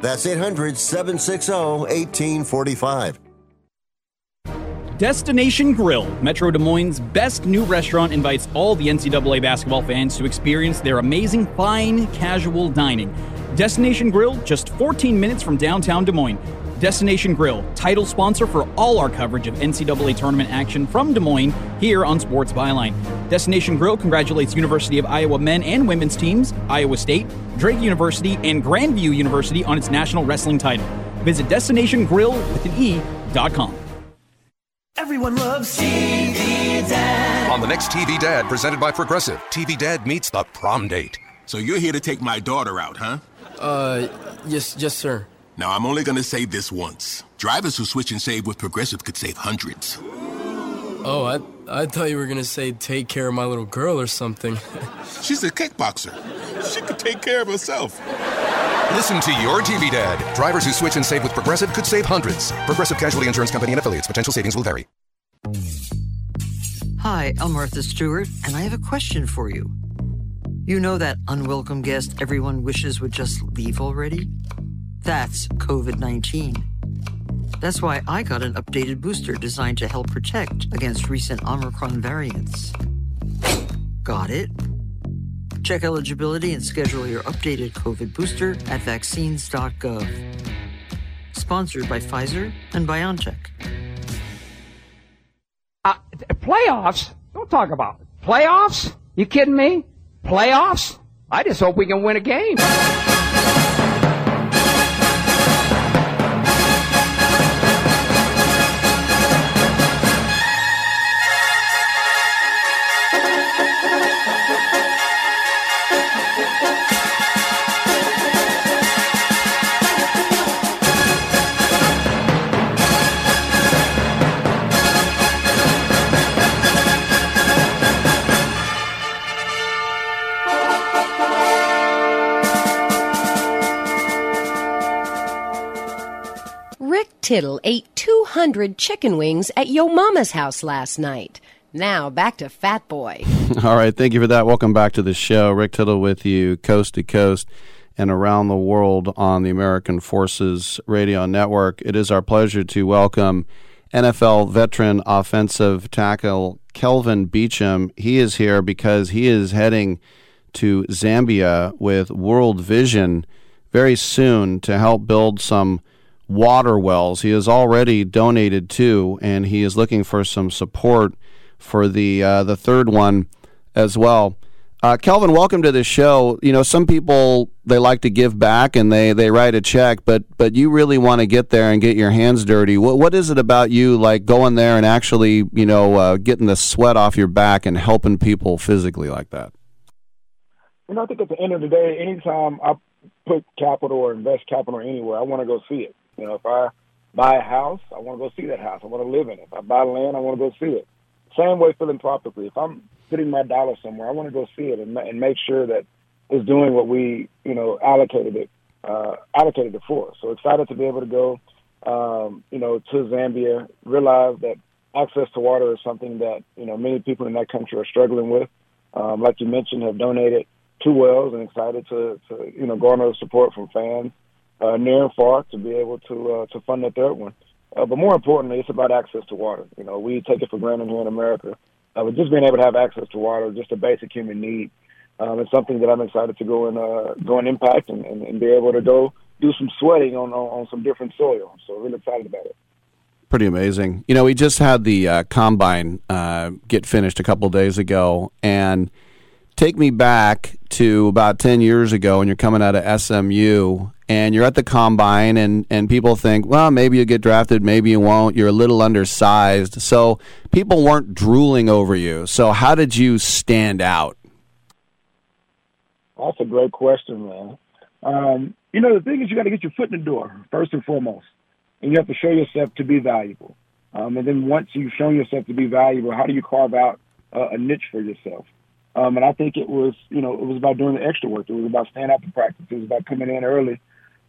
That's 800 760 1845. Destination Grill, Metro Des Moines' best new restaurant, invites all the NCAA basketball fans to experience their amazing fine casual dining. Destination Grill, just 14 minutes from downtown Des Moines. Destination Grill, title sponsor for all our coverage of NCAA tournament action from Des Moines here on Sports Byline. Destination Grill congratulates University of Iowa men and women's teams, Iowa State, Drake University, and Grandview University on its national wrestling title. Visit Destination Grill with an E.com. Everyone loves TV Dad. On the next TV Dad, presented by Progressive, TV Dad meets the prom date. So you're here to take my daughter out, huh? Uh, yes, yes, sir. Now, I'm only gonna say this once. Drivers who switch and save with Progressive could save hundreds. Oh, I, I thought you were gonna say take care of my little girl or something. She's a kickboxer. She could take care of herself. Listen to your TV Dad. Drivers who switch and save with Progressive could save hundreds. Progressive Casualty Insurance Company and affiliates. Potential savings will vary. Hi, I'm Martha Stewart, and I have a question for you. You know that unwelcome guest everyone wishes would just leave already? That's COVID 19. That's why I got an updated booster designed to help protect against recent Omicron variants. Got it? Check eligibility and schedule your updated COVID booster at vaccines.gov. Sponsored by Pfizer and BioNTech. Uh, playoffs? Don't talk about it. Playoffs? You kidding me? Playoffs? I just hope we can win a game. Tittle ate 200 chicken wings at Yo Mama's house last night. Now back to Fat Boy. All right, thank you for that. Welcome back to the show. Rick Tittle with you, coast to coast and around the world on the American Forces Radio Network. It is our pleasure to welcome NFL veteran offensive tackle Kelvin Beachum. He is here because he is heading to Zambia with World Vision very soon to help build some water wells. He has already donated two, and he is looking for some support for the uh, the third one as well. Uh, Kelvin, welcome to the show. You know, some people they like to give back and they, they write a check, but but you really want to get there and get your hands dirty. What what is it about you like going there and actually you know uh, getting the sweat off your back and helping people physically like that? You know, I think at the end of the day, anytime I put capital or invest capital anywhere, I want to go see it. You know, if I buy a house, I want to go see that house. I want to live in it. If I buy land, I want to go see it. Same way philanthropically. If I'm putting my dollar somewhere, I want to go see it and, and make sure that it's doing what we, you know, allocated it, uh, allocated it for. So excited to be able to go, um, you know, to Zambia. Realize that access to water is something that you know many people in that country are struggling with. Um, like you mentioned, have donated two wells and excited to, to you know garner support from fans uh, near and far to be able to uh, to fund the third one. Uh, but more importantly, it's about access to water. You know, we take it for granted here in America. Uh, but just being able to have access to water, just a basic human need, um, it's something that I'm excited to go and uh, go and impact and, and, and be able to go do some sweating on, on, on some different soil. So really excited about it. Pretty amazing. You know, we just had the uh, combine uh, get finished a couple days ago, and take me back to about 10 years ago when you're coming out of SMU and you're at the combine, and and people think, well, maybe you get drafted, maybe you won't. You're a little undersized, so people weren't drooling over you. So how did you stand out? That's a great question, man. Um, you know, the thing is, you got to get your foot in the door first and foremost, and you have to show yourself to be valuable. Um, and then once you've shown yourself to be valuable, how do you carve out uh, a niche for yourself? Um, and I think it was, you know, it was about doing the extra work. It was about staying after practice. It was about coming in early,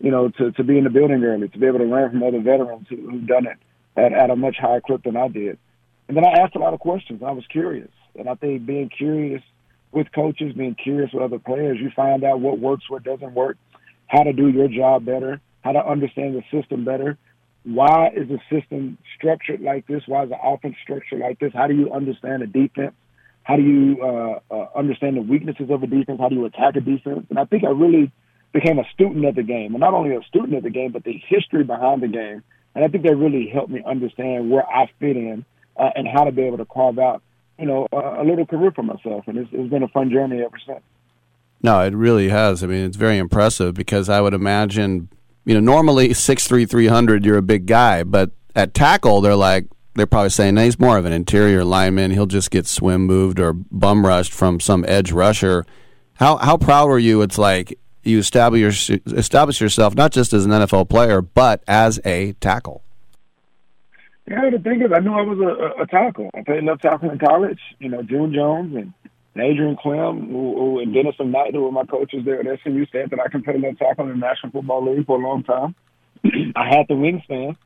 you know, to, to be in the building early, to be able to learn from other veterans who, who've done it at, at a much higher clip than I did. And then I asked a lot of questions. I was curious. And I think being curious with coaches, being curious with other players, you find out what works, what doesn't work, how to do your job better, how to understand the system better. Why is the system structured like this? Why is the offense structured like this? How do you understand the defense? How do you uh, uh, understand the weaknesses of a defense? How do you attack a defense? And I think I really became a student of the game, and not only a student of the game, but the history behind the game. And I think that really helped me understand where I fit in uh, and how to be able to carve out, you know, a, a little career for myself. And it's, it's been a fun journey ever since. No, it really has. I mean, it's very impressive because I would imagine, you know, normally six three three hundred, you're a big guy, but at tackle, they're like they're probably saying no, he's more of an interior lineman. He'll just get swim moved or bum rushed from some edge rusher. How how proud were you? It's like you establish establish yourself not just as an NFL player, but as a tackle. Yeah, the thing is, I knew I was a, a, tackle. I played left tackle in college. You know, June Jones and Adrian Klemm who, who, and Dennis McKnight, who were my coaches there at SMU, said that I can play left tackle in the National Football League for a long time. I had the wingspan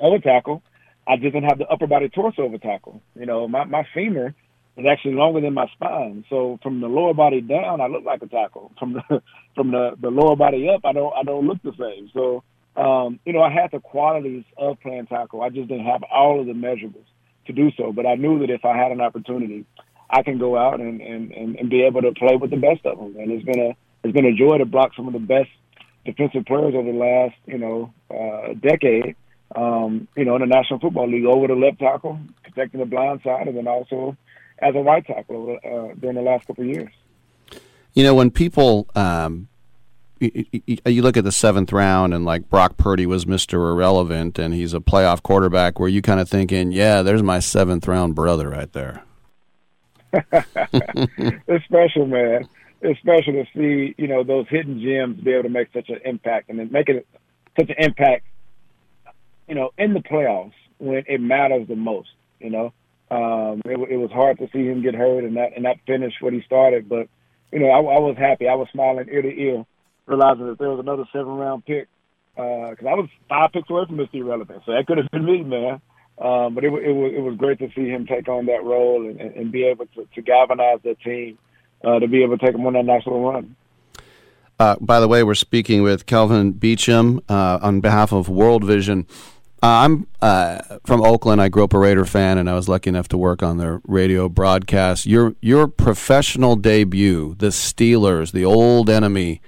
of a tackle. I didn't have the upper body torso of a tackle. You know, my, my femur is actually longer than my spine. So from the lower body down, I look like a tackle. From the from the, the lower body up, I don't I don't look the same. So um, you know, I had the qualities of playing tackle. I just didn't have all of the measurables to do so. But I knew that if I had an opportunity, I can go out and, and, and, and be able to play with the best of them. And it's been a it's been a joy to block some of the best defensive players over the last you know uh, decade um, you know, in the National Football League over the left tackle, protecting the blind side, and then also as a right tackle uh, during the last couple of years. You know, when people, um, you, you, look at the seventh round and like Brock Purdy was Mr. Irrelevant and he's a playoff quarterback, where you kind of thinking, yeah, there's my seventh round brother right there. it's special, man. It's special to see, you know, those hidden gems be able to make such an impact and then making such an impact you know, in the playoffs when it matters the most. You know, um, it, it was hard to see him get hurt and not and not finish what he started, but you know, I, I was happy. I was smiling ear to ear, realizing that there was another seven round pick because uh, I was five picks away from Mr. Irrelevant, so that could have been me, man. Um, but it, it was it was great to see him take on that role and, and be able to, to galvanize the team uh, to be able to take them on that national run. Uh, by the way, we're speaking with Kelvin Beachum uh, on behalf of World Vision. Uh, I'm uh, from Oakland. I grew up a Raider fan, and I was lucky enough to work on their radio broadcast. Your your professional debut, the Steelers, the old enemy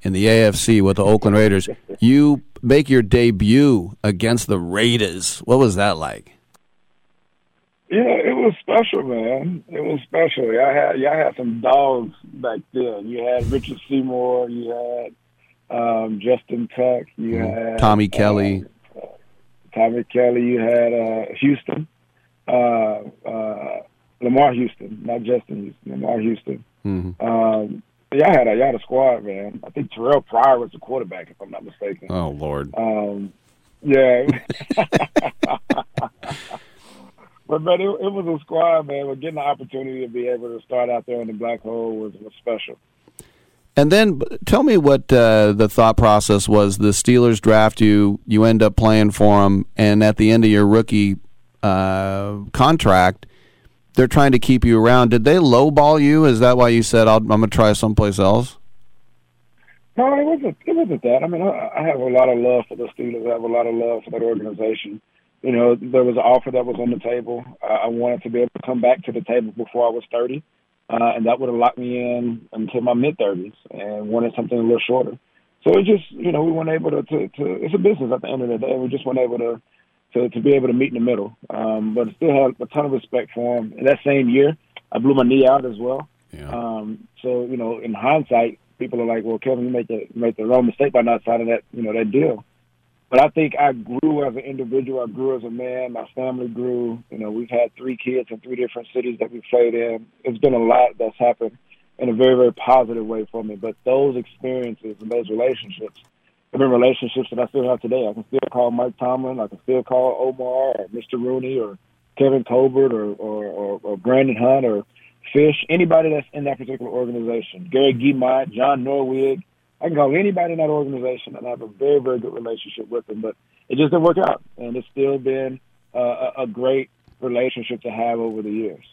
in the AFC with the Oakland Raiders. You make your debut against the Raiders. What was that like? Yeah, it was special, man. It was special. I had yeah, I had some dogs back then. You had Richard Seymour. You had um, Justin Tuck. You mm-hmm. had Tommy Kelly. Uh, Tommy Kelly. You had uh, Houston, uh, uh, Lamar Houston, not Justin Houston, Lamar Houston. Mm-hmm. Um, yeah, I had a, you had a squad, man. I think Terrelle Pryor was the quarterback, if I'm not mistaken. Oh Lord. Um, yeah. but man, it, it was a squad, man. But getting the opportunity to be able to start out there in the black hole was, was special. And then tell me what uh, the thought process was. The Steelers draft you, you end up playing for them, and at the end of your rookie uh, contract, they're trying to keep you around. Did they lowball you? Is that why you said I'm going to try someplace else? No, it wasn't. It wasn't that. I mean, I, I have a lot of love for the Steelers. I have a lot of love for that organization. You know, there was an offer that was on the table. I wanted to be able to come back to the table before I was 30 uh, and that would have locked me in until my mid thirties, and wanted something a little shorter. So it just, you know, we weren't able to, to, to. It's a business at the end of the day. We just weren't able to, to, to be able to meet in the middle. Um, but I still have a ton of respect for him. And that same year, I blew my knee out as well. Yeah. Um, so you know, in hindsight, people are like, "Well, Kevin, you made the you make the wrong mistake by not signing that you know that deal." But I think I grew as an individual. I grew as a man. My family grew. You know, we've had three kids in three different cities that we played in. It's been a lot that's happened in a very, very positive way for me. But those experiences and those relationships have been relationships that I still have today. I can still call Mike Tomlin. I can still call Omar or Mr. Rooney or Kevin Colbert or, or, or, or Brandon Hunt or Fish, anybody that's in that particular organization. Gary Guimont, John Norwig. I can call anybody in that organization and I have a very, very good relationship with them. But it just didn't work out. And it's still been uh, a great relationship to have over the years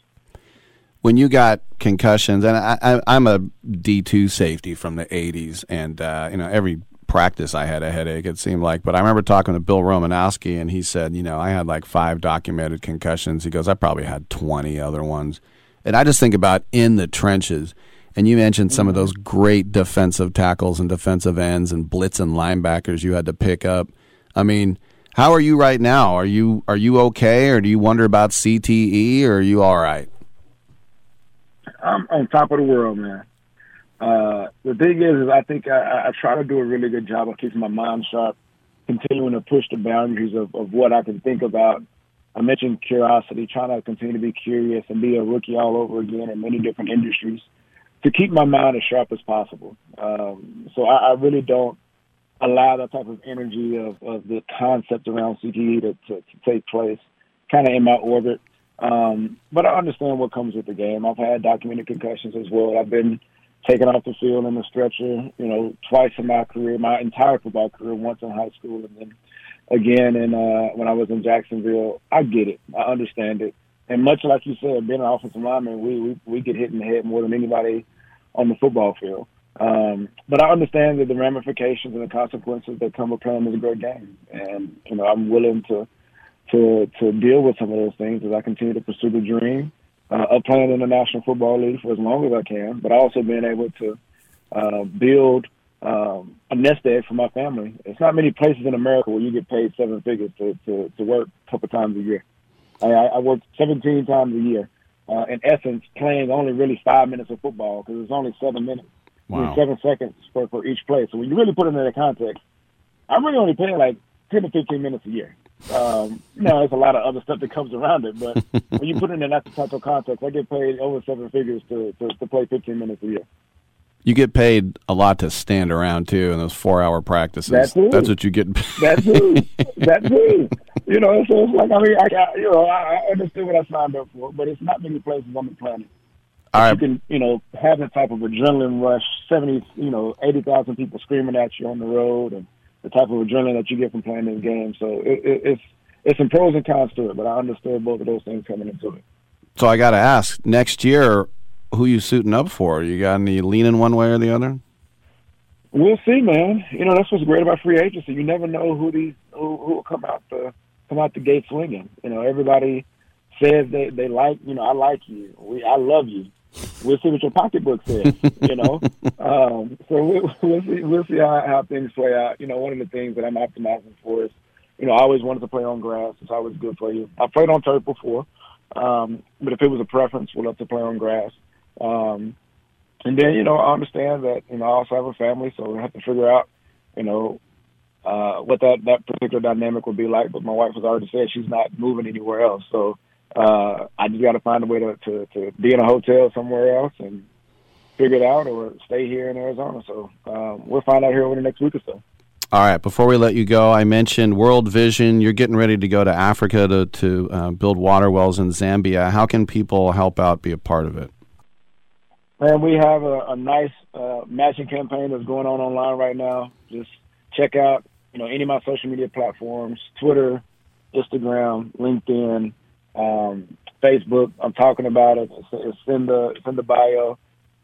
when you got concussions, and I, am a D2 safety from the 80s, and uh, you know every practice I had a headache. It seemed like, but I remember talking to Bill Romanowski, and he said, you know, I had like five documented concussions. He goes, I probably had 20 other ones, and I just think about in the trenches. And you mentioned some of those great defensive tackles and defensive ends and blitz and linebackers you had to pick up. I mean, how are you right now? Are you are you okay, or do you wonder about CTE, or are you all right? I'm on top of the world, man. Uh, the thing is, is I think I, I try to do a really good job of keeping my mind sharp, continuing to push the boundaries of, of what I can think about. I mentioned curiosity, trying to continue to be curious and be a rookie all over again in many different industries to keep my mind as sharp as possible. Um, so I, I really don't allow that type of energy of, of the concept around CTE to, to, to take place kind of in my orbit. Um, but I understand what comes with the game. I've had documented concussions as well. I've been taken off the field in a stretcher, you know, twice in my career, my entire football career, once in high school and then again in uh when I was in Jacksonville. I get it. I understand it. And much like you said, being an offensive lineman, we we, we get hit in the head more than anybody on the football field. Um, but I understand that the ramifications and the consequences that come with playing this great game. And, you know, I'm willing to to to deal with some of those things as I continue to pursue the dream uh, of playing in the National Football League for as long as I can, but also being able to uh, build um, a nest egg for my family. It's not many places in America where you get paid seven figures to to, to work a couple times a year. I, I work 17 times a year. Uh, in essence, playing only really five minutes of football because it's only seven minutes, wow. seven seconds for, for each play. So when you really put it in that context, I'm really only playing like 10 to 15 minutes a year. Um, you know, there's a lot of other stuff that comes around it, but when you put it in that type of context, I get paid over seven figures to, to, to play 15 minutes a year. You get paid a lot to stand around too in those four-hour practices. That's, That's what you get. That's it. That's it. You know, so it's like I mean, I, you know, I, I understood what I signed up for, but it's not many places on the planet. All right. You can, you know, have that type of adrenaline rush. Seventy, you know, eighty thousand people screaming at you on the road, and the type of adrenaline that you get from playing this game. So it, it, it's it's some pros and cons to it, but I understood both of those things coming into it. So I got to ask, next year, who you suiting up for? You got any leaning one way or the other? We'll see, man. You know that's what's great about free agency. You never know who these who, who will come out the come out the gate swinging. You know, everybody says they they like you know I like you, we I love you, we'll see what your pocketbook says. you know, um, so we'll, we'll see. We'll see how, how things play out. You know, one of the things that I'm optimizing for is, you know, I always wanted to play on grass. It's always good for you. I played on turf before, um, but if it was a preference, we'd love to play on grass. Um, and then, you know, I understand that you know I also have a family, so we have to figure out, you know, uh, what that that particular dynamic would be like. But my wife has already said she's not moving anywhere else, so uh, I just got to find a way to, to, to be in a hotel somewhere else and figure it out or stay here in Arizona. So um, we'll find out here over the next week or so. All right. Before we let you go, I mentioned World Vision. You're getting ready to go to Africa to, to uh, build water wells in Zambia. How can people help out, be a part of it? Man, we have a, a nice uh, matching campaign that's going on online right now. Just check out, you know, any of my social media platforms: Twitter, Instagram, LinkedIn, um, Facebook. I'm talking about it. It's, in the it's in the bio.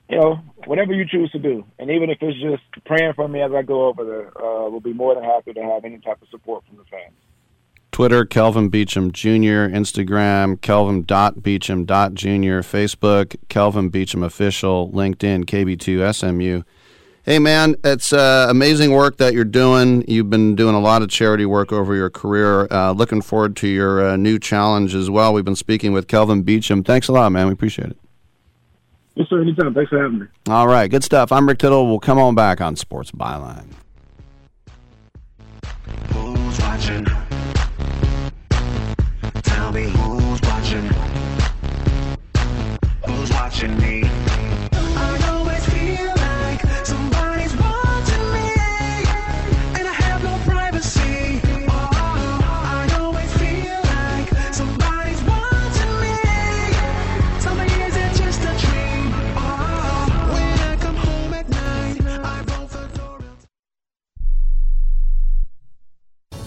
You know, whatever you choose to do, and even if it's just praying for me as I go over there, uh, we'll be more than happy to have any type of support from the fans. Twitter, Kelvin Beachum Jr., Instagram, kelvin.beachum.jr., Facebook, Kelvin Beachum Official, LinkedIn, KB2SMU. Hey, man, it's uh, amazing work that you're doing. You've been doing a lot of charity work over your career. Uh, looking forward to your uh, new challenge as well. We've been speaking with Kelvin Beachum. Thanks a lot, man. We appreciate it. Yes, sir. Anytime. Thanks for having me. All right, good stuff. I'm Rick Tittle. We'll come on back on Sports Byline. Who's watching? Tell me who's watching? Who's watching me?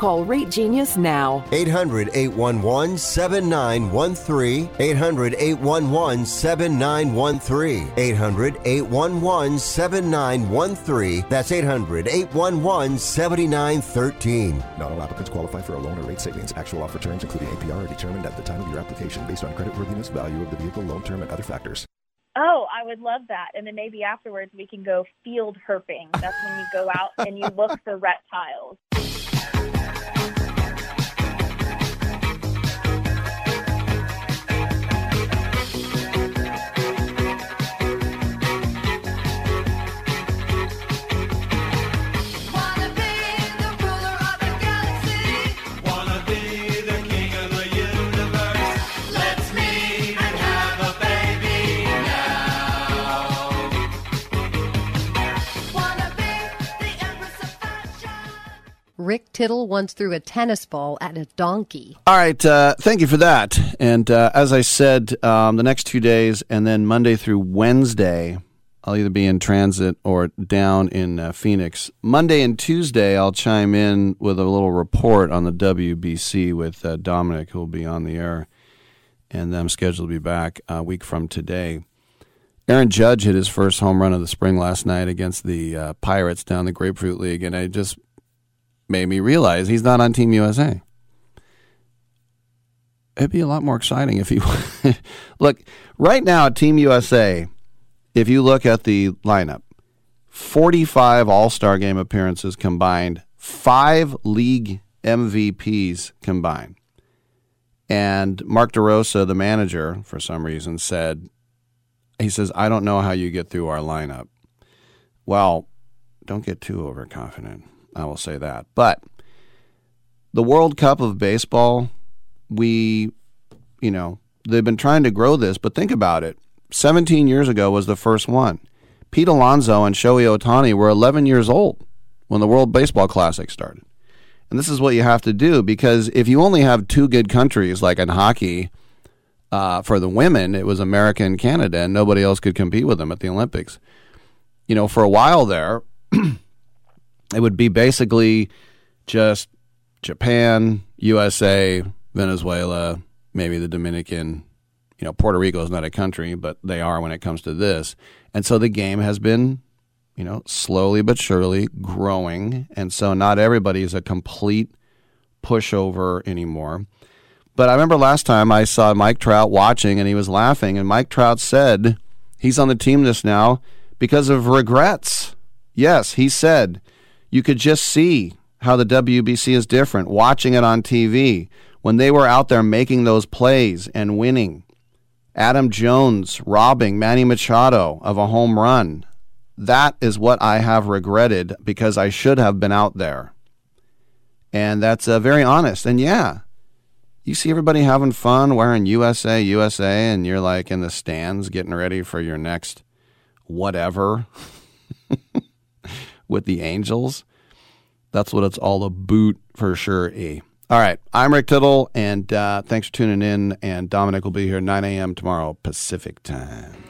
Call Rate Genius now. 800 811 7913. 800 811 7913. 800 811 7913. That's 800 811 7913. Not all applicants qualify for a loan or rate savings. Actual offer terms, including APR, are determined at the time of your application based on creditworthiness, value of the vehicle, loan term, and other factors. Oh, I would love that. And then maybe afterwards we can go field herping. That's when you go out and you look for reptiles. Rick Tittle once threw a tennis ball at a donkey. All right, uh, thank you for that. And uh, as I said, um, the next two days, and then Monday through Wednesday, I'll either be in transit or down in uh, Phoenix. Monday and Tuesday, I'll chime in with a little report on the WBC with uh, Dominic, who will be on the air, and then I'm scheduled to be back a week from today. Aaron Judge hit his first home run of the spring last night against the uh, Pirates down the Grapefruit League, and I just made me realize he's not on Team USA. It'd be a lot more exciting if he look right now at Team USA. If you look at the lineup, 45 All Star game appearances combined, five league MVPs combined. And Mark DeRosa, the manager, for some reason, said, he says, I don't know how you get through our lineup. Well, don't get too overconfident. I will say that. But the World Cup of baseball, we, you know, they've been trying to grow this, but think about it. 17 years ago was the first one. Pete Alonso and Shohei Ohtani were 11 years old when the World Baseball Classic started. And this is what you have to do because if you only have two good countries, like in hockey, uh, for the women, it was America and Canada, and nobody else could compete with them at the Olympics. You know, for a while there, it would be basically just Japan, USA, Venezuela, maybe the Dominican. You know, Puerto Rico is not a country, but they are when it comes to this. And so the game has been, you know, slowly but surely growing. And so not everybody is a complete pushover anymore. But I remember last time I saw Mike Trout watching and he was laughing. And Mike Trout said he's on the team this now because of regrets. Yes, he said you could just see how the WBC is different watching it on TV when they were out there making those plays and winning. Adam Jones robbing Manny Machado of a home run. That is what I have regretted because I should have been out there. And that's uh, very honest. And yeah, you see everybody having fun wearing USA, USA, and you're like in the stands getting ready for your next whatever with the Angels. That's what it's all about for sure. E. All right. I'm Rick Tittle, and uh, thanks for tuning in. And Dominic will be here 9 a.m. tomorrow, Pacific time.